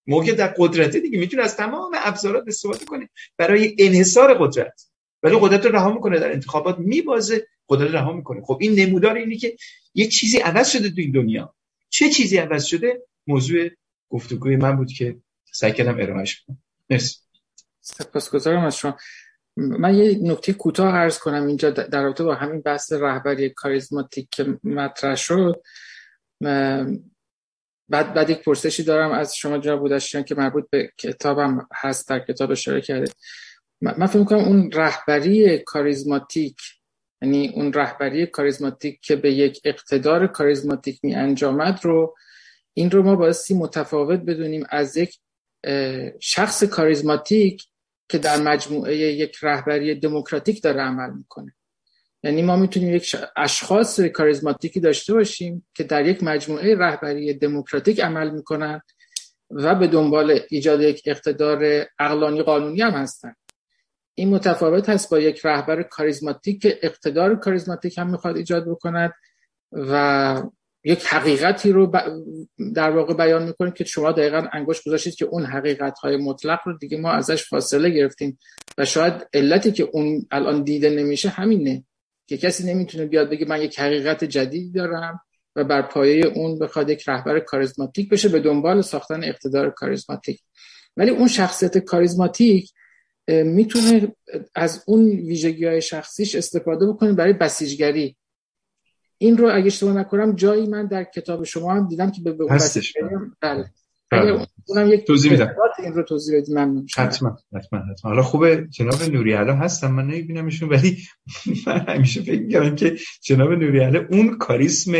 موقع در قدرت دیگه. می‌تونه از تمام ابزارات استفاده کنه برای انحصار قدرت. ولی قدرت رو رها می‌کنه در انتخابات میبازه قدرت رها می‌کنه. خب این نمودار اینه که یه چیزی عوض شده تو این دنیا. چه چیزی عوض شده؟ موضوع گفتگوی من بود که سعی کردم ارائهش کنم. مرسی. سپاسگزارم از شما. من یه نکته کوتاه عرض کنم اینجا در رابطه با همین بحث رهبری کاریزماتیک که مطرح شد. بعد بعد یک پرسشی دارم از شما جناب بودشیان که مربوط به کتابم هست در کتاب اشاره کرده. من فکر می‌کنم اون رهبری کاریزماتیک یعنی اون رهبری کاریزماتیک که به یک اقتدار کاریزماتیک می انجامد رو این رو ما بایستی متفاوت بدونیم از یک شخص کاریزماتیک که در مجموعه یک رهبری دموکراتیک داره عمل می‌کنه. یعنی ما می‌تونیم یک اشخاص کاریزماتیکی داشته باشیم که در یک مجموعه رهبری دموکراتیک عمل می‌کنن و به دنبال ایجاد یک اقتدار اقلانی قانونی هم هستن. این متفاوت هست با یک رهبر کاریزماتیک که اقتدار کاریزماتیک هم می‌خواد ایجاد بکند و یک حقیقتی رو در واقع بیان می‌کنیم که شما دقیقا انگوش گذاشتید که اون حقیقت های مطلق رو دیگه ما ازش فاصله گرفتیم و شاید علتی که اون الان دیده نمیشه همینه که کسی نمی‌تونه بیاد بگه من یک حقیقت جدیدی دارم و بر پایه اون بخواد یک رهبر کاریزماتیک بشه به دنبال ساختن اقتدار کاریزماتیک. ولی اون شخصیت کاریزماتیک می‌تونه از اون ویژگی های شخصیش استفاده بکنه برای بسیجگری. این رو اگه اشتباه نکنم جایی من در کتاب شما هم دیدم که به هستش. بله, بله. اونم یک توضیح میدم. این رو توضیح بدید من حتما حتما حتما. حالا خوبه جناب نوری علا هستم من نمیبینمشون ولی من همیشه فکر می‌کردم که جناب نوری علا اون کاریسم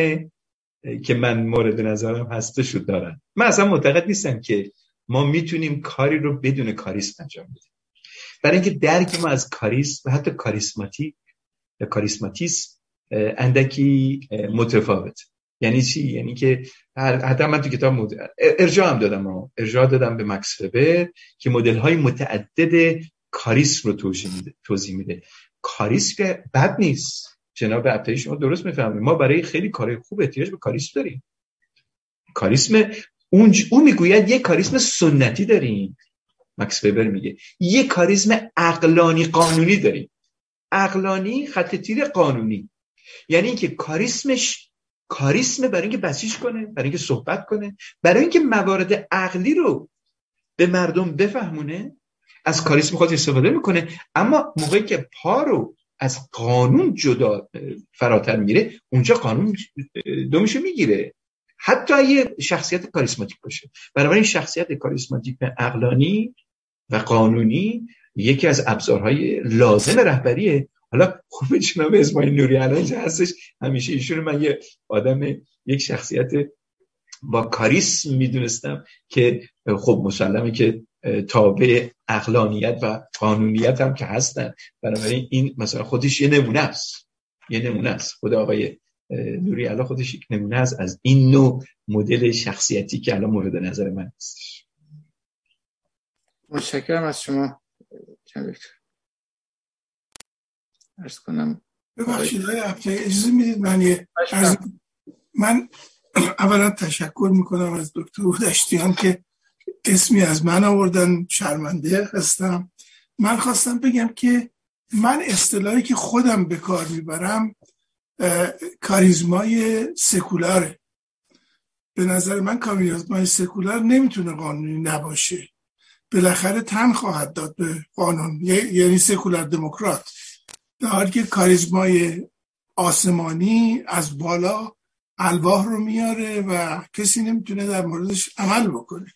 که من مورد نظرم هسته شد دارن. من اصلا معتقد نیستم که ما می‌تونیم کاری رو بدون کاریسم انجام بدیم. برای اینکه درک ما از کاریسم و حتی کاریسماتیک یا کاریسماتیسم اندکی متفاوت. یعنی چی؟ یعنی که حتی من تو کتاب مد... ارجاع هم دادم ارجاع دادم به مکس فبر که مدل های متعدد کاریسم رو توضیح میده توضیح بد نیست. جناب عبدالله شما درست می‌فهمید. ما برای خیلی کار خوب احتیاج به کاریسم داریم. کاریسم اون اون می‌گوید یه کاریسم سنتی داریم. مکس وبر میگه. یه کاریسم اقلانی قانونی داریم. اقلانی خط تیر قانونی. یعنی اینکه کاریسمش کاریسم برای اینکه بسیج کنه برای اینکه صحبت کنه برای اینکه موارد عقلی رو به مردم بفهمونه از کاریسم خود استفاده می‌کنه. اما موقعی که پا رو از قانون جدا فراتر می‌گیره اونجا قانون دومشو می‌گیره. حتی یه شخصیت کاریسماتیک باشه. بنابراین شخصیت کاریسماتیک اقلانی و قانونی یکی از ابزارهای لازم رهبریه. حالا خوب جناب اسماعیل نوری الان هستش همیشه ایشون من یه آدم یک شخصیت با کاریسم می‌دونستم که خب مسلمه که تابع اقلانیت و قانونیت هم که هستن. بنابراین این مثلا خودش یه نمونه است. یه نمونه است. خود آقای نوری الان خودش یک نمونه است از این نوع مدل شخصیتی که الان مورد نظر من هستش متشکرم از شما ارز کنم. ببخشید های اجازه می‌دید من یه من اولا تشکر می‌کنم از دکتر بودشتیان که اسمی از من آوردن شرمنده هستم. من خواستم بگم که من اصطلاحی که خودم به کار می‌برم کاریزمای سکولاره. به نظر من کاریزمای سکولار نمی‌تونه قانونی نباشه. بالاخره تن خواهد داد به قانون. یعنی سکولار دموکرات. در حالی که کاریزمای آسمانی از بالا الواح رو میاره و کسی نمی‌تونه در موردش عمل بکنه.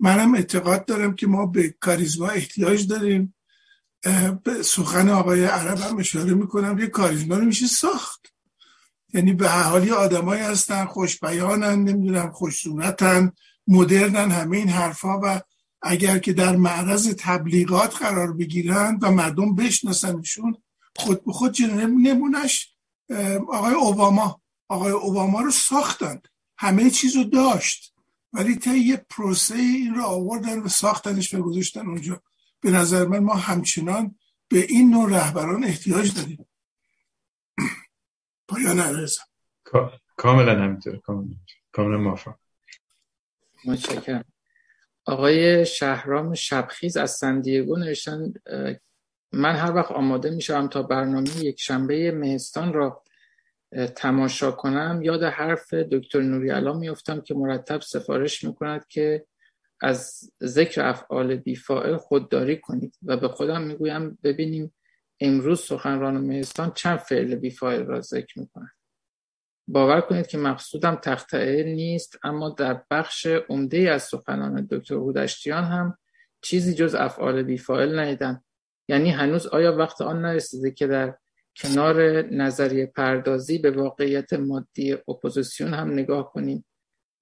منم اعتقاد دارم که ما به کاریزما احتیاج داریم. به سخن آقای عرب هم اشاره می‌کنم. یه کاریزما رو میشه ساخت. یعنی به حالی آدمایی هستن خوشبیانن نمی‌دونم خوشصورتن مدرنن همه این حرفا و اگر که در معرض تبلیغات قرار بگیرن و مردم بشناسنشون خود به خود نمونش آقای اوباما. آقای اوباما رو ساختن همه چیز رو داشت. ولی تا یه پروسه این رو آوردن و ساختنش و گذاشتن اونجا. به نظر من ما همچنان به این نوع رهبران احتیاج داریم. پایان عرضم کاملا همینطور. کاملا موافق متشکرم. آقای شهرام شبخیز از سندیگو نوشتن من هر وقت آماده میشم تا برنامه یک شنبه مهستان را تماشا کنم یاد حرف دکتر نوری علا میفتم که مرتب سفارش می‌کند که از ذکر افعال بیفائل خودداری کنید و به خودم می‌گویم ببینیم امروز سخنران مهستان چند فعل بیفائل را ذکر می‌کنند باور کنید که مقصودم تختعه نیست اما در بخش عمده از سخنان دکتر هودشتیان هم چیزی جز افعال بیفائل ندیدم یعنی هنوز آیا وقت آن نرسیده که در کنار نظریه پردازی به واقعیت مادی اپوزیسیون هم نگاه کنیم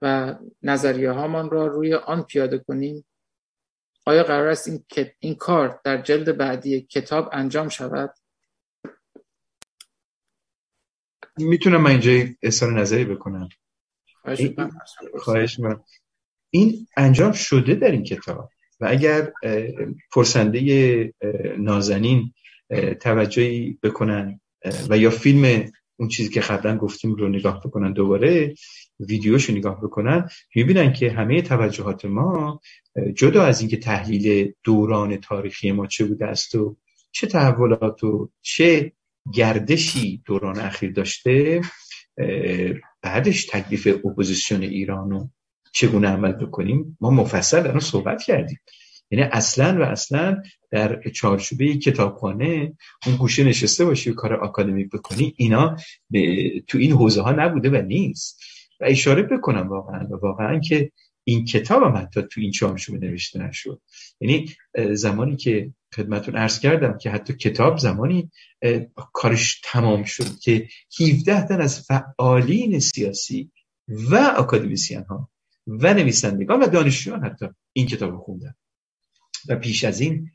و نظریه هامان را روی آن پیاده کنیم آیا قرار است این, این کار در جلد بعدی کتاب انجام شود؟ می‌تونم من اینجا اظهار نظری بکنم. خواهش من این انجام شده در این کتاب. و اگر پرسنده نازنین توجهی بکنن و یا فیلم اون چیزی که قبلا گفتیم رو نگاه بکنن دوباره ویدیوشو نگاه بکنن می‌بینن که همه توجهات ما جدا از اینکه تحلیل دوران تاریخی ما چه بوده است و چه تحولات و چه گردشی دوران اخیر داشته بعدش تکلیف اپوزیسیون ایران رو چگونه عمل بکنیم؟ ما مفصل در صحبت کردیم. یعنی اصلا و اصلا در چارچوبه کتابخانه اون گوشه نشسته باشی و کار آکادمیک بکنی اینا تو این حوزه ها نبوده و نیست. و اشاره بکنم واقعا و واقعا که این کتاب هم حتی تو این چارچوبه نوشته نشد. یعنی زمانی که خدمتون عرض کردم که حتی کتاب زمانی کارش تمام شد که 17 تن از فعالین سیاسی و اکادمیسیان ها و نویسندگان و دانشجویان حتی این کتاب رو خوندن. و پیش از این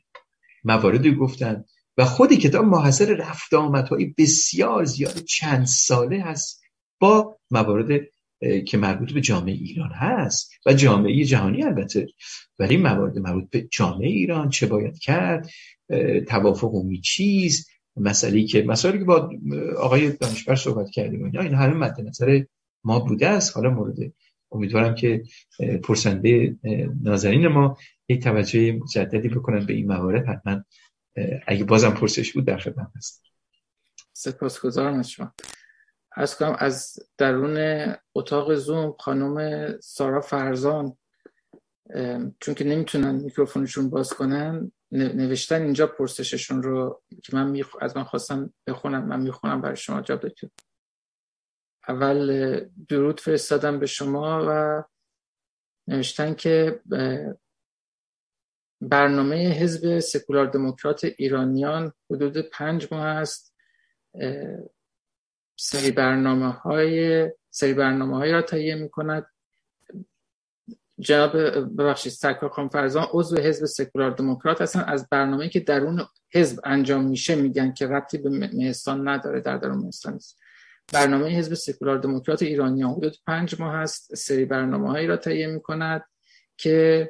مواردی گفتن و خود کتاب محصر رفت آمدهای بسیار زیاد چند ساله هست با موارد که مربوط به جامعه ایران هست و جامعه جهانی البته. ولی موارد مربوط به جامعه ایران چه باید کرد؟ توافق عمومی چیست؟ مسئله که مسائلی که با آقای دانشور صحبت کردیم اینا این همه مد نظر ما بوده است. حالا مورد امیدوارم که پرسنده نازنین ما یک توجه مجددی بکنن به این موارد. حتما اگه بازم پرسش بود در خدمت هست سپاسگزارم از شما. از کنم از درون اتاق زوم خانم سارا فرزان چون که نمی‌تونن میکروفونشون باز کنن نوشتن اینجا پرسششون رو که من میخ... از من خواستم بخونم من می‌خونم برای شما جا دکتر اول درود فرستادم به شما و نوشتن که برنامه حزب سکولار دموکرات ایرانیان حدود پنج ماه است. سری برنامه های سری برنامه های را تهیه می کند جناب ببخشید سرکار خانم فرزان عضو حزب سکولار دموکرات هستن. از برنامه که درون حزب انجام میشه میگن که ربطی به مهستان نداره در درون مهستان نیست. برنامه حزب سکولار دموکرات ایرانیان حدود پنج ماه است سری برنامه هایی را تهیه می کند که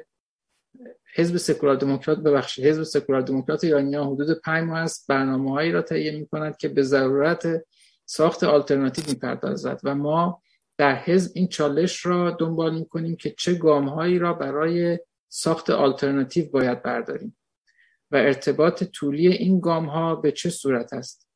حزب سکولار دموکرات ببخشید حزب سکولار دموکرات ایرانیان حدود پنج ماه است برنامه هایی را تهیه می کند که به ضرورت ساخت آلترناتیو می‌پردازد و ما در حزب این چالش را دنبال می‌کنیم که چه گام هایی را برای ساخت آلترناتیو باید برداریم و ارتباط طولی این گام ها به چه صورت است.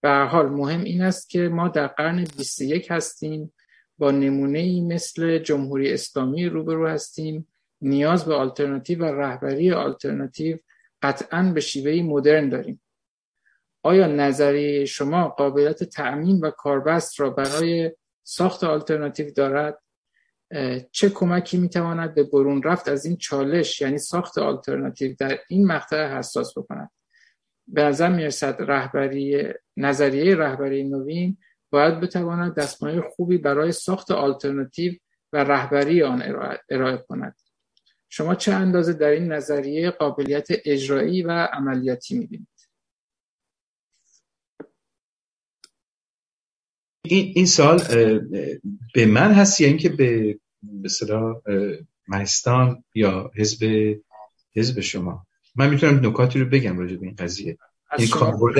به هر حال مهم این است که ما در قرن 21 هستیم با نمونه ای مثل جمهوری اسلامی روبرو هستیم نیاز به آلترناتیو و رهبری آلترناتیو قطعا به شیوهی مدرن داریم. آیا نظریه شما قابلیت تأمین و کاربست را برای ساخت آلترناتیو دارد؟ چه کمکی می‌تواند به برون رفت از این چالش یعنی ساخت آلترناتیو در این مقطع حساس بکند؟ به نظر می‌رسد رهبری نظریه رهبری نوین باید بتواند دستمایه خوبی برای ساخت آلترناتیو و رهبری آن ارائه کند. شما چه اندازه در این نظریه قابلیت اجرایی و عملیاتی می‌بینید؟ این این سال به من هست یا اینکه به به مهستان یا حزب حزب شما؟ من می‌تونم نکاتی رو بگم راجع به این قضیه. این کاربرد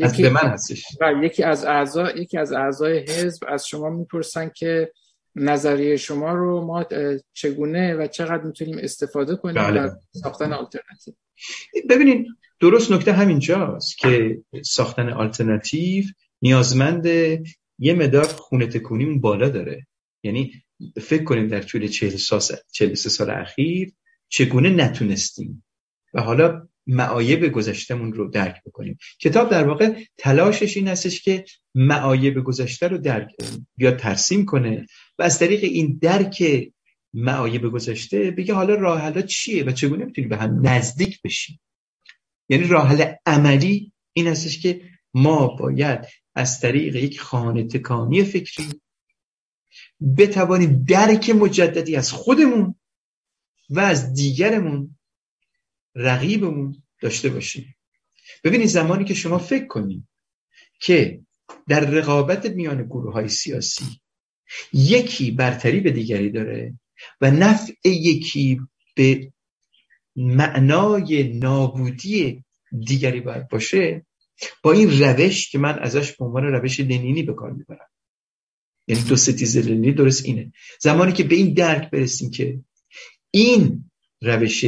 از به من هستش. یکی از اعضا یکی از اعضای حزب از شما می‌پرسن که نظریه شما رو ما چگونه و چقدر می‌تونیم استفاده کنیم بله. در ساختن آلترناتیو؟ ببینید درست نکته همینجاست که ساختن آلترناتیو نیازمند یه مدار خونه تکونی بالا داره. یعنی فکر کنیم در طول 40 سال 43 سال اخیر چگونه نتونستیم. و حالا معایب گذشتمون رو درک بکنیم. کتاب در واقع تلاشش این هستش که معایب گذشته رو درک بیاد ترسیم کنه و از طریق این درک معایب گذشته بگه حالا راه چیه و چگونه می‌تونیم به هم نزدیک بشیم. یعنی راه عملی این هستش که ما باید از طریق یک خانه تکانی فکری بتوانیم درک مجددی از خودمون و از دیگرمون رقیبمون داشته باشیم. ببینید زمانی که شما فکر کنید که در رقابت میان گروه های سیاسی یکی برتری به دیگری داره و نفع یکی به معنای نابودی دیگری باید باشه با این روش که من ازش به عنوان روش لنینی به کار می‌برم. یعنی دو ستیز لنینی درست اینه. زمانی که به این درک برسیم که این روش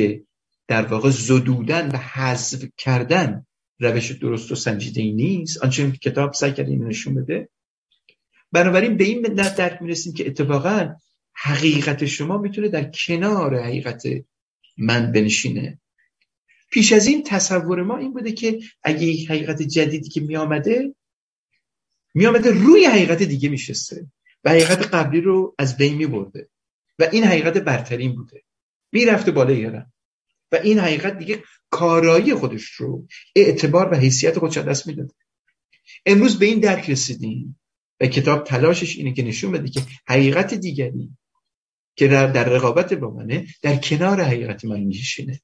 در واقع زدودن و حذف کردن روش درست و سنجیده ای نیست آنچه کتاب سعی کرده اینو نشون بده بنابراین به این درک می‌رسیم که اتفاقا حقیقت شما می‌تونه در کنار حقیقت من بنشینه. پیش از این تصور ما این بوده که اگه یک حقیقت جدیدی که میامده میامده روی حقیقت دیگه میشسته و حقیقت قبلی رو از بین میبرده و این حقیقت برترین بوده. می‌رفته بالا یارم و این حقیقت دیگه کارایی خودش رو اعتبار و حیثیت خودش دست می‌داده. امروز به این درک رسیدیم و کتاب تلاشش اینه که نشون بده که حقیقت دیگری که در, در رقابت با منه در کنار حقیقت من میشینه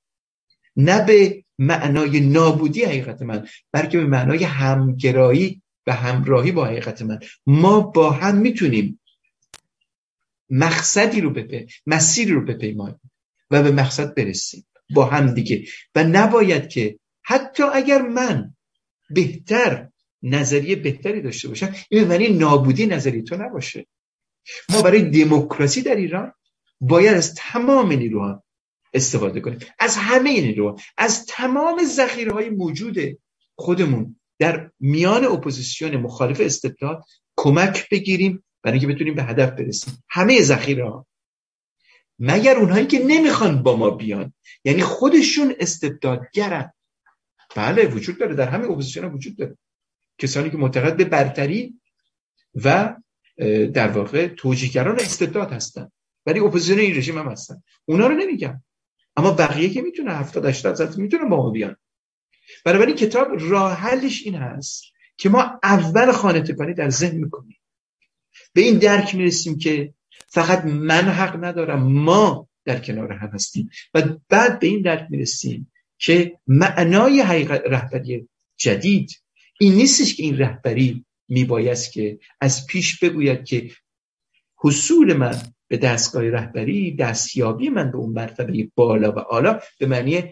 نه به معنای نابودی حقیقت من بلکه به معنای همگرایی و همراهی با حقیقت من. ما با هم می‌تونیم مقصدی رو بپه مسیری رو بپیماییم و به مقصد برسیم. با هم دیگه. و نباید که حتی اگر من بهتر نظریه بهتری داشته باشم این معنی نابودی نظریه تو نباشه. ما برای دموکراسی در ایران باید از تمام نیروها استفاده کنیم. از همه نیروها از تمام ذخیره های موجود خودمون در میان اپوزیسیون مخالف استبداد کمک بگیریم برای اینکه بتونیم به هدف برسیم. همه ذخیره ها مگر اونهایی که نمی‌خوان با ما بیان یعنی خودشون استبدادگرن. بله وجود داره. در همه اپوزیسیون وجود داره. کسانی که معتقد به برتری و در واقع توجیهگران استبداد هستن. ولی اپوزیسیون این رژیم هم هستن. اونا رو نمیگم. اما بقیه که می‌تونه 70 80 درصد می‌تونه با ما بیان. بنابراین کتاب راه حلش این هست که ما اول خانه تکانی در ذهن می‌کنیم. به این درک می‌رسیم که فقط من حق ندارم ما در کنار هم هستیم. و بعد به این درک می‌رسیم که معنای حقیقت رهبری جدید این نیستش که این رهبری میبایست که از پیش بگوید که حصول من به دستگاه رهبری دستیابی من به اون مرتبه بالا و اعلی به معنی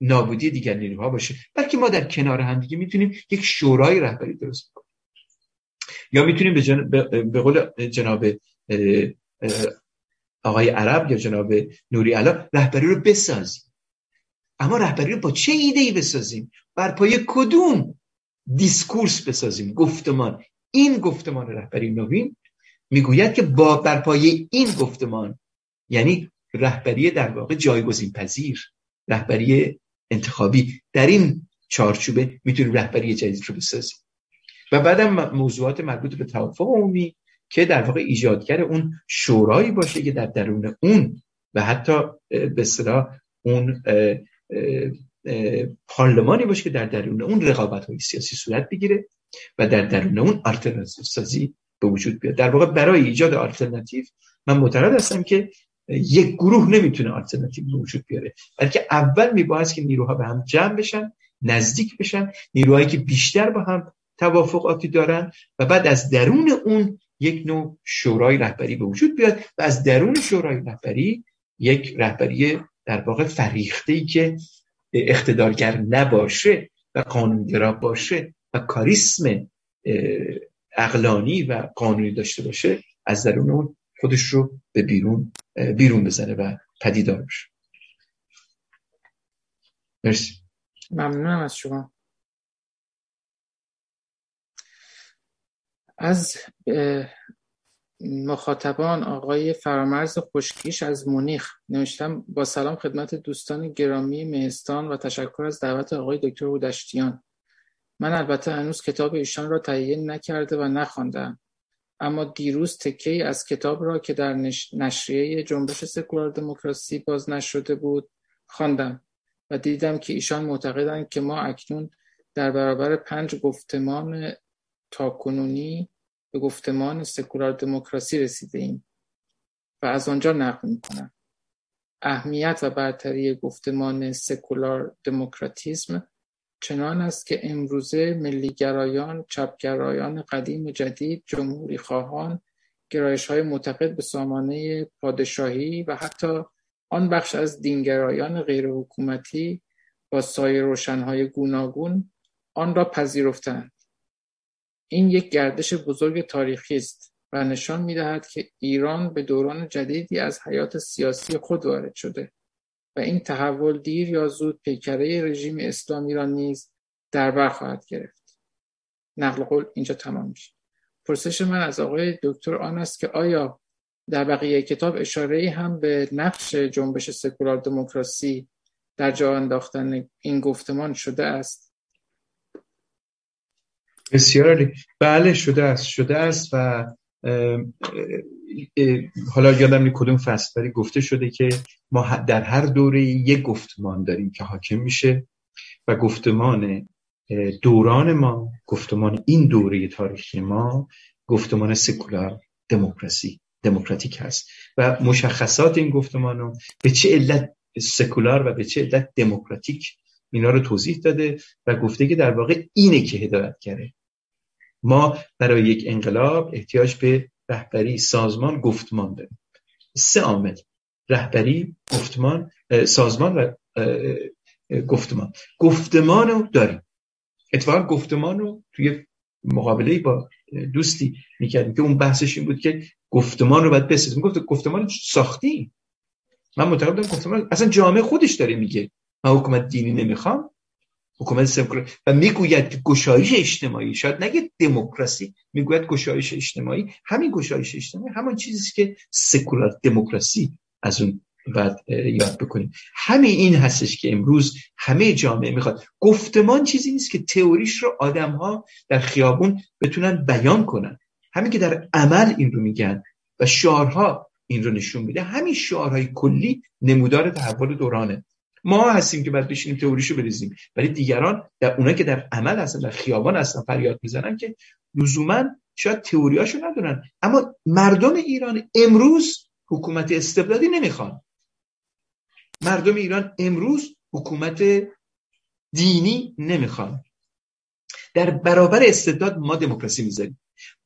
نابودی دیگر نیروها باشه. بلکه ما در کنار هم دیگه می‌تونیم یک شورای رهبری درست کنیم یا می‌تونیم به, جن... به قول جناب آقای عرب یا جناب نوری علا رهبری رو بسازیم. اما رهبری رو با چه ایده ای بسازیم؟ بر پای کدوم discourse بسازیم؟ گفتمان. این گفتمان رهبری نوین می‌گوید که با بر پای این گفتمان یعنی رهبری در واقع جایگزین پذیر رهبری انتخابی در این چارچوبه می‌تونیم رهبری جدید رو بسازیم. و بعدم موضوعات مربوط به توافق عمومی که در واقع ایجادگر اون شورایی باشه که در درون اون و حتی به اصطلاح اون پارلمانی باشه که در درون اون رقابت های سیاسی صورت بگیره و در درون اون آلترناتیو سازی به وجود بیاد. در واقع برای ایجاد آلترناتیو من معتقد هستم که یک گروه نمی‌تونه آلترناتیو به وجود بیاره. بلکه اول میباید که نیروها به هم جمع بشن نزدیک بشن نیروهایی که بیشتر با هم توافقاتی دارن و بعد از درون اون یک نوع شورای رهبری به وجود بیاد و از درون شورای رهبری یک رهبری در واقع فریخته ای که اقتدارگر نباشه و قانونگرا باشه و کاریسم اقلانی و قانونی داشته باشه از درون اون خودش رو به بیرون بیرون بزنه و پدیدار بشه. مرسی. ممنونم از شما. از مخاطبان آقای فرامرز خشکیش از مونیخ نوشتم با سلام خدمت دوستان گرامی مهستان و تشکر از دعوت آقای دکتر بودشتیان من البته هنوز کتاب ایشان را تهیه نکرده و نخواندم. اما دیروز تکه از کتاب را که در نشریه جنبش سکولار دموکراسی باز نشده بود خواندم و دیدم که ایشان معتقدند که ما اکنون در برابر پنج گفتمان تاکنونی به گفتمان سکولار دموکراسی رسیده ایم و از آنجا نقل می‌کنم. اهمیت و برتری گفتمان سکولار دموکراتیسم چنان است که امروزه ملیگرایان، چپگرایان قدیم و جدید، جمهوریخواهان، های معتقد به سامانه پادشاهی و حتی آن بخش از دینگرایان غیرحکومتی با سایر روشنهای گوناگون آن را پذیرفتند. این یک گردش بزرگ تاریخی است و نشان می‌دهد که ایران به دوران جدیدی از حیات سیاسی خود وارد شده و این تحول دیر یا زود پیکره رژیم اسلامی را نیز در بر خواهد گرفت. نقل قول اینجا تمام میشه. پرسش من از آقای دکتر آن است که آیا در بقیه کتاب اشاره هم به نقش جنبش سکولار دموکراسی در جا انداختن این گفتمان شده است؟ بسیار بله شده است. شده است و حالا یادم نی کدوم فصل ولی گفته شده که ما در هر دوره یک گفتمان داریم که حاکم میشه و گفتمان دوران ما گفتمان این دوره تاریخی ما گفتمان سکولار دموکراسی دموکراتیک هست و مشخصات این گفتمان رو به چه علت سکولار و به چه علت دموکراتیک اینا رو توضیح داده و گفته که در واقع اینه که هدایت کرده. ما برای یک انقلاب احتیاج به رهبری سازمان گفتمان داریم. سه عامل رهبری گفتمان سازمان و گفتمان. گفتمان رو داریم. اتفاقا گفتمان رو توی مقابله با دوستی می‌کردیم که اون بحثش این بود که گفتمان رو باید بسازیم. گفت گفتمان ساختی من معتقد بودم گفتمان اصلا جامعه خودش داره میگه من حکومت دینی نمی‌خوام. حکومت سکولار و می‌گوید که گشایش اجتماعی شاید نگه دموکراسی می‌گوید گشایش اجتماعی. همین گشایش اجتماعی همون چیزی که سکولار دموکراسی از اون بعد یاد بکنیم. همین این هستش که امروز همه جامعه می‌خواد. گفتمان چیزی نیست که تئوریش رو آدم ها در خیابون بتونن بیان کنن. همین که در عمل این رو میگن و شعارها این رو نشون میده. همین شعارهای کلی نمودار تحول دورانه. ما هستیم که باید بشینیم تئوریشو بریزیم. ولی دیگران در اونا که در عمل هستن در خیابان هستن فریاد می‌زنن که لزوما شاید تئوریاشو ندونن. اما مردم ایران امروز حکومت استبدادی نمی‌خوان. مردم ایران امروز حکومت دینی نمی‌خوان. در برابر استبداد ما دموکراسی می‌ذاریم.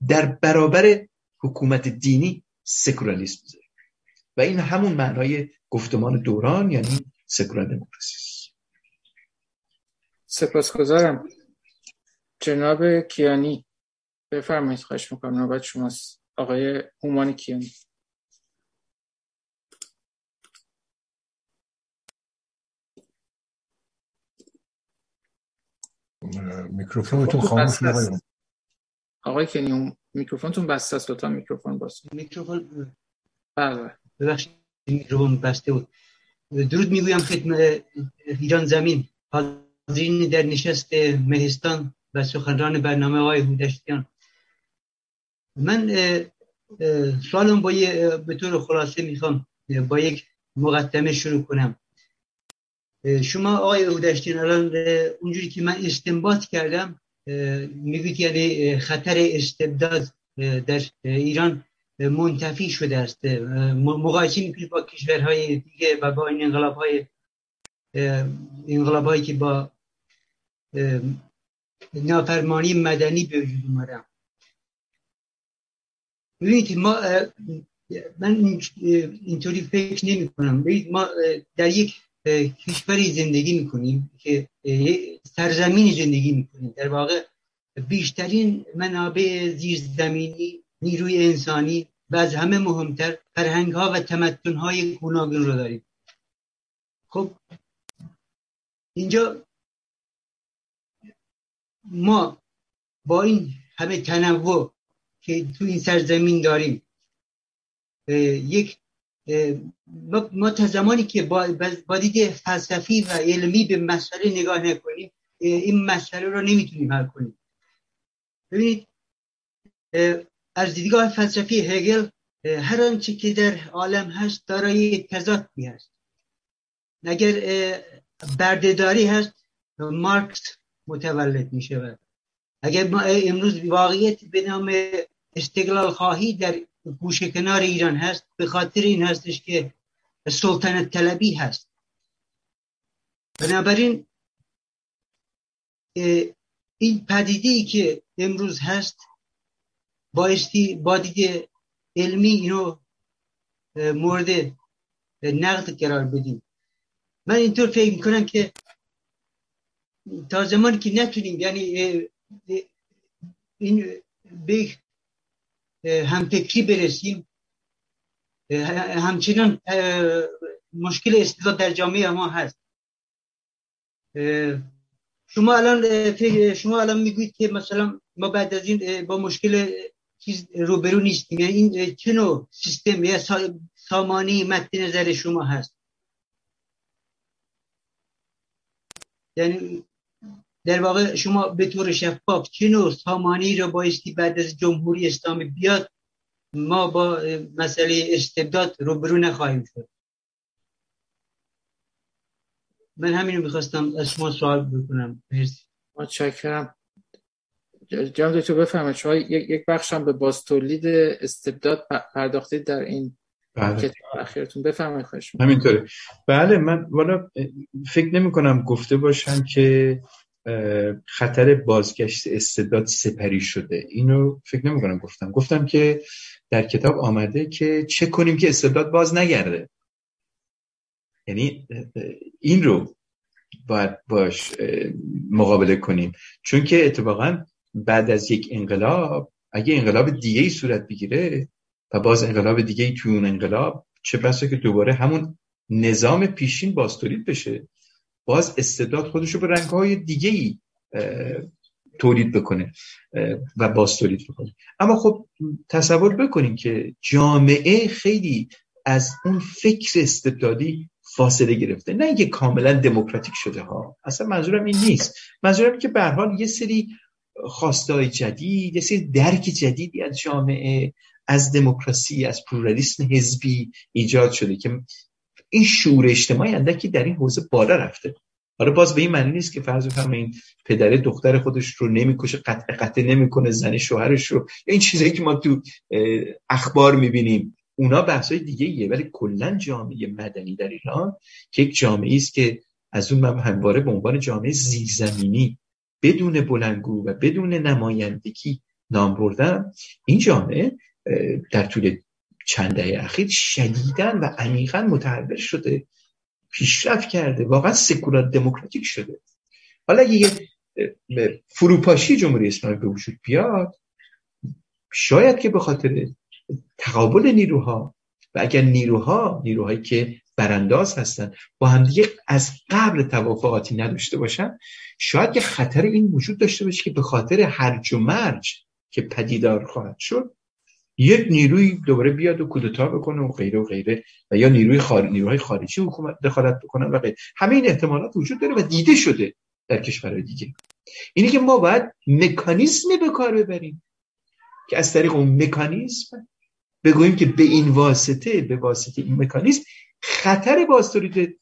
در برابر حکومت دینی سکولاریسم می‌ذاریم. و این همون معنای گفتمان دوران یعنی سکولار دموکراسی. سپاسگزارم. جناب کیانی بفرمایید خواهش می‌کنم نوبت شماست. آقای هومان کیانی. میکروفونتون خاموش آقای آقای کنی میکروفونتون بسته است. لطفا میکروفون باز. میکروفون بله. ببخشید میکروفون بسته بود. درود می‌گویم خدمت ایران زمین. حاضرین در نشست مهستان و سخنران برنامه آقای هودشتیان. من سوالم با به طور خلاصه می‌خوام با یک مقدمه شروع کنم. شما آقای هودشتیان الان اونجوری که من استنباط کردم می‌گوید یعنی خطر استبداد در ایران منتفی شده است. مقایسه می‌کنید با کشورهای دیگه و با این انقلاب های انقلاب هایی که با نافرمانی مدنی به وجود اومدن ببینید ما من اینطوری فکر نمی کنم ما در یک کشوری زندگی می‌کنیم که سرزمین زندگی می‌کنیم. در واقع بیشترین منابع زیرزمینی نیروی انسانی و از همه مهمتر فرهنگ ها و تمدن های گوناگون رو داریم. خب اینجا ما با این همه تنوع که تو این سرزمین داریم یک ما تا زمانی که با, دید فلسفی و علمی به مسئله نگاه نکنیم این مسئله رو نمی‌تونیم حل کنیم. ببینید از دیدگاه فلسفی هگل هر آنچه که در عالم هست دارای تضاد هست اگر بردهداری هست مارکس متولد می شود اگر ما امروز واقعیت به نام استقلال خواهی در گوشه کنار ایران هست به خاطر این هستش که سلطنت طلبی هست. بنابراین این پدیده که امروز هست بایستی با دید علمی اینو مورد نقد قرار بدیم. من اینطور فکر می‌کنم که تا زمانی که نتونیم یعنی این به همفکری برسیم همچنان مشکل استعداد در جامعه ما هست. شما الان شما الان می‌گوید که مثلا ما بعد از این با مشکل چیز روبرو نیستیم یعنی این چه نوع سیستم یا سامانی مد نظر شما هست؟ یعنی در واقع شما به طور شفاف چه نوع سامانی رو بایستی بعد از جمهوری اسلامی بیاد ما با مسئله استبداد روبرو نخواهیم شد. من همین رو می‌خواستم از شما سوال بکنم. مرسی. متشکرم. جناب دکتر بفرمایید. شما یک بخش هم به باز تولید استبداد پرداختید در این بله. کتاب اخیرتون. بفرمایید خواهش همینطوره. بله من والا فکر نمی کنم گفته باشم که خطر بازگشت استبداد سپری شده. اینو فکر نمی کنم گفتم. گفتم که در کتاب آمده که چه کنیم که استبداد باز نگرده. یعنی این رو باید باش مقابله کنیم. چون که اتفاقا بعد از یک انقلاب اگه انقلاب دیگه ای صورت بگیره و باز انقلاب دیگه ای اون انقلاب چه بسا که دوباره همون نظام پیشین باز تولید بشه. باز استعداد خودش رو به رنگهای دیگه ای تولید بکنه و باز تولید بکنه. اما خب تصور بکنیم که جامعه خیلی از اون فکر استبدادی فاصله گرفته. نه اینکه کاملا دموکراتیک شده ها. اصلا منظورم این نیست. منظورم که به حال یه سری خواستای جدید یه سری درک جدیدی از جامعه از دموکراسی از پلورالیسم حزبی ایجاد شده که این شعور اجتماعی اندکی در این حوزه بالا رفته. حالا باز به این معنی نیست که فرض بفرمایید پدره دختر خودش رو نمی‌کشه قطع قطع نمی‌کنه زن شوهرش رو. این چیزایی که ما تو اخبار می‌بینیم اونا بحثای دیگه ایه ولی کلا جامعه مدنی در ایران که یک جامعه است که از اون من همواره به عنوان جامعه زیرزمینی بدون بلنگو و بدون نمایندگی نام بردم این جامعه در طول چند دهه اخیر شدیدن و عمیقا متحول شده پیشرفت کرده واقعا سکولار دموکراتیک شده. حالا اگه یه فروپاشی جمهوری اسلامی به وجود بیاد شاید که به خاطر تقابل نیروها و اگر نیروها نیروهایی که برانداز هستن با همدیگه از قبل توافقاتی نداشته باشن. شاید یه خطر این وجود داشته باشه که به خاطر هرج و مرج که پدیدار خواهد شد یک نیروی دوباره بیاد و کودتا بکنه و غیره و غیره و یا نیروی خار... نیروهای خارجی حکومت دخالت بکنن و غیره. همه این احتمالات وجود داره و دیده شده در کشورهای دیگه. اینی که ما باید مکانیزمی به کار ببریم که از طریق اون مکانیزم بگوییم که به این واسطه به واسطه این مکانیزم خطر بازتولید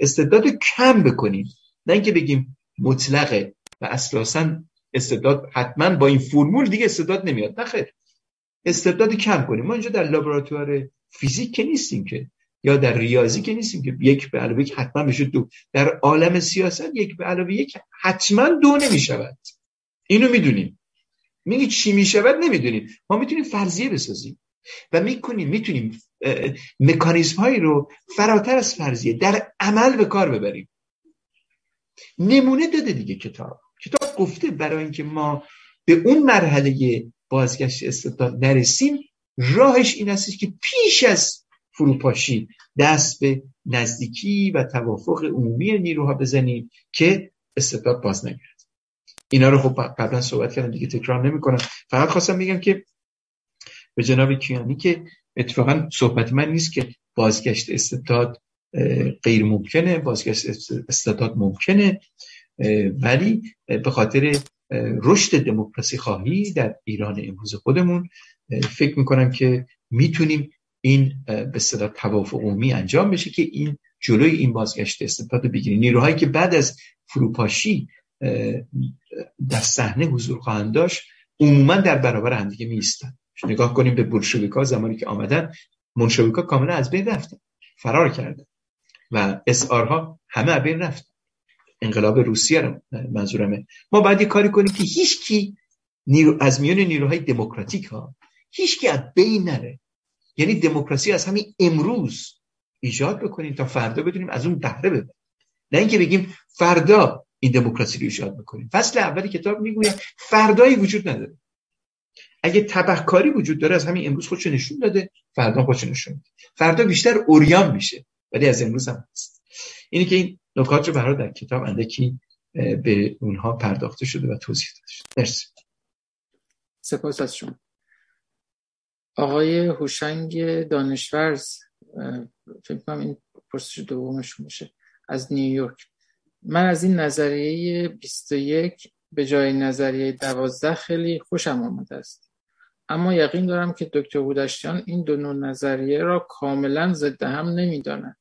استعداد کم بکنیم. نه اینکه بگیم مطلقه و اساسا استعداد حتما با این فرمول دیگه استعداد نمیاد. نخیر استعداد کم کنیم. ما اینجا در لابراتوار فیزیک که نیستیم که یا در ریاضی که نیستیم که یک به علاوه یک حتما بشه دو. در عالم سیاست یک به علاوه یک حتما دو نمی‌شود. اینو می‌دونیم. میگی چی می‌شود؟ نمی‌دونیم. ما می‌تونیم فرضیه بسازیم. و می‌کنیم می‌تونیم مکانیزم هایی رو فراتر از فرضیه در عمل به کار ببریم. نمونه داده دیگه کتاب. کتاب گفته برای اینکه ما به اون مرحله بازگشت استبداد نرسیم راهش این است که پیش از فروپاشی دست به نزدیکی و توافق عمومی نیروها بزنیم که استبداد باز نگرد اینا رو خب قبلا صحبت کردم دیگه تکرار نمی‌کنم. فقط خواستم بگم که به جناب کیانی که اتفاقا صحبت من نیست که بازگشت استبداد غیر ممکنه بازگشت استبداد ممکنه ولی به خاطر رشد دموکراسی خواهی در ایران امروز خودمون فکر می‌کنم که می‌تونیم این به صدا توافق عمومی انجام بشه که این جلوی این بازگشت استبداد بگیریم. نیروهایی که بعد از فروپاشی در صحنه حضور خواهند داشت عموما در برابر همدیگه میستن نگاه کنیم به بولشویکا زمانی که آمدن منشویکا کاملا از بین رفتن فرار کردن و اسارها همه از بین رفتن انقلاب روسیه رو منظورمه. ما باید یه کاری کنیم که هیچ کی نیرو از میان نیروهای دموکراتیک ها هیچ کی از بین نره. یعنی دموکراسی از همین امروز ایجاد بکنیم تا فردا بدونیم از اون بهره ببریم. نه اینکه بگیم فردا این دموکراسی رو ایجاد بکنیم. فصل اولی کتاب می‌گوید فردایی وجود نداره. اگه تبهکاری وجود داره از همین امروز خودشو نشون داده فردا خودشو نشون میده. فردا بیشتر اوریان میشه ولی از امروز هم هست اینی که این نکات رو برای در کتاب اندکی به اونها پرداخته شده و توضیح داده شده. مرسی. سپاس از شما. آقای هوشنگ دانشورز فکر کنم این پرسش دومشون باشه. از نیویورک. من از این نظریه 21 به جای نظریه 12 خیلی خوشم آمده است. اما یقین دارم که دکتر بودشتیان این دو نوع نظریه را کاملا ضد هم نمی‌داند.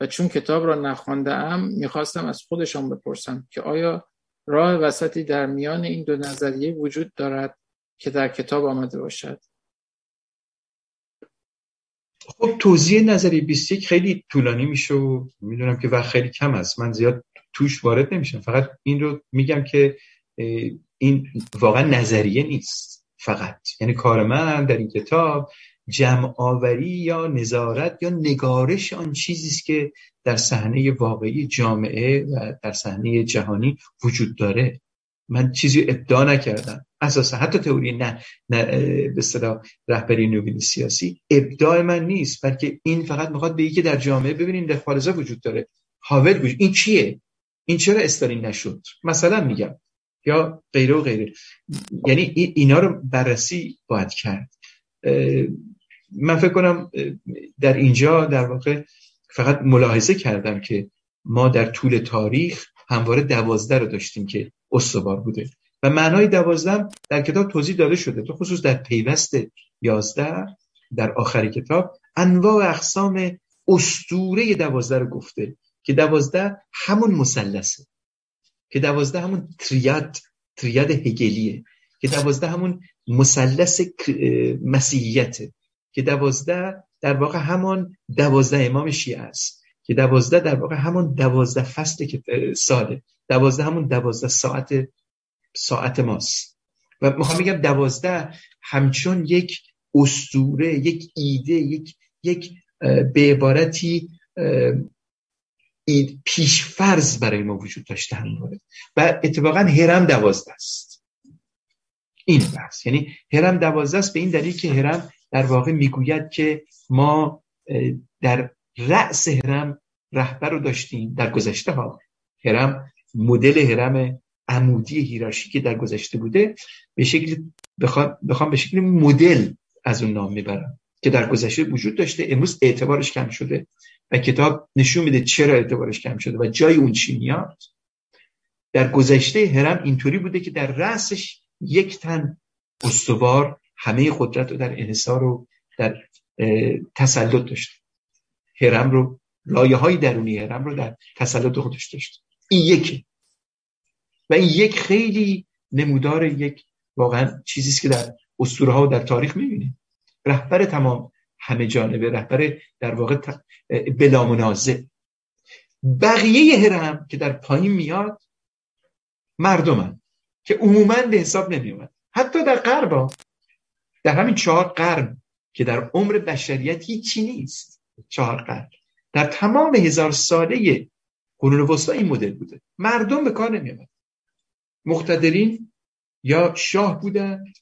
و چون کتاب را نخوانده ام می‌خواستم از خودشان بپرسم که آیا راه وسطی در میان این دو نظریه وجود دارد که در کتاب آمده باشد؟ خب توضیح نظری 21 خیلی طولانی میشه و می‌دونم که وقت خیلی کم است. من زیاد توش وارد نمیشم. فقط این رو میگم که این واقعا نظریه نیست. فقط. یعنی کار من در این کتاب جمع آوری یا نظارت یا نگارش آن چیزی است که در صحنه واقعی جامعه و در صحنه جهانی وجود داره. من چیزی ابداع نکردم. اساسا حتی تئوری نه, نه به اصطلاح رهبری نوین سیاسی ابداع من نیست بلکه این فقط می‌خواد به که در جامعه ببینین در وجود داره. هاول وجود این چیه؟ این چرا استالین نشد؟ مثلا میگم. یا غیره و غیره. یعنی اینا رو بررسی باید کرد. من فکر کنم در اینجا در واقع فقط ملاحظه کردم که ما در طول تاریخ همواره دوازده رو داشتیم که استوار بوده. و معنای دوازده در کتاب توضیح داده شده تو خصوص در پیوست یازده در آخر کتاب انواع اقسام استوره دوازده رو گفته که دوازده همون مسلسه که دوازده همون تریاد تریاد هگلیه. که دوازده همون مثلث مسیحیته. که دوازده در واقع همون دوازده امام شیعه است. که دوازده در واقع همون دوازده فصل ساله. دوازده همون دوازده ساعت ساعت ماست. و می‌خوام بگم دوازده همچون یک استوره یک ایده یک یک به عبارتی پیش فرض برای ما وجود داشته همواره و اتفاقا هرم دوازده است. این بحث. یعنی هرم دوازده است به این دلیل که هرم در واقع می‌گوید که ما در رأس هرم رهبر رو داشتیم در گذشته ها. هرم مدل هرم عمودی هیرارشی که در گذشته بوده. به شکل بخوام, بخوام به شکل مدل از اون نام می‌برم. که در گذشته وجود داشته امروز اعتبارش کم شده و کتاب نشون میده چرا اعتبارش کم شده و جای اون چی میاد. در گذشته هرم اینطوری بوده که در رأسش یک تن استوار همه قدرت رو در انحصار و در تسلط داشته هرم رو لایه های درونی هرم رو در تسلط خودش داشت. این یکی. و این یک خیلی نمودار یک واقعا چیزی که در اسطوره ها و در تاریخ می‌بینیم. رهبر تمام همه جانبه رهبر در واقع بلا منازع بقیه هرم که در پایین میاد مردمن که عموما به حساب نمیومد حتی در غرب در همین چهار قرن که در عمر بشریت هیچی نیست. چهار قرن. در تمام هزار ساله قرون وسطا این مدل بوده. مردم به کار نمیاد مقتدرین یا شاه بودند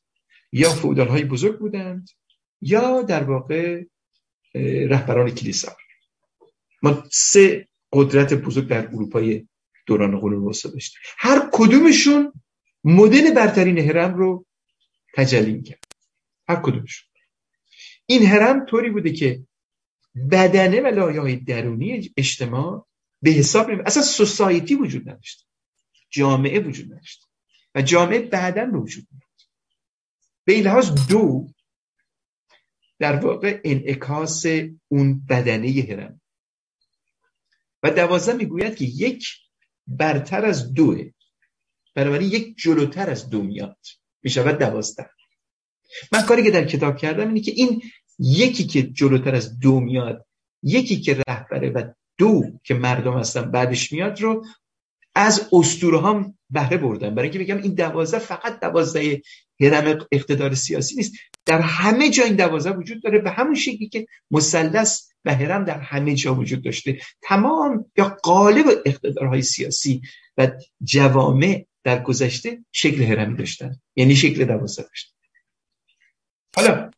یا فودال های بزرگ بودند. یا در واقع رهبران کلیسا. ما سه قدرت بزرگ در اروپای دوران قرون وسطا داشتیم. هر کدومشون مدل برترین هرم رو تجلی کرد هر کدومشون. این هرم طوری بوده که بدنه و لایه های درونی اجتماع به حساب نمی اصلا سوسایتی وجود نداشت. جامعه وجود نداشت. و جامعه بعدا وجود میاد به این لحاظ دو در واقع انعکاس اون بدنه هرم و دوازده می‌گوید که یک برتر از دوه بنابراین یک جلوتر از دو میاد. می‌شود دوازده. من کاری که در کتاب کردم اینه که این یکی که جلوتر از دو میاد یکی که رهبره و دو که مردم هستن بعدش میاد رو از اسطوره ها بهره بردن. برای اینکه بگم این دوازده فقط دوازده هرم اقتدار سیاسی نیست. در همه جا این دوازده وجود داره. به همون شکلی که مثلث و هرم در همه جا وجود داشته. تمام یا قالب اقتدارهای سیاسی و جوامع در گذشته شکل هرمی داشتن. یعنی شکل دوازده داشتن. حالا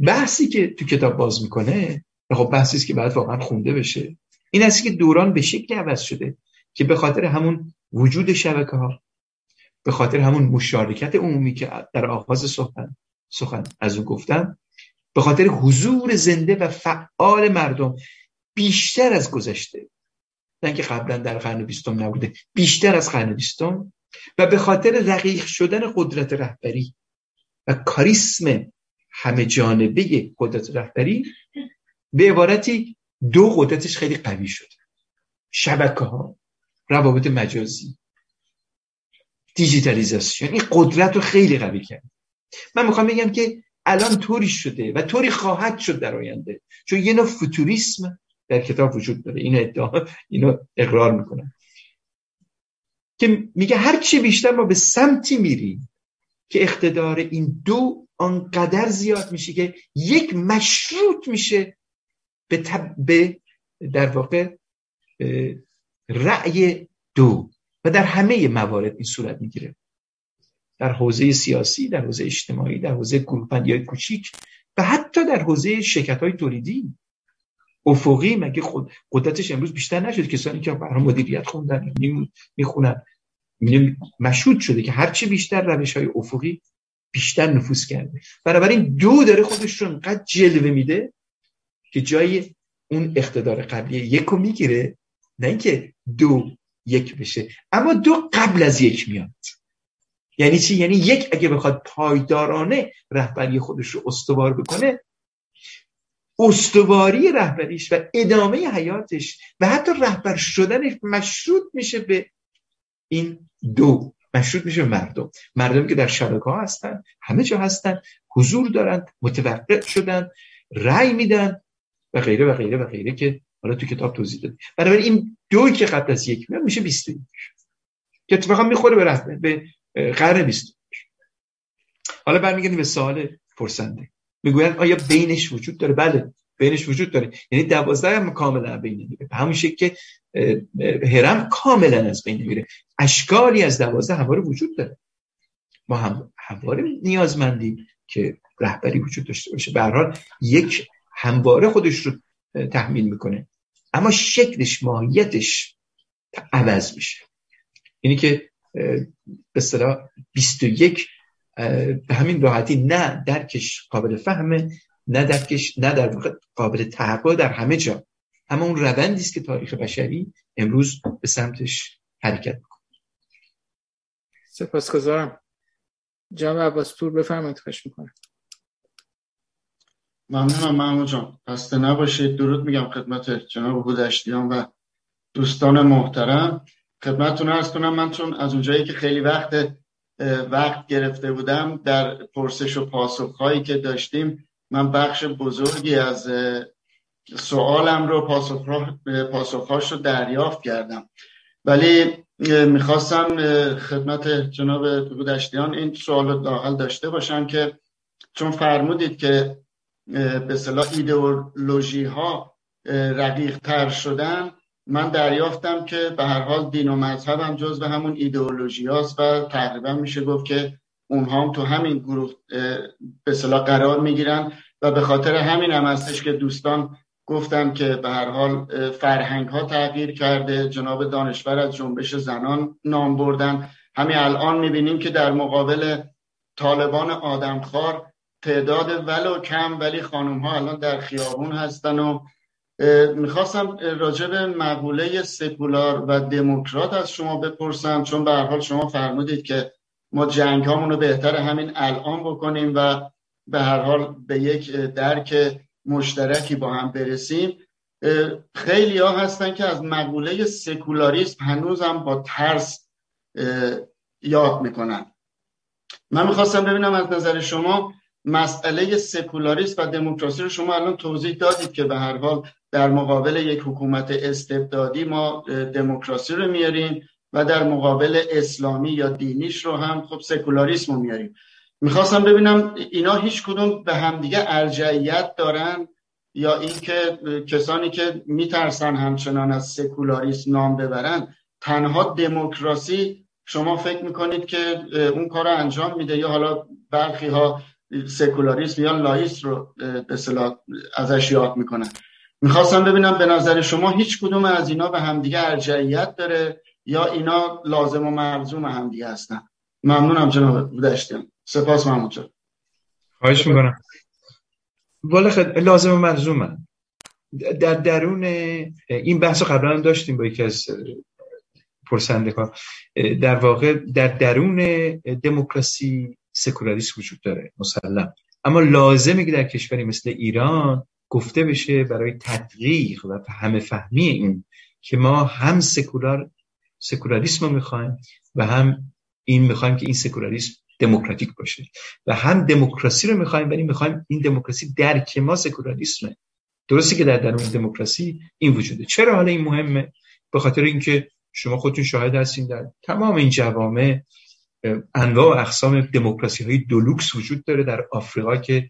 بحثی که تو کتاب باز می‌کنه خب بحثی که باید واقعا خونده بشه این است که دوران به شکل عوض شده که به خاطر همون وجود شبکه ها به خاطر همون مشارکت عمومی که در آغاز سخن سخن از اون گفتم به خاطر حضور زنده و فعال مردم بیشتر از گذشته نه که قبلا در قرن بیستم نبوده بیشتر از قرن بیستم و به خاطر رقیق شدن قدرت رهبری و کاریسم همه جانبه قدرت رهبری به عبارتی دو قدرتش خیلی قوی شد. شبکه ها روابط مجازی دیجیتالیزاسیون. این قدرت رو خیلی قوی کرد. من می‌خوام بگم که الان طوری شده و طوری خواهد شد در آینده. چون یه نوع فوتوریسم در کتاب وجود داره. اینو ادعا اینو اقرار می‌کنم. که میگه هر چی بیشتر ما به سمتی میریم که اقتدار این دو آنقدر زیاد میشه که یک مشروط میشه به, به در واقع رأی دو. و در همه موارد این صورت می‌گیره. در حوزه سیاسی در حوزه اجتماعی در حوزه گروهبندی های کوچیک و حتی در حوزه شرکت های تولیدی. افقی مگه خود قدرتش امروز بیشتر نشد. کسانی که برای مدیریت خوندن می‌خونن. مشهود شده که هرچی بیشتر روش های افقی بیشتر نفوذ کرده. بنابراین دو داره خودش رو انقدر جلوه میده که جای اون اقتدار قبلی یک رو می‌گیره. نه اینکه دو یک بشه. اما دو قبل از یک میاد. یعنی چی؟ یعنی یک اگه بخواد پایدارانه رهبری خودش رو استوار بکنه استواری رهبریش و ادامه حیاتش و حتی رهبر شدنش مشروط میشه به این دو. مشروط میشه به مردم. مردمی که در شبکه ها هستن همه جا هستن حضور دارن متوقع شدن رأی میدن و غیره و غیره و غیره که حالا تو کتاب توضیح دادی. بنابراین این دوی که قبل از یک میاد میشه 20 که اتفاقا می‌خوره به رفته به قرن 20 حالا برمیگردیم به سوال پرسنده. می‌گوین آیا بینش وجود داره؟ بله بینش وجود داره. یعنی دوازده هم کاملا بین میره به همون شکل که هرم کاملا از بین میره اشکالی از دوازده همواره وجود داره. ما هم همواره نیازمندیم که رهبری وجود داشته باشه. به حال یک همواره خودش رو تحمیل می‌کنه. اما شکلش ماهیتش عوض میشه. اینی که به اصطلاح 21 به همین راحتی نه درکش قابل فهمه نه درکش نه در قابل تحقق در همه جا. اما اون روندی است که تاریخ بشری امروز به سمتش حرکت می‌کنه. سپاسگزارم. جناب عباس پور بفرمایید خوش می‌کنم. ممنونم محمود جان. خسته نباشید. درود میگم خدمت جناب هودشتیان و دوستان محترم. خدمتتون ارز کنم من چون از اونجایی که خیلی وقت وقت گرفته بودم در پرسش و پاسخ هایی که داشتیم من بخش بزرگی از سوالم رو پاسخ رو دریافت کردم. ولی می‌خواستم خدمت جناب هودشتیان این سوال داخل داشته باشم که چون فرمودید که به صلاح ایدئولوژی ها رقیق تر شدن. من دریافتم که به هر حال دین و مذهب هم جز به همون ایدئولوژی هاست و تقریبا میشه گفت که اونها هم تو همین گروه به صلاح قرار می‌گیرن و به خاطر همین هم هستش که دوستان گفتن که به هر حال فرهنگ ها تغییر کرده. جناب دانشور از جنبش زنان نام بردن. همین الان می‌بینیم که در مقابل طالبان آدمخوار تعداد ولو کم ولی خانم ها الان در خیابون هستن و می‌خواستم راجع به مقوله سکولار و دموکرات از شما بپرسم چون به حال شما فرمودید که ما جنگ رو بهتر همین الان بکنیم و به هر حال به یک درک مشترکی با هم برسیم. خیلی ها هستن که از مقوله سکولاریسم هنوز هم با ترس یاد می‌کنن. من می‌خواستم ببینم از نظر شما مسئله سکولاریسم و دموکراسی رو شما الان توضیح دادید که به هر حال در مقابل یک حکومت استبدادی ما دموکراسی رو میاریم و در مقابل اسلامی یا دینیش رو هم خب سکولاریسم رو میاریم می‌خواستم ببینم اینا هیچ کدوم به همدیگه ارجحیت دارن یا اینکه کسانی که میترسن همچنان از سکولاریسم نام ببرن تنها دموکراسی شما فکر می‌کنید که اون کار رو انجام میده یا حالا برخی ها سکولاریسم یا لائیک رو به ازش یاد می‌کنن می‌خواستم ببینم به نظر شما هیچ کدوم از اینا به همدیگه ارجعیت داره یا اینا لازم و مرزوم همدیگه هستن؟ ممنونم جناب بودشتیم سپاس محمود جان. خواهش می‌کنم. والا خد... لازم و مرزوم در درون این بحث قبلا هم داشتیم با یکی از پرسنده ها در واقع در درون دموکراسی سکولاریسم وجود داره مسلم. اما لازمه که در کشوری مثل ایران گفته بشه برای تدقیق و همه فهمی این که ما هم سکولار سکولاریسم رو می‌خوایم و هم این می‌خوایم که این سکولاریسم دموکراتیک باشه. و هم دموکراسی رو می‌خوایم ولی می‌خوایم این دموکراسی درک ما سکولاریسمه. درسته که در درون دموکراسی این وجوده. چرا حالا این مهمه؟ به خاطر اینکه شما خودتون شاهد هستین در تمام این جوامع انواع و اقسام دموکراسی های دولوکس وجود داره در آفریقا که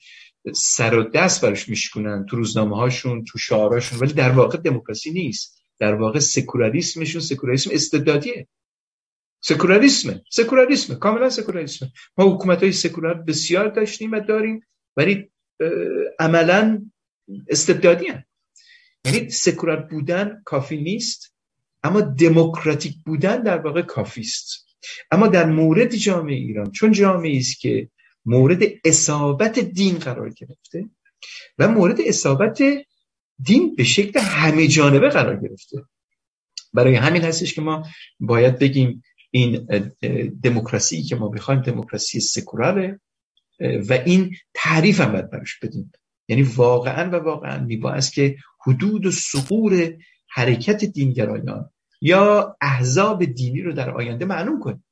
سر و دست برش میشکنن تو روزنامه هاشون تو شعاراشون ولی در واقع دموکراسی نیست. در واقع سکولاریسمشون سکولاریسم استبدادیه. سکولاریسمه. سکولاریسمه. کاملا سکولاریسمه. ما حکومت های سکولار بسیار داشتیم و داریم ولی عملا استبدادی هم. یعنی سکولار بودن کافی نیست اما دموکراتیک بودن در واقع کافی است. اما در مورد جامعه ایران چون جامعه است که مورد اصابت دین قرار گرفته و مورد اصابت دین به شکل همه جانبه قرار گرفته. برای همین هستش که ما باید بگیم این دموکراسی که ما بخوایم دموکراسی سکولاره و این تعریف هم باید براش بدیم. یعنی واقعا و واقعا میباید که حدود و ثغور حرکت دینگرایان یا احزاب دینی رو در آینده معلوم کنیم.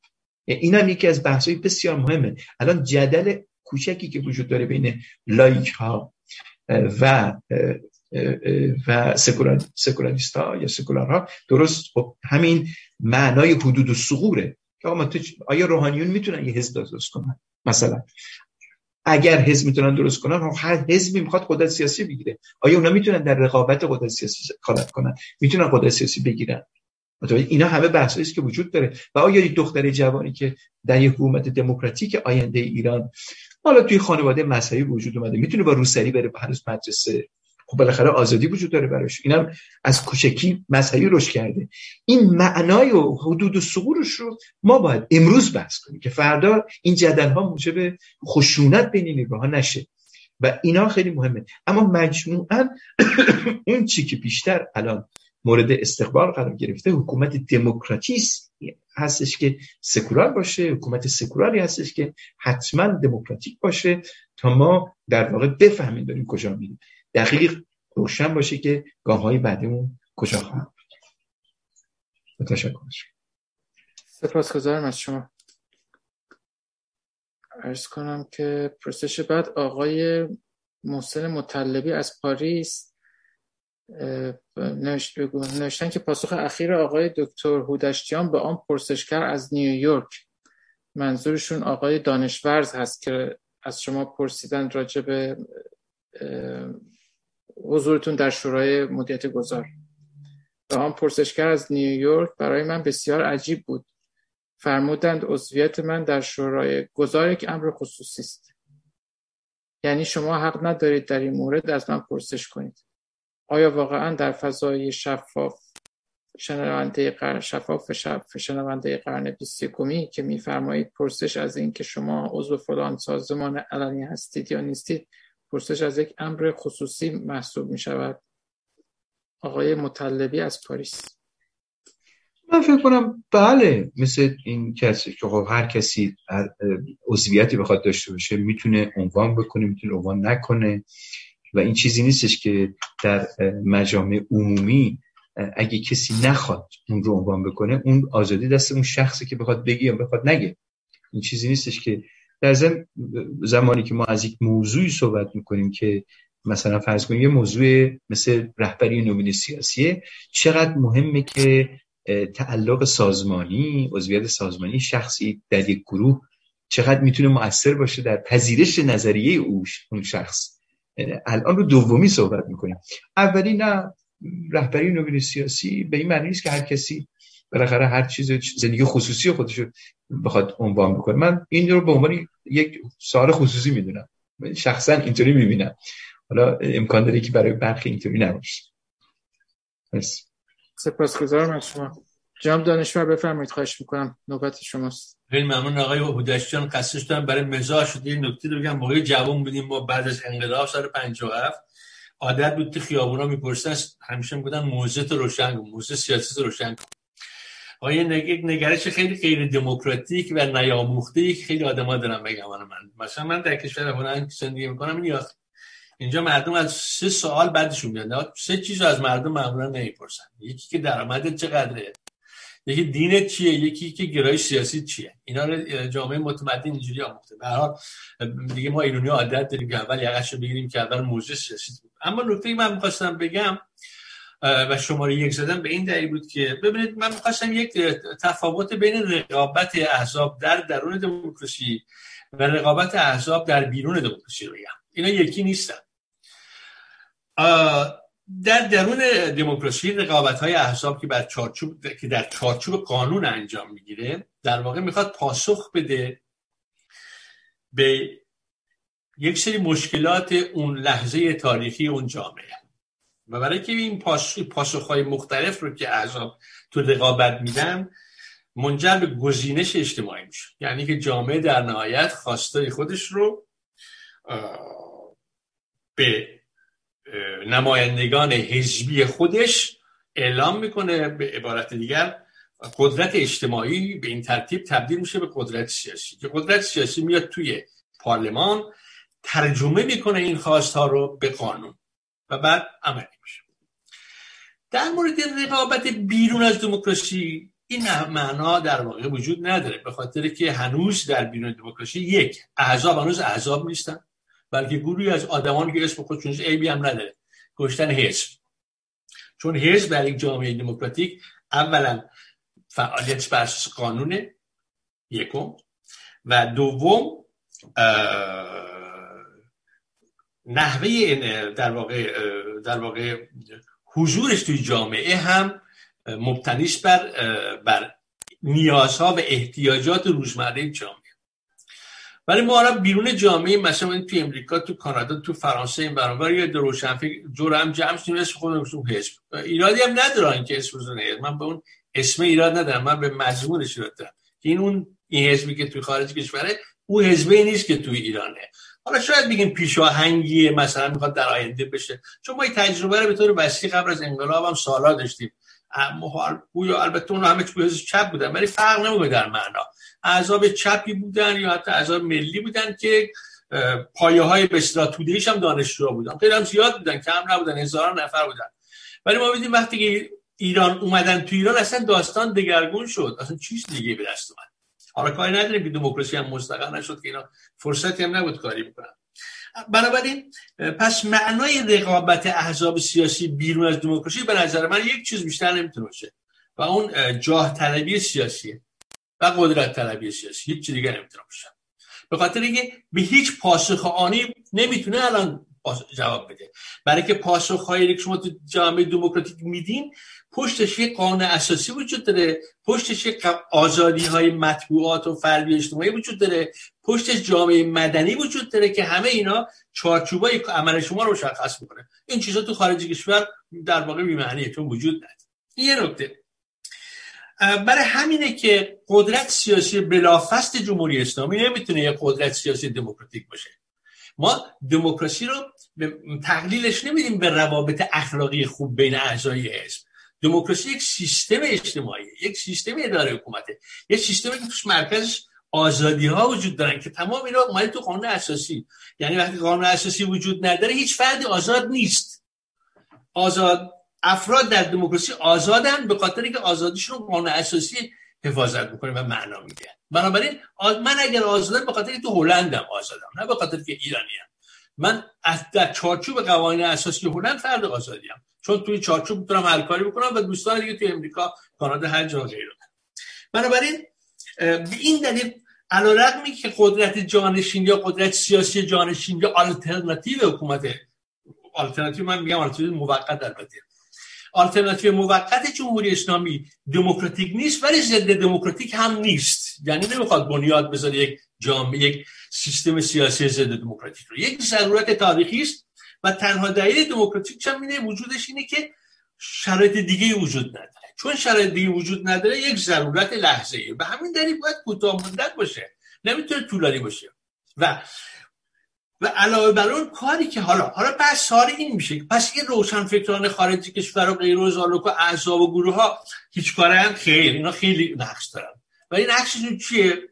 این هم یکی از بحث‌های بسیار مهمه. الان جدل کوچکی که وجود داره بین لائیک ها و و سکولار سکولاریست ها یا سکولار ها درست خب همین معنای حدود و ثغوره که آقا آیا روحانیون می‌تونن یه حزب درست کنن؟ مثلا. اگر حزب می‌تونن درست کنن خب هر حزبی می‌خواد قدرت سیاسی بگیره. آیا اونا می‌تونن در رقابت قدرت سیاسی کار کنن؟ می‌تونن قدرت سیاسی بگیرن. اینا همه بحثایی است که وجود داره. و آیا یک دختر جوانی که در یک حکومت دموکراتیک آینده ایران حالا توی خانواده مذهبی وجود اومده می‌تونه با روسری بره هنوز مدرسه؟ خب بالاخره آزادی وجود داره براش. اینم از کوچکی مذهبی روش کرده. این معنای و حدود و سقورش رو ما باید امروز بحث کنیم که فردا این جدل ها موجب خشونت بین نیروها ها نشه. و اینا خیلی مهمه. اما مجموعا اون چی که بیشتر الان مورد استقبال قرار گرفته. حکومت دموکراتیست هستش که سکولار باشه حکومت سکولاری هستش که حتما دموکراتیک باشه تا ما در واقع بفهمیم داریم کجا میریم. دقیق روشن باشه که گاه های بعدیمون کجا خواهم تشکر سپاسگزارم از شما. ارز کنم که پرسش بعد آقای محسن مطلبی از پاریس نوشتن که پاسخ اخیر آقای دکتر هودشتیان به آن پرسشگر از نیویورک. منظورشون آقای دانشورز هست که از شما پرسیدن راجع به حضورتون در شورای مدیریت گذار. و آن پرسشگر از نیویورک برای من بسیار عجیب بود. فرمودند عضویت من در شورای گذار یک امر خصوصی است. یعنی شما حق ندارید در این مورد از من پرسش کنید. آیا واقعا در فضای شفاف شنونده قرن شفاف شف شنونده قرن بیستیکومی که میفرمایید پرسش از این که شما عضو فلان سازمان علنی هستید یا نیستید پرسش از یک امر خصوصی محسوب می شود آقای مطلبی از پاریس. من فکر کنم بله مثل این کسی که خب هر کسی عضویتی بخواد داشته باشه می‌تونه عنوان بکنه می‌تونه عنوان نکنه. و این چیزی نیستش که در مجامع عمومی اگه کسی نخواد اون رو عنوان بکنه اون آزادی دست اون شخصی که بخواد بگی یا بخواد نگه. این چیزی نیستش که در زمانی که ما از یک موضوعی صحبت می‌کنیم که مثلا فرض کنیم یه موضوع مثل رهبری نوین سیاسیه چقدر مهمه که تعلق سازمانی عضویت سازمانی شخصی در یک گروه چقدر می‌تونه مؤثر باشه در پذیرش نظریه اوش اون شخص. الان رو دومی صحبت می‌کنیم. اولی نه رهبری نوین سیاسی به این معنی نیست که هر کسی بالاخره هر چیز زندگی خصوصی خودش بخواد عنوان بکنه. من این رو به عنوان یک سوال خصوصی می‌دونم. شخصا اینطوری می‌بینم. حالا امکان داره که برای برخی اینطوری نباشه. سپاسگزارم از شما. جام دانشور بفرمایید خواهش می‌کنم. نوبت شماست. خیلی ممنون آقای هودشتیان قصدش دارم برای مزاح شده این نکته رو بگم. موقع جوان بودیم. ما بعد از انقلاب سال 57 عادت بود که خیابونا می‌پرسن. همیشه می‌گفتن موزه تو روشن موزه سیاسی تو روشن کن. یک نگرش خیلی غیر دموکراتیک و نیاموخته که خیلی آدما دارن بگم من مثلا من در کشور هلند زندگی می‌کنم. این اینجا مردم از سه سوال بعدشون میاد. سه چیز از مردم معمولا نمی‌پرسن. یکی که درآمدت چقدره؟ یکی دینت چیه؟ یکی که گرایش سیاسی چیه؟ اینا رو جامعه متمدن اینجوری آموخته به حال دیگه ما ایرانی عادت داریم که اول یقش رو بگیریم که اول موضوع سیاسی اما نکته من می‌خواستم بگم و شماره یک زدم به این دلیل بود که ببینید من می‌خواستم یک تفاوت بین رقابت احزاب در درون دموکراسی و رقابت احزاب در بیرون دموکراسی رو بگم. اینا یکی نیستن. در درون دموکراسی رقابت های احزاب که بر چارچوب که در چارچوب قانون انجام می‌گیره در واقع می‌خواد پاسخ بده به یک سری مشکلات اون لحظه تاریخی اون جامعه. و برای که این پاسخ های مختلف رو که احزاب تو رقابت میدن منجر به گزینش اجتماعی میشه. یعنی که جامعه در نهایت خواستای خودش رو به نمایندگان حزبی خودش اعلام می‌کنه به عبارت دیگر قدرت اجتماعی به این ترتیب تبدیل میشه به قدرت سیاسی. که قدرت سیاسی میاد توی پارلمان ترجمه می‌کنه این خواستها رو به قانون و بعد عملی میشه. در مورد رقابت بیرون از دموکراسی این معنا در واقع وجود نداره به خاطر که هنوز در بیرون دموکراسی یک احزاب هنوز احزاب نیستن. بلکه گروهی از آدمانی که اسم خودشون عیبی هم نداره. گشتن حزب. چون حزب در یک جامعه دموکراتیک اولا فعالیت بر اساس قانونه یکم و دوم نحوه در واقع در واقع حضورش توی جامعه هم مبتنیش بر بر نیازها و احتیاجات روزمره جامعه. ولی ما الان بیرون جامعه مثلا تو امریکا تو کانادا تو فرانسه این برابر روشنفکر جور هم جمع شدیم اسم خودمون حزب. ایرادی هم ندارن که اسم من به اون اسم ایراد ندارم من به مضمونش ایراد دارم. که این اون این حزبی که توی خارج کشوره او حزبی نیست که توی ایرانه. حالا شاید بگیم پیشاهنگی مثلا می‌خواد در آینده بشه. چون ما این تجربه رو به طور وسیع قبل از انقلاب هم سالا داشتیم. البته اون همه توی چپ بودن ولی فرق نمی‌کنه در معنا. اعضاب چپی بودن یا حتی اعضاب ملی بودن که پایه های به توده هم دانشجو بودن. خیلی هم زیاد بودن کم نبودن هزاران نفر بودن. ولی ما دیدیم وقتی که ایران اومدن تو ایران اصلا داستان دگرگون شد. اصلا چیز دیگه به دست اومد. حالا کاری نداریم که دموکراسی هم مستقل نشد که اینا فرصتی هم نبود کاری بکنن. بنابراین پس معنای رقابت احزاب سیاسی بیرون از دموکراسی به نظر من یک چیز بیشتر نمی‌تونه باشه و اون جاه طلبی سیاسیه و قدرت طلبی سیاسی. هیچ دیگه نمی‌تونه باشه. به خاطر اینکه به هیچ پاسخ آنی نمی‌تونه الان جواب بده. برای که پاسخ هایی که شما تو جامعه دموکراتیک میدین پشتش یک قانون اساسی وجود داره پشتش یک آزادی های مطبوعات و فردی اجتماعی وجود داره پشتش جامعه مدنی وجود داره که همه اینا چارچوبای عمل شما رو مشخص می‌کنه. این چیزا تو خارج کشور در واقع بی‌معنیه چون وجود نداره. یه نکته. برای همینه که قدرت سیاسی بلافست جمهوری اسلامی نمی‌تونه یک قدرت سیاسی دموکراتیک باشه. ما دموکراسی رو به تقلیلش نمیدیم به روابط اخلاقی خوب بین اعضای حزب. دموکراسی یک سیستم اجتماعی یک سیستم اداره حکومته. یک سیستمی که توش مرکزش آزادی ها وجود دارن که تمام اینا اومده تو قانون اساسی. یعنی وقتی قانون اساسی وجود نداره هیچ فردی آزاد نیست. آزاد افراد در دموکراسی آزادن به خاطر که آزادیشون قانون اساسی حفاظت می‌کنه و معنا میده. بنابراین من اگر آزادم به خاطر تو هلندم آزادم نه به خاطر که ایرانیم. من از در چارچوب قوانین اساسی هلند فرد آزادیم. چون توی چارچوب می‌تونم هر کاری بکنم و دوستان دیگه توی امریکا کانادا هر جا غیره بنابراین به این دلیل علیرغمی که قدرت جانشین یا قدرت سیاسی جانشین یا آلترناتیو حکومت آلترناتیو من میگم آلترناتیو موقت البته. آلترناتیو موقت جمهوری اسلامی دموکراتیک نیست ولی ضد دموکراتیک هم نیست. یعنی نمی‌خواد بنیاد بذاره یک جامعه یک سیستم سیاسی ضد دموکراتیک رو. یک ضرورت تاریخی است و تنها دلیل دموکراتیک چه اینه وجودش اینه که شرایط دیگه وجود نداره. چون شرایط دیگه وجود نداره یک ضرورت لحظه به همین دلیل باید کوتاه مدت باشه. نمی‌تونه طولانی باشه. و و علاوه بر اون کاری که حالا حالا بس سال این میشه. پس این روشنفکران خارجی کشور و غیر و زالوک و احزاب و گروه ها هیچ کاره هم خیر اینا خیلی نقش دارن. و این نقششون چیه؟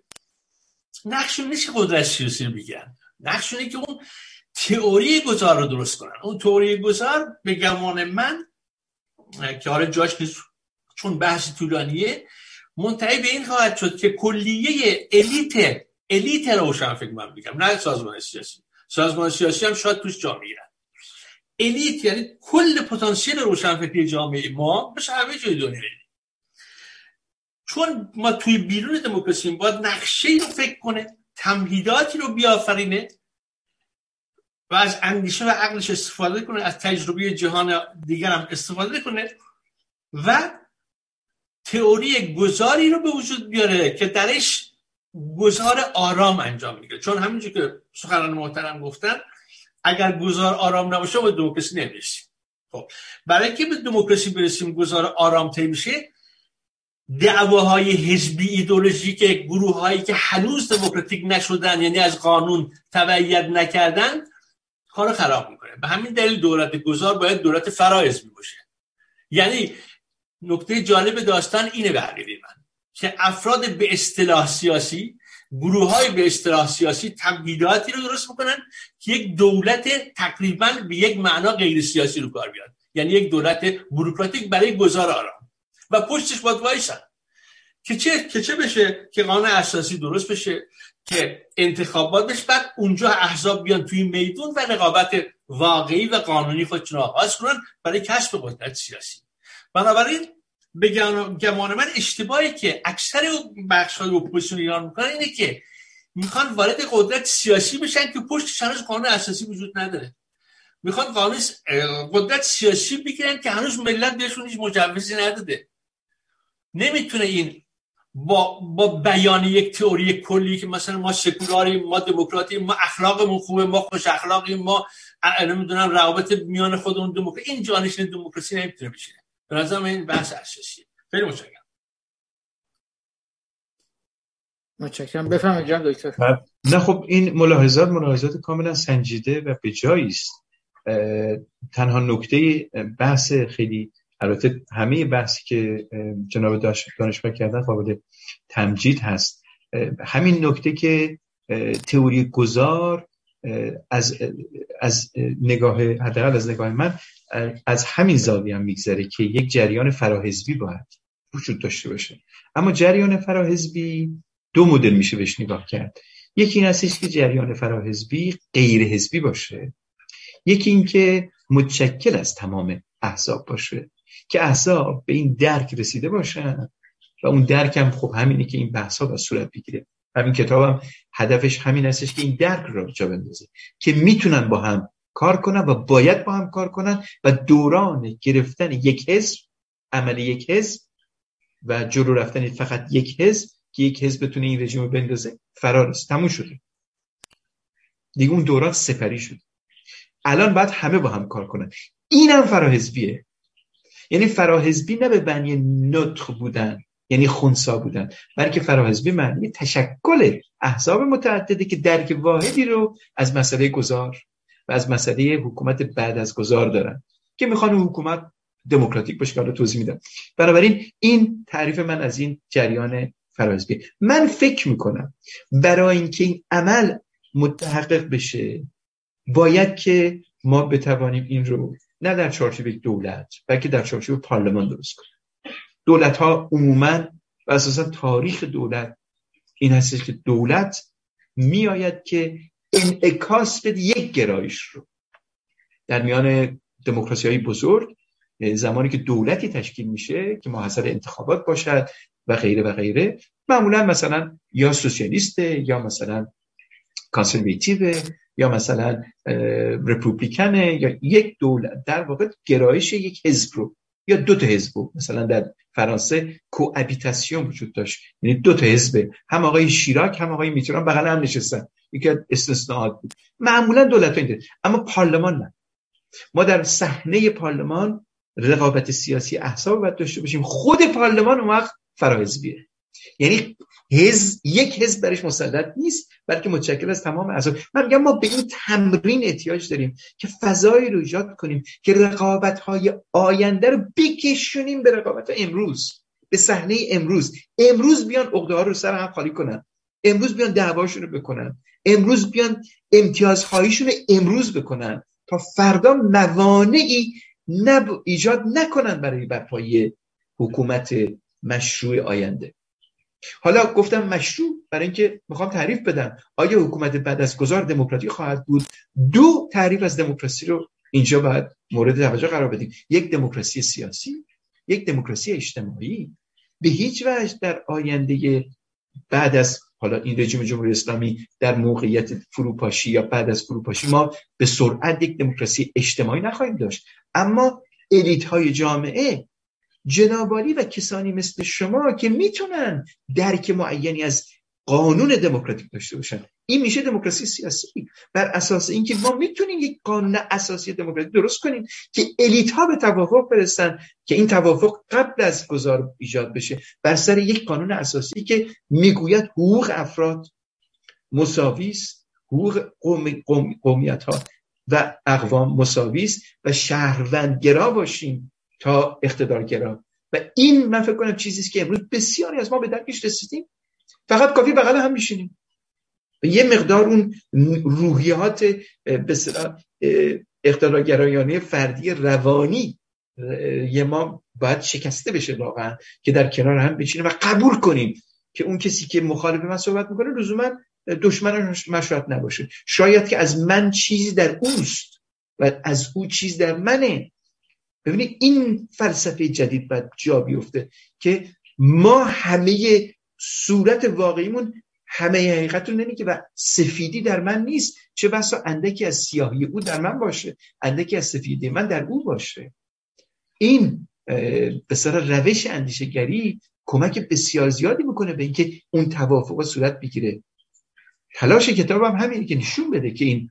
نقششون نیست که قدرت سیاسی میگن نقششونه که اون تئوری گذار رو درست کنن. اون تئوری گذار به گمان من که حالا جاش نیست چون بحث طولانیه منتهی به این خواهد شد که کلیه الیت الیت روشن فکر من میگم نه سازمان سیاسی. سازمان سیاسی هم شاید توش جا میرن الیت یعنی کل پتانسیل روشنفکری جامعه ما بشه همه جای دنیا. چون ما توی بیرون دموکراسی باید نقشه رو فکر کنه تمهیداتی رو بیافرینه از اندیشه و عقلش استفاده کنه از تجربه جهان دیگر هم استفاده کنه و تئوری گذاری رو به وجود بیاره که درش گذار آرام انجام می‌گیره چون همینجور که سخنان محترم گفتن اگر گذار آرام نباشه به دموکراسی نمی‌رسیم. خب برای که به دموکراسی برسیم گذار آرام طی میشه دعواهای حزبی که گروه هایی که هنوز دموکراتیک نشدن یعنی از قانون تبعیت نکردن کار خراب می‌کنه. به همین دلیل دولت گذار باید دولت فرایزمی باشه یعنی نکته جالب داستان اینه به من که افراد به اصطلاح سیاسی گروه های به اصطلاح سیاسی تمهیداتی رو درست می‌کنن که یک دولت تقریبا به یک معنا غیر سیاسی رو کار بیاد یعنی یک دولت بروکراتیک برای گذار آرام. و پشتش باید وایسن. که چه که چه بشه؟ که قانون اساسی درست بشه. که انتخابات بشه بعد اونجا احزاب بیان توی میدون و رقابت واقعی و قانونی خودشون آغاز کنن برای کسب قدرت سیاسی. بنابراین به گمان من اشتباهی که اکثر بخش های اپوزیسیون ایران می‌کنن اینه که می‌خوان وارد قدرت سیاسی بشن که پشت هنوز قانون اساسی وجود نداره. می‌خوان قانون قدرت سیاسی بگیرن که هنوز ملت بهشون هیچ مجوزی نداده. نمی‌تونه این با, با بیان یک تئوری کلی که مثلا ما سکولاریم ما دموکراتیم ما اخلاقمون خوبه ما خوش اخلاقیم ما نمی‌دونم روابط میان خودمون دموکراسی این جانشین دموکراسی نمی‌تونه بشه به نظر این بحث اساسیه خیلی متشکرم. متشکرم. بفرمایید جناب دکتر. نه خب این ملاحظات ملاحظات کاملا سنجیده و به جایی است تنها نکته بحث خیلی البته همه بحثی که جناب دانشگاه کردن قابل تمجید هست. همین نکته که تئوری گذار از از نگاه حداقل از نگاه من از همین زاویه هم میگذره که یک جریان فراحزبی باید وجود داشته باشه. اما جریان فراحزبی دو مدل میشه بهش نگاه کرد. یکی این هستش که جریان فراحزبی غیر حزبی باشه. یکی اینکه متشکل از تمام احزاب باشه. که احزاب به این درک رسیده باشن و اون درک هم خب همینه که این بحث ها صورت بگیره. همین کتابم هدفش همین هستش که این درک رو جا بندازه که می‌تونن با هم کار کنن و باید با هم کار کنن و دوران گرفتن یک حزب عمل یک حزب و جلو رفتن فقط یک حزب که یک حزب بتونه این رژیم رو بندازه فرار است. تموم شده. دیگه اون دوران سپری شد الان باید همه با هم کار کنن. اینم فراحزبیه یعنی فراحزبی نه به بنی نطق بودن یعنی خونسا بودن بلکه فراحزبی معنی تشکل احزاب متعددی که درک واحدی رو از مسئله گذار و از مسئله حکومت بعد از گذار دارن که می‌خوان حکومت دموکراتیک باشه که توضیح میدم. بنابراین این تعریف من از این جریان فراحزبی. من فکر می‌کنم برای اینکه این عمل متحقق بشه باید که ما بتوانیم این رو نه در چارچوب دولت بلکه در چارچوب پارلمان درست کنیم دولت ها عموما و اساسا تاریخ دولت این هستش که دولت میآید که انعکاس بده یک گرایش رو. در میان دموکراسی های بزرگ زمانی که دولتی تشکیل میشه که محصول انتخابات باشد و غیره و غیره معمولا مثلا یا سوسیالیسته یا مثلا conservative یا مثلا republican ه یا یک دولت در واقع گرایش یک حزب رو یا دو تا حزب مثلا در فرانسه cohabitation وجود داشت. یعنی دو تا حزب. هم آقای شیراک هم آقای میتران بغل هم نشستن. یکی از استثناءات بود. معمولا دولت این اما پارلمان نه. ما در صحنه پارلمان رقابت سیاسی احساب باید داشته باشیم. خود پارلمان اون وقت فراحزبیه یعنی حزب یک حزب برش مسلط نیست بلکه متشکل از تمام اعضا. من میگم ما به این تمرین احتیاج داریم که فضایی رو ایجاد کنیم که رقابت های آینده رو بکشونیم به رقابت امروز به صحنه امروز. امروز بیان عقده ها رو سر هم خالی کنن. امروز بیان دعواشون رو بکنن. امروز بیان امتیازهایشون رو امروز بکنن تا فردا موانعی نب... ایجاد نکنن برای برپایی حکومت مشروع آینده. حالا گفتم مشروع برای اینکه می‌خوام تعریف بدم. آیا حکومت بعد از گذار دموکراتی خواهد بود؟ دو تعریف از دموکراسی رو اینجا باید مورد توجه قرار بدیم. یک دموکراسی سیاسی یک دموکراسی اجتماعی. به هیچ وجه در آینده بعد از حالا این رژیم جمهوری اسلامی در موقعیت فروپاشی یا بعد از فروپاشی ما به سرعت یک دموکراسی اجتماعی نخواهیم داشت. اما الیت های جامعه جنابالی و کسانی مثل شما که می‌تونن درک معینی از قانون دموکراتیک داشته باشن. این میشه دموکراسی سیاسی. بر اساس اینکه ما می‌تونیم یک قانون اساسی دموکراسی درست کنیم که الیت ها به توافق برسن که این توافق قبل از گذار ایجاد بشه. بر سر یک قانون اساسی که می‌گوید حقوق افراد مساویس حقوق قوم، قومیت ها و اقوام مساویس و شهروندگرا باشیم. تا اقتدارگرا. و این من فکر کنم چیزی است که امروز بسیاری از ما به درکش رسیدیم. فقط کافی بغل هم میشینیم. و یه مقدار اون روحیات به اقتدارگرایانه فردی روانی یه ما باید شکسته بشه واقعا که در کنار هم بشینیم و قبول کنیم که اون کسی که مخالف من صحبت می‌کنه لزوما دشمن مشروعت نباشه. شاید که از من چیزی در اوست و از او چیز در منه. ببینید این فلسفه جدید باید جا بیفته که ما همه صورت واقعیمون همه حقیقت رو نمیگه و سفیدی در من نیست. چه بسا اندکی از سیاهی او در من باشه اندکی از سفیدی من در او باشه. این به سر روش اندیشگری کمک بسیار زیادی می‌کنه به اینکه اون توافق صورت بگیره. تلاش کتاب هم همینه که نشون بده که این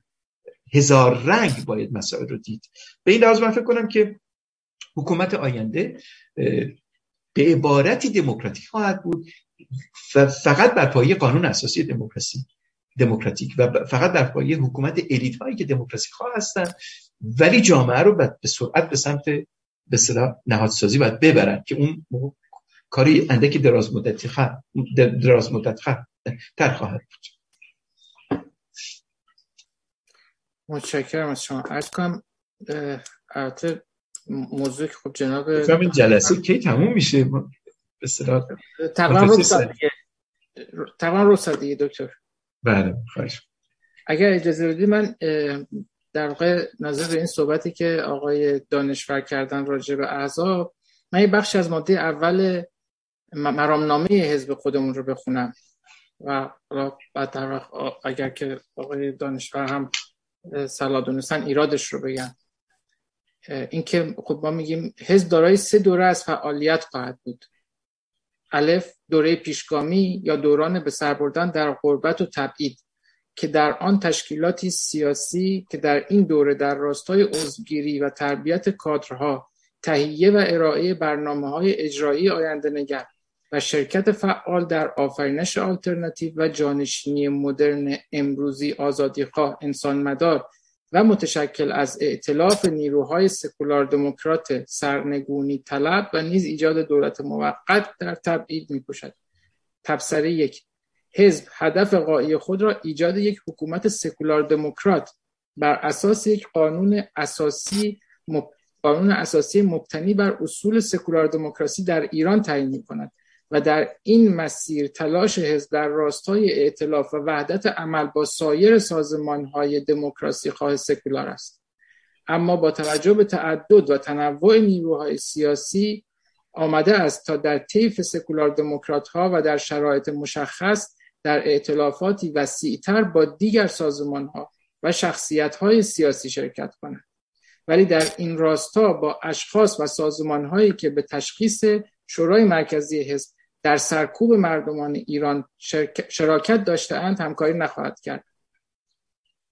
هزار رنگ باید مسائل رو دید. به این لحاظ من فکر کنم که حکومت آینده به عبارتی دموکراتیک خواهد بود. فقط بر پایه قانون اساسی دموکراسی دموکراتیک و فقط بر پایه حکومت الیت هایی که دموکراسی خواه هستند ولی جامعه رو به سرعت به سمت به صلاح نهادسازی باید ببرن که اون کاری اندکی دراز مدتی دراز مدت تر خواهد بود. متشکرم از شما. ارز کنم موضوع خب جناب این جلسه کی تموم میشه؟ به اصطلاح تقریبا رو دیگه. دکتر. بله خواهش. اگر اجازه بدید من در واقع نظر به این صحبتی که آقای دانشور کردن راجع به احزاب من یه بخش از ماده اول مرامنامه حزب خودمون رو بخونم. و حالا بعد در اگر که آقای دانشور هم صلاح دونستن ایرادش رو بگن. اینکه خب ما میگیم حزب دارای سه دوره از فعالیت خواهد بود. الف دوره پیشگامی یا دوران به سر بردن در غربت و تبعید که در آن تشکیلاتی سیاسی که در این دوره در راستای عضوگیری و تربیت کادرها تهیه و ارائه برنامه های اجرایی آینده نگر و شرکت فعال در آفرینش آلترناتیو و جانشینی مدرن امروزی آزادیخواه انسان مدار و متشکل از ائتلاف نیروهای سکولار دموکرات سرنگونی طلب و نیز ایجاد دولت موقت در تبعید می‌کشد. تبصره یک حزب هدف قایی خود را ایجاد یک حکومت سکولار دموکرات بر اساس یک قانون اساسی قانون اساسی مبتنی بر اصول سکولار دموکراسی در ایران تعیین می کند و در این مسیر تلاش حزب در راستای ائتلاف و وحدت عمل با سایر سازمان های دموکراسی خواه سکولار است. اما با توجه به تعدد و تنوع نیروهای سیاسی آمده است تا در طیف سکولار دموکرات ها و در شرایط مشخص در ائتلافاتی وسیعتر با دیگر سازمان ها و شخصیت های سیاسی شرکت کند. ولی در این راستا با اشخاص و سازمان هایی که به تشخیص شورای مرکزی حزب در سرکوب مردمان ایران شراکت داشته اند همکاری نخواهد کرد.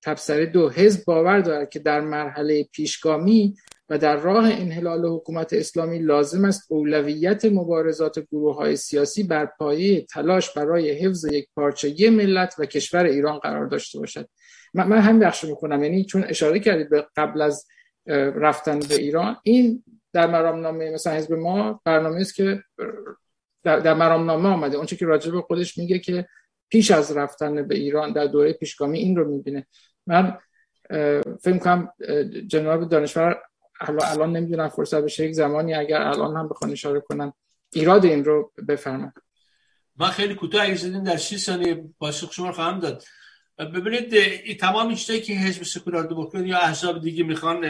تبصره دو حزب باور دارد که در مرحله پیشگامی و در راه انحلال حکومت اسلامی لازم است اولویت مبارزات گروه های سیاسی بر پایه تلاش برای حفظ یک پارچه ملت و کشور ایران قرار داشته باشد. من, من همین بخش می‌کنم یعنی چون اشاره کردید به قبل از رفتن به ایران این در مرامنامه مثلا حزب ما برنامه است که در, در مرامنامه آمده. اونچه که راجع به خودش میگه که پیش از رفتن به ایران در دوره پیشگامی این رو می‌بینه. من فکر کنم جناب دانشور الان نمی‌دونم فرصت بشه یک زمانی اگر الان هم بخوان اشاره کنم ایراد این رو بفرمایید. من خیلی کوتاه اگه در 6 ثانیه پاسخ شما خواهم داد. ببینید تمام چیزایی که حزب سکولار دموکرات یا احزاب دیگه می‌خوان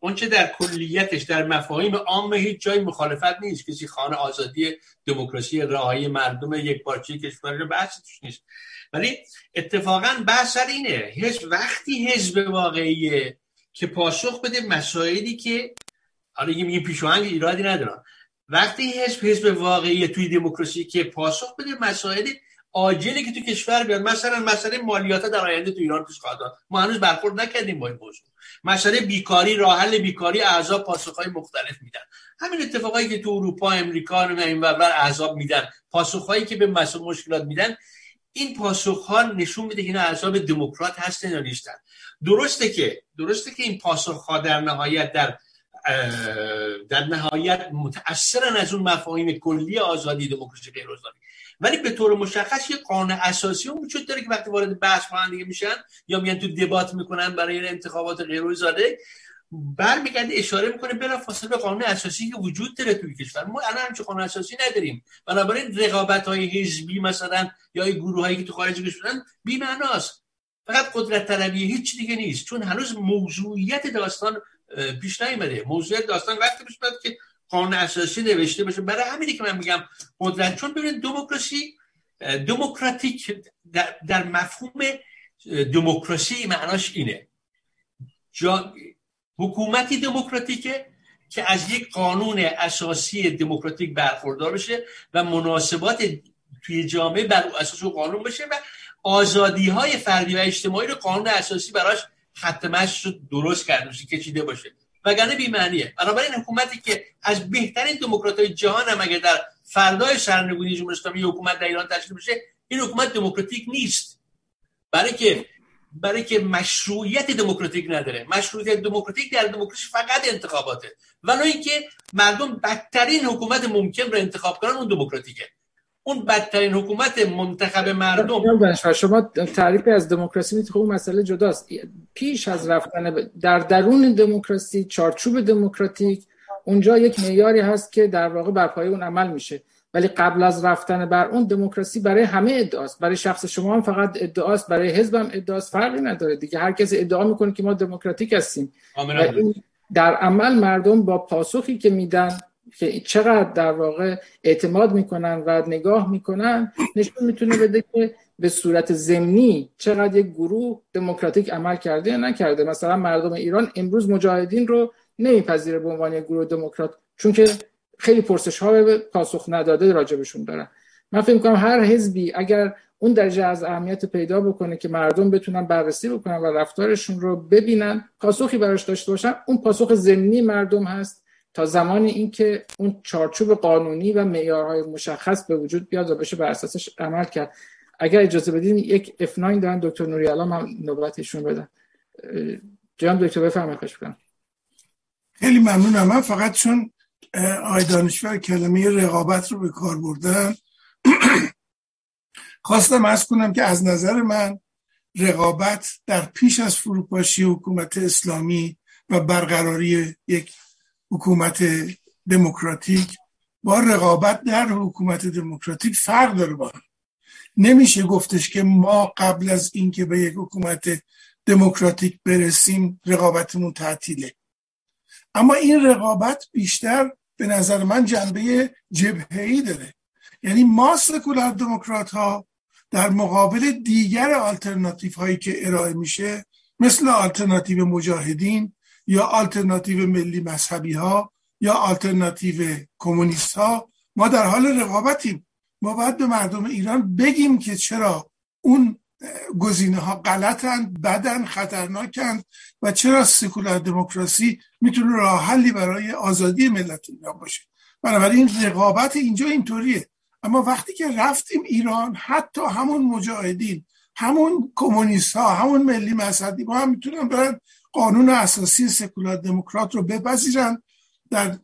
اونچه در کلیتش در مفاهیم عام هیچ جای مخالفت نیست. کسی خانه آزادی دموکراسی راهی مردم یک پارچه کشور رو بحث توش نیست. ولی اتفاقا بحث سر اینه حزب وقتی حزب واقعیه که پاسخ بده مسائلی که حالا میگیم پیشوهنگ ایرادی ندارم وقتی حزب حزب واقعی توی دموکراسی که پاسخ بده مسائلی عاجلی که تو کشور بیاد مثلا مسئله مالیات در آینده تو ایران پیش خواهد ما هنوز برخورد نکردیم با این موضوع. مسئله بیکاری راه حل بیکاری اعضا پاسخهای مختلف میدن. همین اتفاقایی که تو اروپا امریکا و این ور اعضاب میدن پاسخهایی که به مسئله مشکلات میدن این پاسخها نشون میده که این اعضاب دموکرات هستن یا نیستن. درسته که درسته که این پاسخها در نهایت در در نهایت متأثرن از اون مفاهیم کلی آزادی دموکراسی غیر ولی به طور مشخص یه قانون اساسی اون وجود داره که وقتی وارد بحث دیگه میشن یا میان تو دبات می‌کنن برای انتخابات غیر زاده برمیگرده اشاره می‌کنه بلا فاصله به قانون اساسی که وجود داره توی کشور. ما الان همچه قانون اساسی نداریم. بنابراین رقابت های حزبی مثلا یا گروه هایی که تو خارج کشورن بی معناست فقط قدرت طلبی هیچ دیگه نیست. چون هنوز موضوعیت داستان پیش نیامده موضوعیت داستان وقتی پیش که قانون اساسی نوشته باشه. برای همینی که من میگم قدرت چون ببینید دموکراسی دموکراتیک در, در مفهوم دموکراسی معناش اینه. جا حکومتی دموکراتیکه که از یک قانون اساسی دموکراتیک برخوردار بشه و مناسبات توی جامعه بر اساس قانون بشه و آزادی های فردی و اجتماعی رو قانون اساسی براش رو درست کرده باشه کشیده باشه. وگرنه بی‌معنیه بنابراین حکومتی که از بهترین های جهان هم اگر در فردای سرنگونی جمهوری اسلامی حکومت در ایران تشکیل بشه این حکومت دموکراتیک نیست. برای که برای که مشروعیت دموکراتیک نداره. مشروعیت دموکراتیک در دموکراسی فقط انتخاباته. ولی اینکه مردم بدترین حکومت ممکن رو انتخاب کنن اون دموکراتیکه. اون بدترین حکومت منتخب مردم. شما تعریفی از دموکراسی می‌تونه اون مسئله جداست. پیش از رفتن در درون دموکراسی چارچوب دموکراتیک اونجا یک معیاری هست که در واقع بر پایه اون عمل میشه. ولی قبل از رفتن بر اون دموکراسی برای همه ادعاست. برای شخص شما هم فقط ادعاست برای حزب هم ادعاست. فرقی نداره دیگه. هر کسی ادعا می‌کنه که ما دموکراتیک هستیم. در عمل مردم با پاسخی که میدن که چقدر در واقع اعتماد می‌کنن و نگاه می‌کنن نشون می‌تونه بده که به صورت زمینی چقدر یک گروه دموکراتیک عمل کرده یا نکرده. مثلا مردم ایران امروز مجاهدین رو نمیپذیره به عنوان یک گروه دموکرات چون که خیلی پرسش ها پاسخ نداده راجبشون دارن. من فکر کنم هر حزبی اگر اون درجه از اهمیت پیدا بکنه که مردم بتونن بررسی بکنن و رفتارشون رو ببینن پاسخی براش داشته باشن اون پاسخ ضمنی مردم هست. تا زمانی اینکه اون چارچوب قانونی و معیارهای مشخص به وجود بیاد و بشه بر اساسش عمل کرد. اگر اجازه بدین یک F9 دارن. دکتر نوری الان هم نوبتشون بدن جناب دکتر بفرمایید خوش کنم خیلی ممنونم. من فقط چون آی دانشور کلمه رقابت رو به کار بردن خواستم از کنم که از نظر من رقابت در پیش از فروپاشی حکومت اسلامی و برقراری یک حکومت دموکراتیک با رقابت در حکومت دموکراتیک فرق داره با نمیشه گفتش که ما قبل از اینکه به یک حکومت دموکراتیک برسیم رقابتمون تعطیله. اما این رقابت بیشتر به نظر من جنبه جبهه‌ای داره. یعنی ما سکولار دموکرات ها در مقابل دیگر آلترناتیو هایی که ارائه میشه مثل آلترناتیو مجاهدین یا آلترناتیو ملی مذهبی ها یا آلترناتیو کمونیست ها ما در حال رقابتیم. ما باید به مردم ایران بگیم که چرا اون گزینه ها غلطند بدن خطرناکند و چرا سکولار دموکراسی می‌تونه راه حلی برای آزادی ملت ایران باشه. بنابراین رقابت اینجا اینطوریه. اما وقتی که رفتیم ایران حتی همون مجاهدین همون کمونیست ها همون ملی مذهبی با هم می‌تونن برن قانون اساسی سکولار دموکرات رو بپذیرن در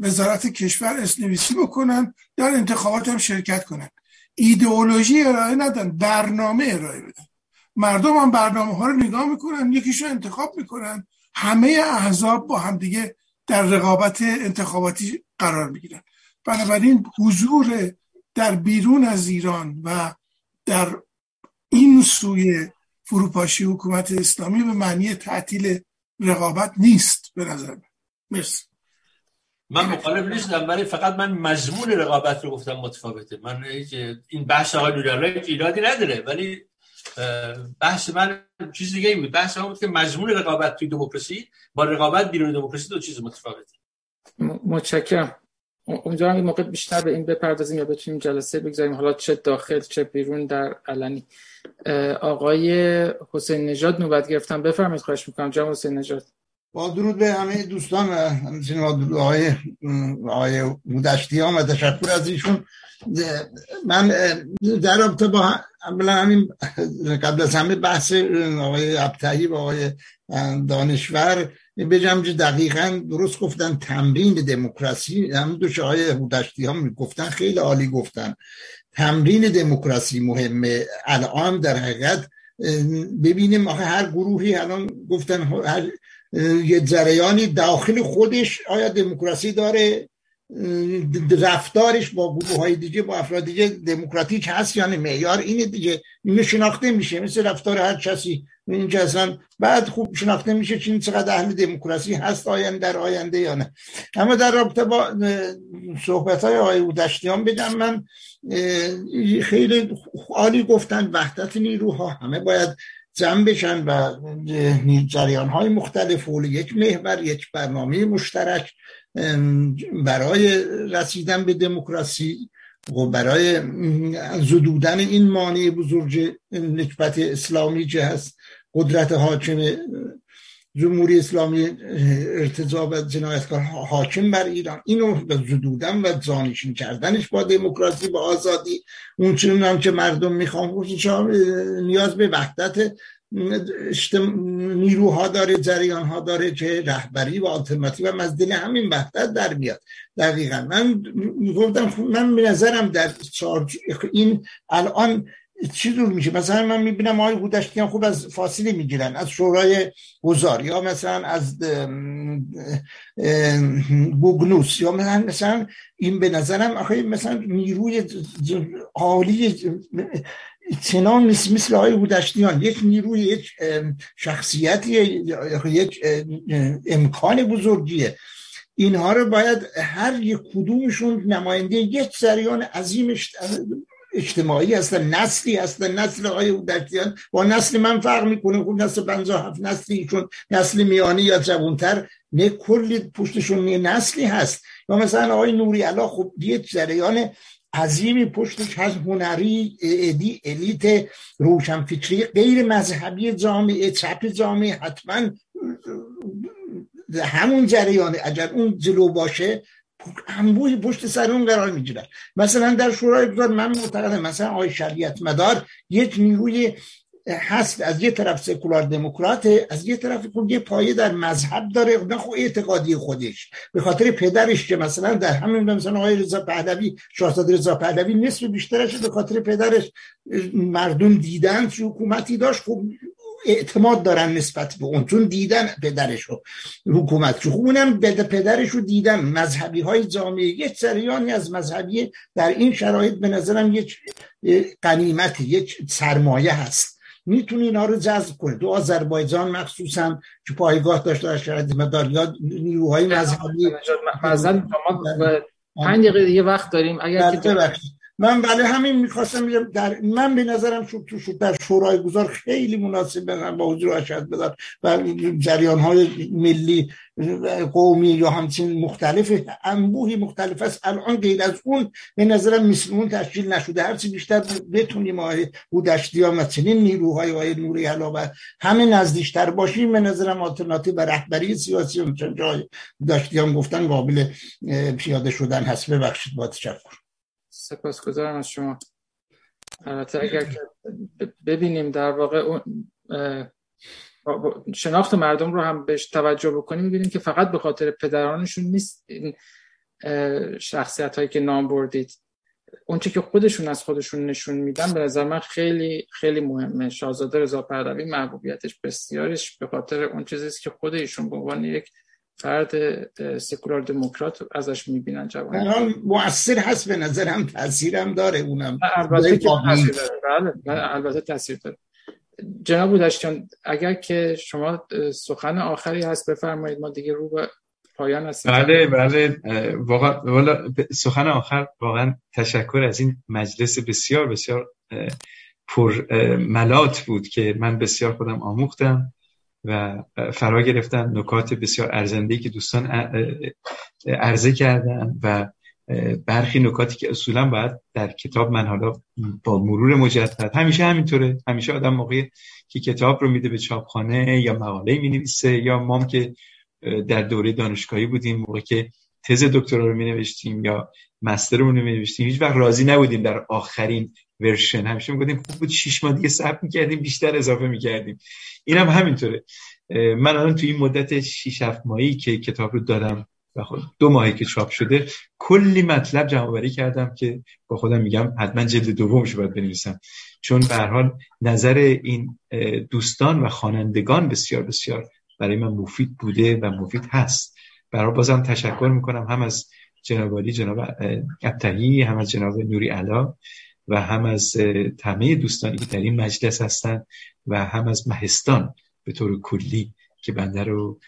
وزارت کشور اسنویسی بکنن در انتخابات هم شرکت کنن. ایدئولوژی ارائه ندن برنامه ارائه بدن. مردم هم برنامه ها رو نگاه می‌کنن یکیشو انتخاب می‌کنن. همه احزاب با هم دیگه در رقابت انتخاباتی قرار می‌گیرن. بنابراین حضور در بیرون از ایران و در این سوی فروپاشی حکومت اسلامی به معنی تعطیل رقابت نیست به نظر من. مرسی. من مخالف نیستم ولی فقط من مضمون رقابت رو گفتم متفاوته. من این بحث آقای نوریالله ایرادی نداره ولی بحث من چیز دیگه بود. بحث من بود که مضمون رقابت توی دموکراسی با رقابت بیرون دموکراسی دو چیز متفاوته. متشکرم. اونجا هم موقع بیشتر به این بپردازیم یا بتونیم جلسه بگذاریم. حالا چه داخل چه بیرون در علنی. آقای حسین نژاد نوبت گرفتم. بفرمایید خواهش می‌کنم. جناب حسین نژاد. با درود به همه دوستان همچنین با آقای آقای بودشتیان و تشکر از ایشون. من در رابطه با اولا همین قبل از همه بحث آقای ابتهی و آقای دانشور بجم دقیقا درست گفتن تمرین دموکراسی. هم دوش آقای هودشتی ها می‌گفتن خیلی عالی گفتن. تمرین دموکراسی مهمه. الان در حقیقت ببینیم آخه هر گروهی الان گفتن هر یه جریانی داخل خودش آیا دموکراسی داره؟ رفتارش با گروه های دیگه با افراد دیگه دموکراتیک هست یا نه؟ معیار اینه دیگه. اینو شناخته میشه. مثل رفتار هر کسی اینجا اصلا بعد خوب شناخته میشه چین چقدر اهل دموکراسی هست آینده در آینده یا نه. اما در رابطه با صحبت های آقای اودشتیان بگم من خیلی عالی گفتن وحدت نیروها همه باید جمع بشن و جریان های مختلف و یک محور یک برنامه مشترک برای رسیدن به دموکراسی و برای زدودن این مانع بزرگ نکبت اسلامی که هست قدرت حاکم جمهوری اسلامی ارتضا و جنایتکار حاکم بر ایران. اینو به زدودن و زانشین کردنش با دموکراسی با آزادی اون چنون که مردم می‌خوان نیاز به وحدت نیروها داره جریان ها داره که رهبری و آلترناتیو هم از دل همین وحدت در میاد دقیقا. من گفتم من به نظرم در این الان چی دور میشه مثلا من می‌بینم آقای بودشتیان خوب از فاصله می‌گیرن از شورای گذار یا مثلا از بوگنوس یا مثلا مثلا این به نظرم آخه مثلا نیروی عالی چنان مثل, مثل آقای بودشتیان یک نیروی یک شخصیتی یک امکان بزرگیه. اینها رو باید هر یک کدومشون نماینده یک جریان عظیم اجتماعی هستن نسلی هستن نسل آقای اودرتیان با نسل من فرق می‌کنه. خب نسل هفت نسلی چون نسل میانی یا جوانتر. نه کلی پشتشون نه نسلی هست. یا مثلا آقای نوری علا خب یک جریان عظیمی پشتش هست. هنری ادی الیت روشنفکری غیر مذهبی جامعه چپ جامعه حتما همون جریانه اگر اون جلو باشه انبوهی پشت سر اون قرار می‌گیرن. مثلا در شورای گذار من معتقدم مثلا آقای شریعت مدار یک نیروی هست از یه طرف سکولار دموکرات از یه طرف خود یه پایه در مذهب داره نه خود اعتقادی خودش. به خاطر پدرش که مثلا در همین مثلا آقای رضا پهلوی شاهزاده رضا پهلوی نصف بیشترش به خاطر پدرش مردم دیدن که حکومتی داشت خوب اعتماد دارن نسبت به اون چون دیدن پدرش رو حکومت رو. اونم پدرش رو دیدن. مذهبی های جامعه یک سریانی از مذهبی در این شرایط به نظرم یک قنیمت یک سرمایه هست. می‌تونه اینا رو جذب کنه. دو آذربایجان مخصوصا که پایگاه داشته در شرایط مداریات نیروهای مذهبی پنج دقیقه دیگه وقت داریم. اگر که من بله همین می‌خواستم در من به نظرم شد تو در شورای گذار خیلی مناسب من با حضور اشد بدار و جریان های ملی قومی یا همچین مختلف انبوهی مختلف است. الان غیر از اون به نظرم مثل تشکیل نشده. هرچی بیشتر بتونیم آقای و چنین نیروهای آقای نوری حالا و همه نزدیکتر باشیم به نظرم آلترناتیو و رهبری سیاسی اون جای بودشتی گفتن قابل پیاده شدن هست. ببخشید با تشکر. سپاسگزارم از شما. البته اگر ببینیم در واقع اون شناخت مردم رو هم بهش توجه بکنیم می‌بینیم که فقط به خاطر پدرانشون نیست این شخصیت هایی که نام بردید. اونچه که خودشون از خودشون نشون میدن به نظر من خیلی خیلی مهمه. شاهزاده رضا پهلوی محبوبیتش بسیارش به خاطر اون چیزی که خود ایشون به عنوان یک فرد سکولار دموکرات ازش می‌بینن جوان. مؤثر هست به نظرم تاثیرم داره اونم. البته که تاثیر داره. بله البته تاثیر داره. جناب بودشتیان اگر که شما سخن آخری هست بفرمایید. ما دیگه رو به پایان هستیم. بله بله. واقعا سخن آخر واقعا تشکر از این مجلس بسیار بسیار پر ملات بود که من بسیار خودم آموختم. و فرا گرفتن نکات بسیار ارزنده که دوستان عرضه کردن و برخی نکاتی که اصولا باید در کتاب من حالا با مرور مجدد همیشه همینطوره همیشه آدم موقعی که کتاب رو میده به چاپخانه یا مقاله می نویسه یا مام که در دوره دانشگاهی بودیم موقعی که تز دکترا رو می نوشتیم یا مسترمون رو می نوشتیم هیچ وقت راضی نبودیم در آخرین ورشن. همیشه می‌گفتیم خوب بود شش ماه دیگه ثبت می‌کردیم بیشتر اضافه می‌کردیم. اینم هم همینطوره من الان تو این مدت 6 7 ماهی که کتاب رو دادم و دو ماهی که چاپ شده کلی مطلب جمع کردم که با خودم میگم حتما جلد دومش باید بنویسم. چون به هر حال نظر این دوستان و خوانندگان بسیار بسیار برای من مفید بوده و مفید هست. برای بازم تشکر می‌کنم هم از جناب جناب ابتهی هم از جناب نوری علا و هم از همه دوستانی که در این مجلس هستند و هم از مهستان به طور کلی که بنده رو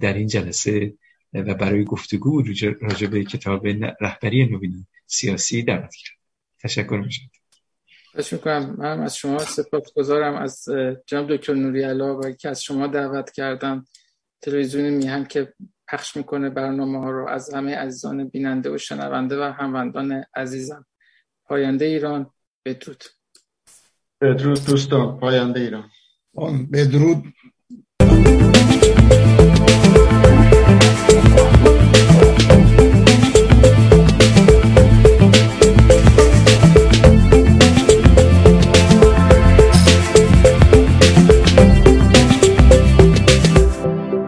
در این جلسه و برای گفتگو راجع به کتاب رهبری نوین سیاسی دعوت کرد. تشکر میشم خوش می‌کنم. من از شما سپاس گذارم از جناب دکتر نوری علا و که از شما دعوت کردم. تلویزیون میهن که پخش می‌کنه برنامه ها رو. از همه عزیزان بیننده و شنونده و هموندان عزیزم. پاینده ایران بدرود. بدرود دوستان پاینده ایران. بدرود.